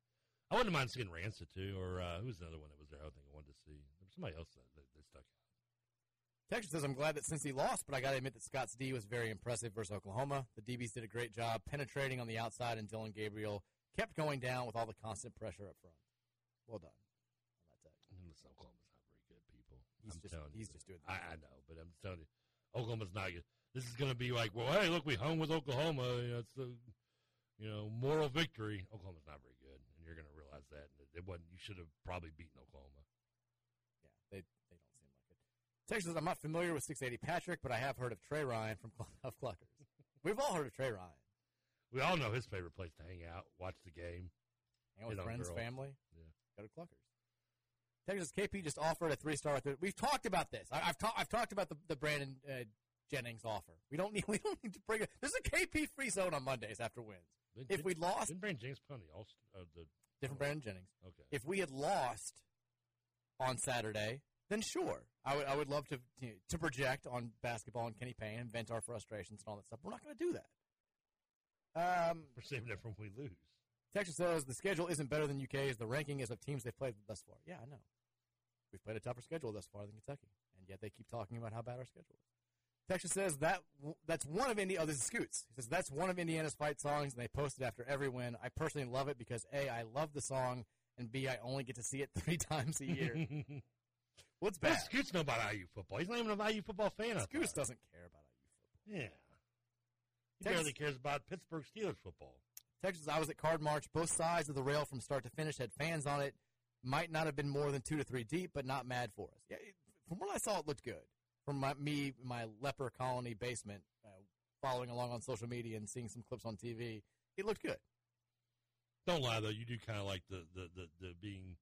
I wouldn't mind seeing Rancid too, or uh, who was the one that was there? I think I wanted to see. There was somebody else that, that, that stuck out. Texas says, I'm glad that since he lost, but I got to admit that Scott's D was very impressive versus Oklahoma. The DBs did a great job penetrating on the outside, and Dillon Gabriel kept going down with all the constant pressure up front. Well done. on that. Mm, Listen, Oklahoma's not very good, people. He's I'm just telling you. he's just doing. The I, I know, but I'm telling you, Oklahoma's not good. This is going to be like, well, hey, look, we hung with Oklahoma. You know, it's the, you know, moral victory. Oklahoma's not very good, and you're going to realize that. And it wasn't. You should have probably beaten Oklahoma. Yeah, they they don't seem like it. Texas I'm not familiar with 680 Patrick, but I have heard of Trey Ryan from Clubhouse Cluckers. We've all heard of Trey Ryan. We all know his favorite place to hang out, watch the game. Hang out with friends, girls. family. Yeah. Go to Cluckers. Texas KP just offered a three star. We've talked about this. I, I've ta- I've talked about the, the Brandon uh, Jennings offer. We don't need we don't need to bring it. There's a KP free zone on Mondays after wins. Didn't- If we lost, didn't Brandon James put on the all uh, the different Brandon Jennings. okay. If we had lost on Saturday, then sure, I would I would love to to, to project on basketball and Kenny Payne and vent our frustrations and all that stuff. We're not going to do that. Um, We're saving it from when we lose. Texas says the schedule isn't better than UK's. The ranking is of teams they've played thus far. Yeah, I know. We've played a tougher schedule thus far than Kentucky, and yet they keep talking about how bad our schedule is. Texas says that that's one of Indi. Oh, this is Scoots. He says that's one of Indiana's fight songs, and they post it after every win. I personally love it because a I love the song, and b I only get to see it three times a year. What's But bad? Scoots know about IU football. He's not even an IU football fan. Scoots doesn't care about IU football. Yeah. He Texas- barely cares about Pittsburgh Steelers football. Texas, I was at Card March. Both sides of the rail from start to finish had fans on it. Might not have been more than two to three deep, but not mad for us. Yeah, it, from what I saw, it looked good. From my, me, my leper colony basement, uh, following along on social media and seeing some clips on TV, it looked good. Don't lie though. You do kind of like the, the, the, the being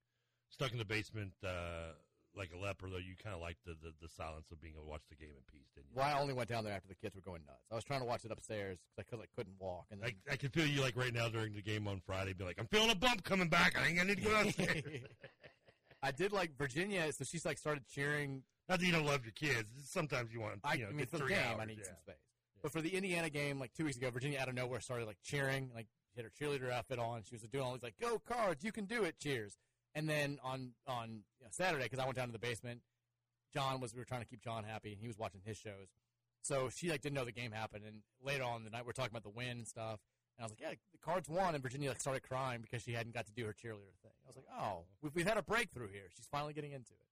stuck in the basement uh, like a leper. Though you kind of like the, the, the silence of being able to watch the game in peace, didn't you? Well, I only went down there after the kids were going nuts. I was trying to watch it upstairs because I, couldn't walk. And then, I, I can feel you like right now during the game on Friday. Be like, I'm feeling a bump coming back. I think I need to go downstairs. I did like Virginia, so she's like started cheering Not that you don't love your kids. Sometimes you want. You know, I mean, get for the game, hours, I need yeah. some space. But for the Indiana game, like two weeks ago, Virginia out of nowhere started like cheering, like she had her cheerleader outfit on. She was doing all these like "Go Cards, you can do it!" cheers. And then on on you know, Saturday, because I went down to the basement, John was we were trying to keep John happy, and he was watching his shows. So she like didn't know the game happened, and later on in the night we are talking about the win and stuff. And I was like, "Yeah, the Cards won," and Virginia like started crying because she hadn't got to do her cheerleader thing. I was like, "Oh, we've, we've had a breakthrough here. She's finally getting into it."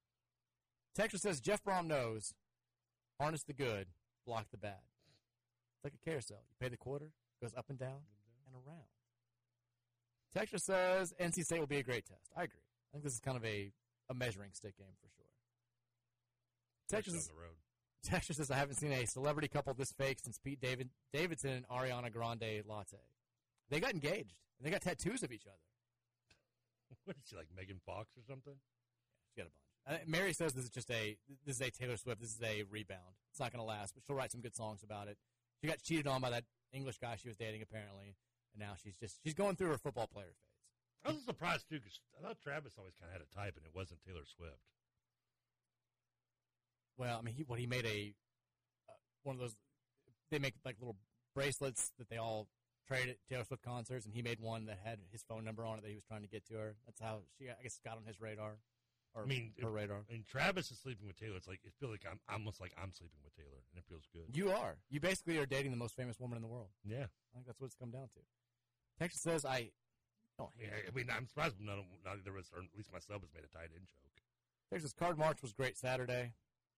Texas says Jeff Brohm knows harness the good, block the bad. It's like a carousel. You pay the quarter, goes up and down and around. Texas says NC State will be a great test. I agree. I think this is kind of a, a measuring stick game for sure. Texas, on the road. Texas says I haven't seen a celebrity couple this fake since Pete David Davidson and Ariana Grande Latte. They got engaged. And they got tattoos of each other. What is she like, Megan Fox or something? She got a bunch. Uh, Mary says this is just a this is a Taylor Swift. This is a rebound. It's not going to last, but she'll write some good songs about it. She got cheated on by that English guy she was dating apparently, and now she's just she's going through her football player phase. I was surprised too because I thought Travis always kind of had a type, and it wasn't Taylor Swift. Well, I mean, he what he made a uh, one of those. They make like little bracelets that they all trade at Taylor Swift concerts, and he made one that had his phone number on it that he was trying to get to her. That's how she, I guess, got on his radar, or I mean, her radar. I mean, Travis is sleeping with Taylor. It's like it feels like I'm almost like I'm sleeping with Taylor, and it feels good. You are. You basically are dating the most famous woman in the world. Yeah, I think that's what it's come down to. Texas says I don't I hate. mean, I, mean, I'm surprised none of not either of us, or at least myself, has made a tight end joke. Texas Card March was great Saturday.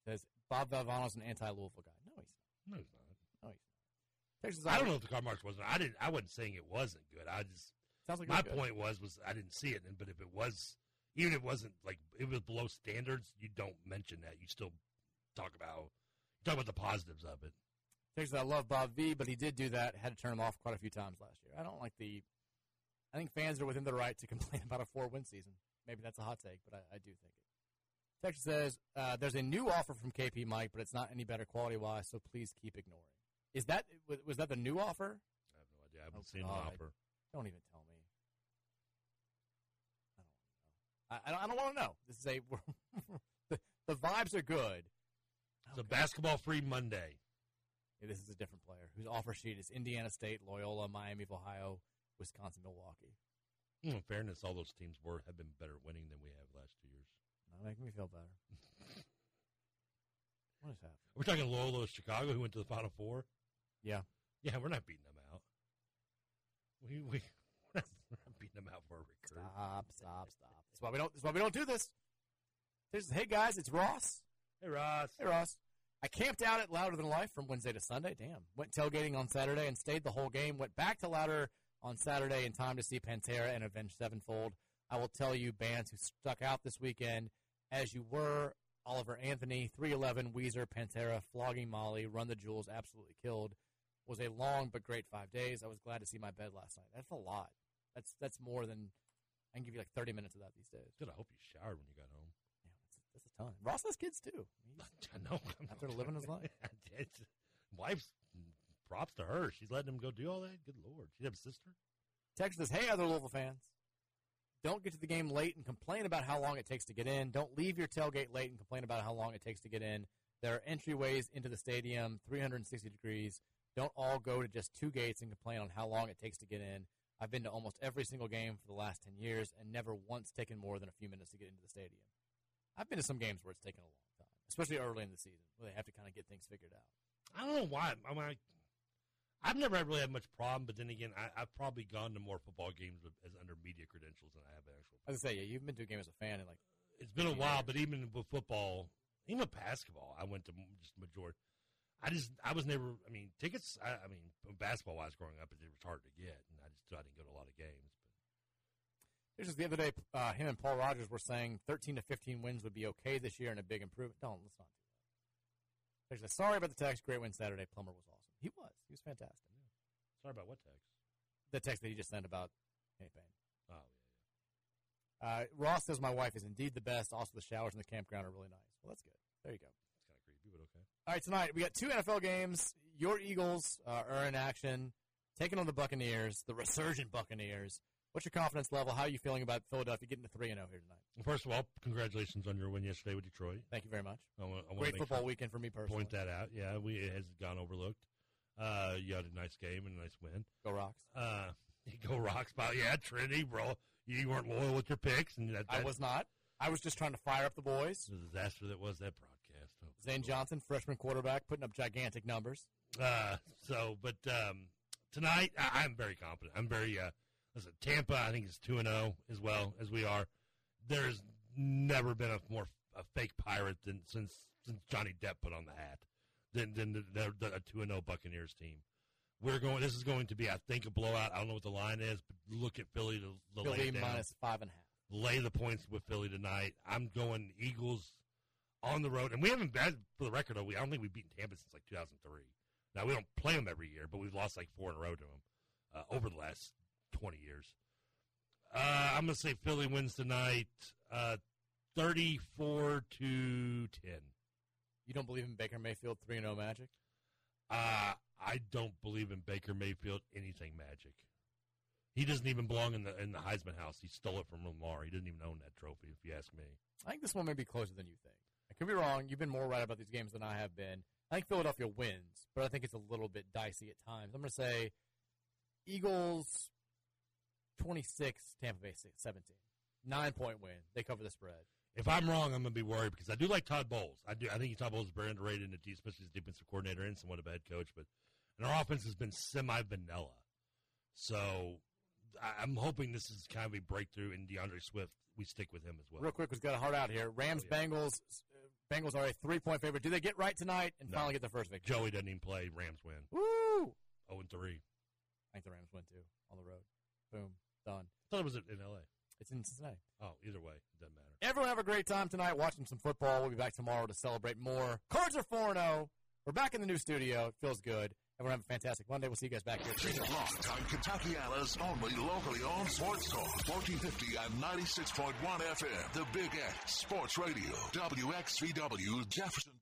Says Bob Valvano's an anti-Louisville guy. No, he's No, he's not. not. No, he's not. Texas, I don't know if the card march wasn't. I didn't. I wasn't saying it wasn't good. I just Sounds like my point was was I didn't see it, and but if it was, even if it wasn't like it was below standards, you don't mention that. You still talk about talk about the positives of it. Texas, I love Bob V, but he did do that. Had to turn him off quite a few times last year. I don't like the. I think fans are within the right to complain about a four-win season. Maybe that's a hot take, but I, I do think it. Texas says uh, there's a new offer from KP Mike, but it's not any better quality-wise. So please keep ignoring. Is that was, was that the new offer? I have no idea. I haven't Oh, seen God. an offer. Don't even tell me. I don't want to know. I, don't, want to know. This is a the, the vibes are good. It's a basketball free Monday. Yeah, this is a different player whose offer sheet is Indiana State, Loyola, Miami of Ohio, Wisconsin, Milwaukee. In fairness, all those teams were have been better winning than we have last two years. Not making me feel better. what is happening? We're talking Loyola, Chicago, who went to the Final Four. Yeah. Yeah, we're not beating them out. We we we're not, we're not him out for a recruit. Stop, stop, stop. That's why we don't. That's why we don't do this. There's, hey guys, it's Ross. Hey Ross. Hey Ross. I camped out at Louder Than Life from Wednesday to Sunday. Damn. Went tailgating on Saturday and stayed the whole game. Went back to Louder on Saturday in time to see Pantera and Avenged Sevenfold. I will tell you, bands who stuck out this weekend, as you were, Oliver Anthony, 311, Weezer, Pantera, Flogging Molly, Run the Jewels, absolutely killed. Was a long but great five days. I was glad to see my bed last night. That's a lot. That's that's more than I can give you like 30 minutes of that these days. Good. I hope you showered when you got home. Yeah, that's, that's a ton. Ross has kids too. I know. After living his life. It's, wife's props to her. She's letting him go do all that. Good lord. She have a sister. Text says, "Hey, other Louisville fans, don't get to the game late and complain about how long it takes to get in. Don't leave your tailgate late and complain about how long it takes to get in. There are entryways into the stadium, 360 degrees. Don't all go to just two gates and complain on how long it takes to get in. I've been to almost every single game for the last 10 years and never once taken more than a few minutes to get into the stadium. I've been to some games where it's taken a long time, especially early in the season, where they have to kind of get things figured out. I don't know why. I mean, I, I've never really had much problem, but then again, I, I've probably gone to more football games with, as under media credentials than I have actual. I say, yeah, you've been to a game as a fan, and like, It's been a while, but even with football, even with basketball, I went to just majority. I just, I was never. I mean, tickets. I, I mean, basketball wise, growing up, it was hard to get, and I just I didn't go to a lot of games. Here's just the other day, uh, him and Paul Rogers were saying 13 to 15 wins would be okay this year and a big improvement. Don't, let's not do that. There's a sorry about the text. Great win Saturday. Plummer was awesome. He was. He was fantastic. But sorry about what text. The text that he just sent about Kenny Payne. Oh yeah, Uh, Ross says my wife is indeed the best. Also, the showers in the campground are really nice. Well, that's good. There you go. it's kind of creepy, but okay. All right, tonight we got two NFL games. Your Eagles uh, are in action, taking on the Buccaneers, the resurgent Buccaneers. What's your confidence level? How are you feeling about Philadelphia getting to three and zero here tonight? Well, first of all, congratulations on your win yesterday with Detroit. Thank you very much. I want Great football sure- weekend for me personally. point that out. Yeah, we it has gone overlooked. Uh, you had a nice game and a nice win. Go Rocks. Uh, go rocks, pal. Yeah, Trinity, bro. You weren't loyal with your picks, and that, I was not. I was just trying to fire up the boys. the disaster that was that. Oh, Zane Johnson, freshman quarterback, putting up gigantic numbers. Uh, so, but um, tonight I, I'm very confident. I'm very. Uh, listen, Tampa, I think is two and zero as well as we are. There's never been a more a fake pirate than since since Johnny Depp put on the hat than than the, the, the two and zero Buccaneers team. We're going. This is going to be, I think, a blowout. I don't know what the line is, but look at Philly to, to lay Philly down. minus five and a half. lay the points with Philly tonight. I'm going Eagles on the road, and we haven't been for the record. though, We I don't think we've beaten Tampa since like 2003. Now we don't play them every year, but we've lost like four in a row to them uh, over the last 20 years. Uh, I'm going to say Philly wins tonight, uh, 34 to 10. You don't believe in Baker Mayfield three and zero magic? Uh, I don't believe in Baker Mayfield anything magic. He doesn't even belong in the in the Heisman house. He stole it from Lamar. He didn't even own that trophy, if you ask me. I think this one may be closer than you think. I could be wrong. You've been more right about these games than I have been. I think Philadelphia wins, but I think it's a little bit dicey at times. I'm going to say Eagles 26, Tampa Bay 17. Nine point win. They cover the spread. If I'm wrong, I'm going to be worried because I do like Todd Bowles. I do. I think Todd Bowles is very underrated, in especially as defensive coordinator and somewhat of a head coach. But and our offense has been semi vanilla. So I'm hoping this is kind of a breakthrough in D'Andre Swift. We stick with him as well. Real quick, we've got a heart out here. Rams, Oh, yeah. Bengals. Bengals are a three point favorite. Do they get right tonight and No. finally get their first victory? Joey doesn't even play. Rams win. Woo! 0 and 3. I think the Rams win too on the road. Boom. Done. I thought it was in LA. It's in Cincinnati. Oh, either way, it doesn't matter. Everyone have a great time tonight watching some football. We'll be back tomorrow to celebrate more. Cards are 4 0. We're back in the new studio. It feels good. Everyone have a fantastic Monday. We'll see you guys back here. at 3 o'clock. On Kentuckiana's only locally owned sports talk. 1450 and 96.1 FM. The Big X Sports Radio. WXVW Jefferson.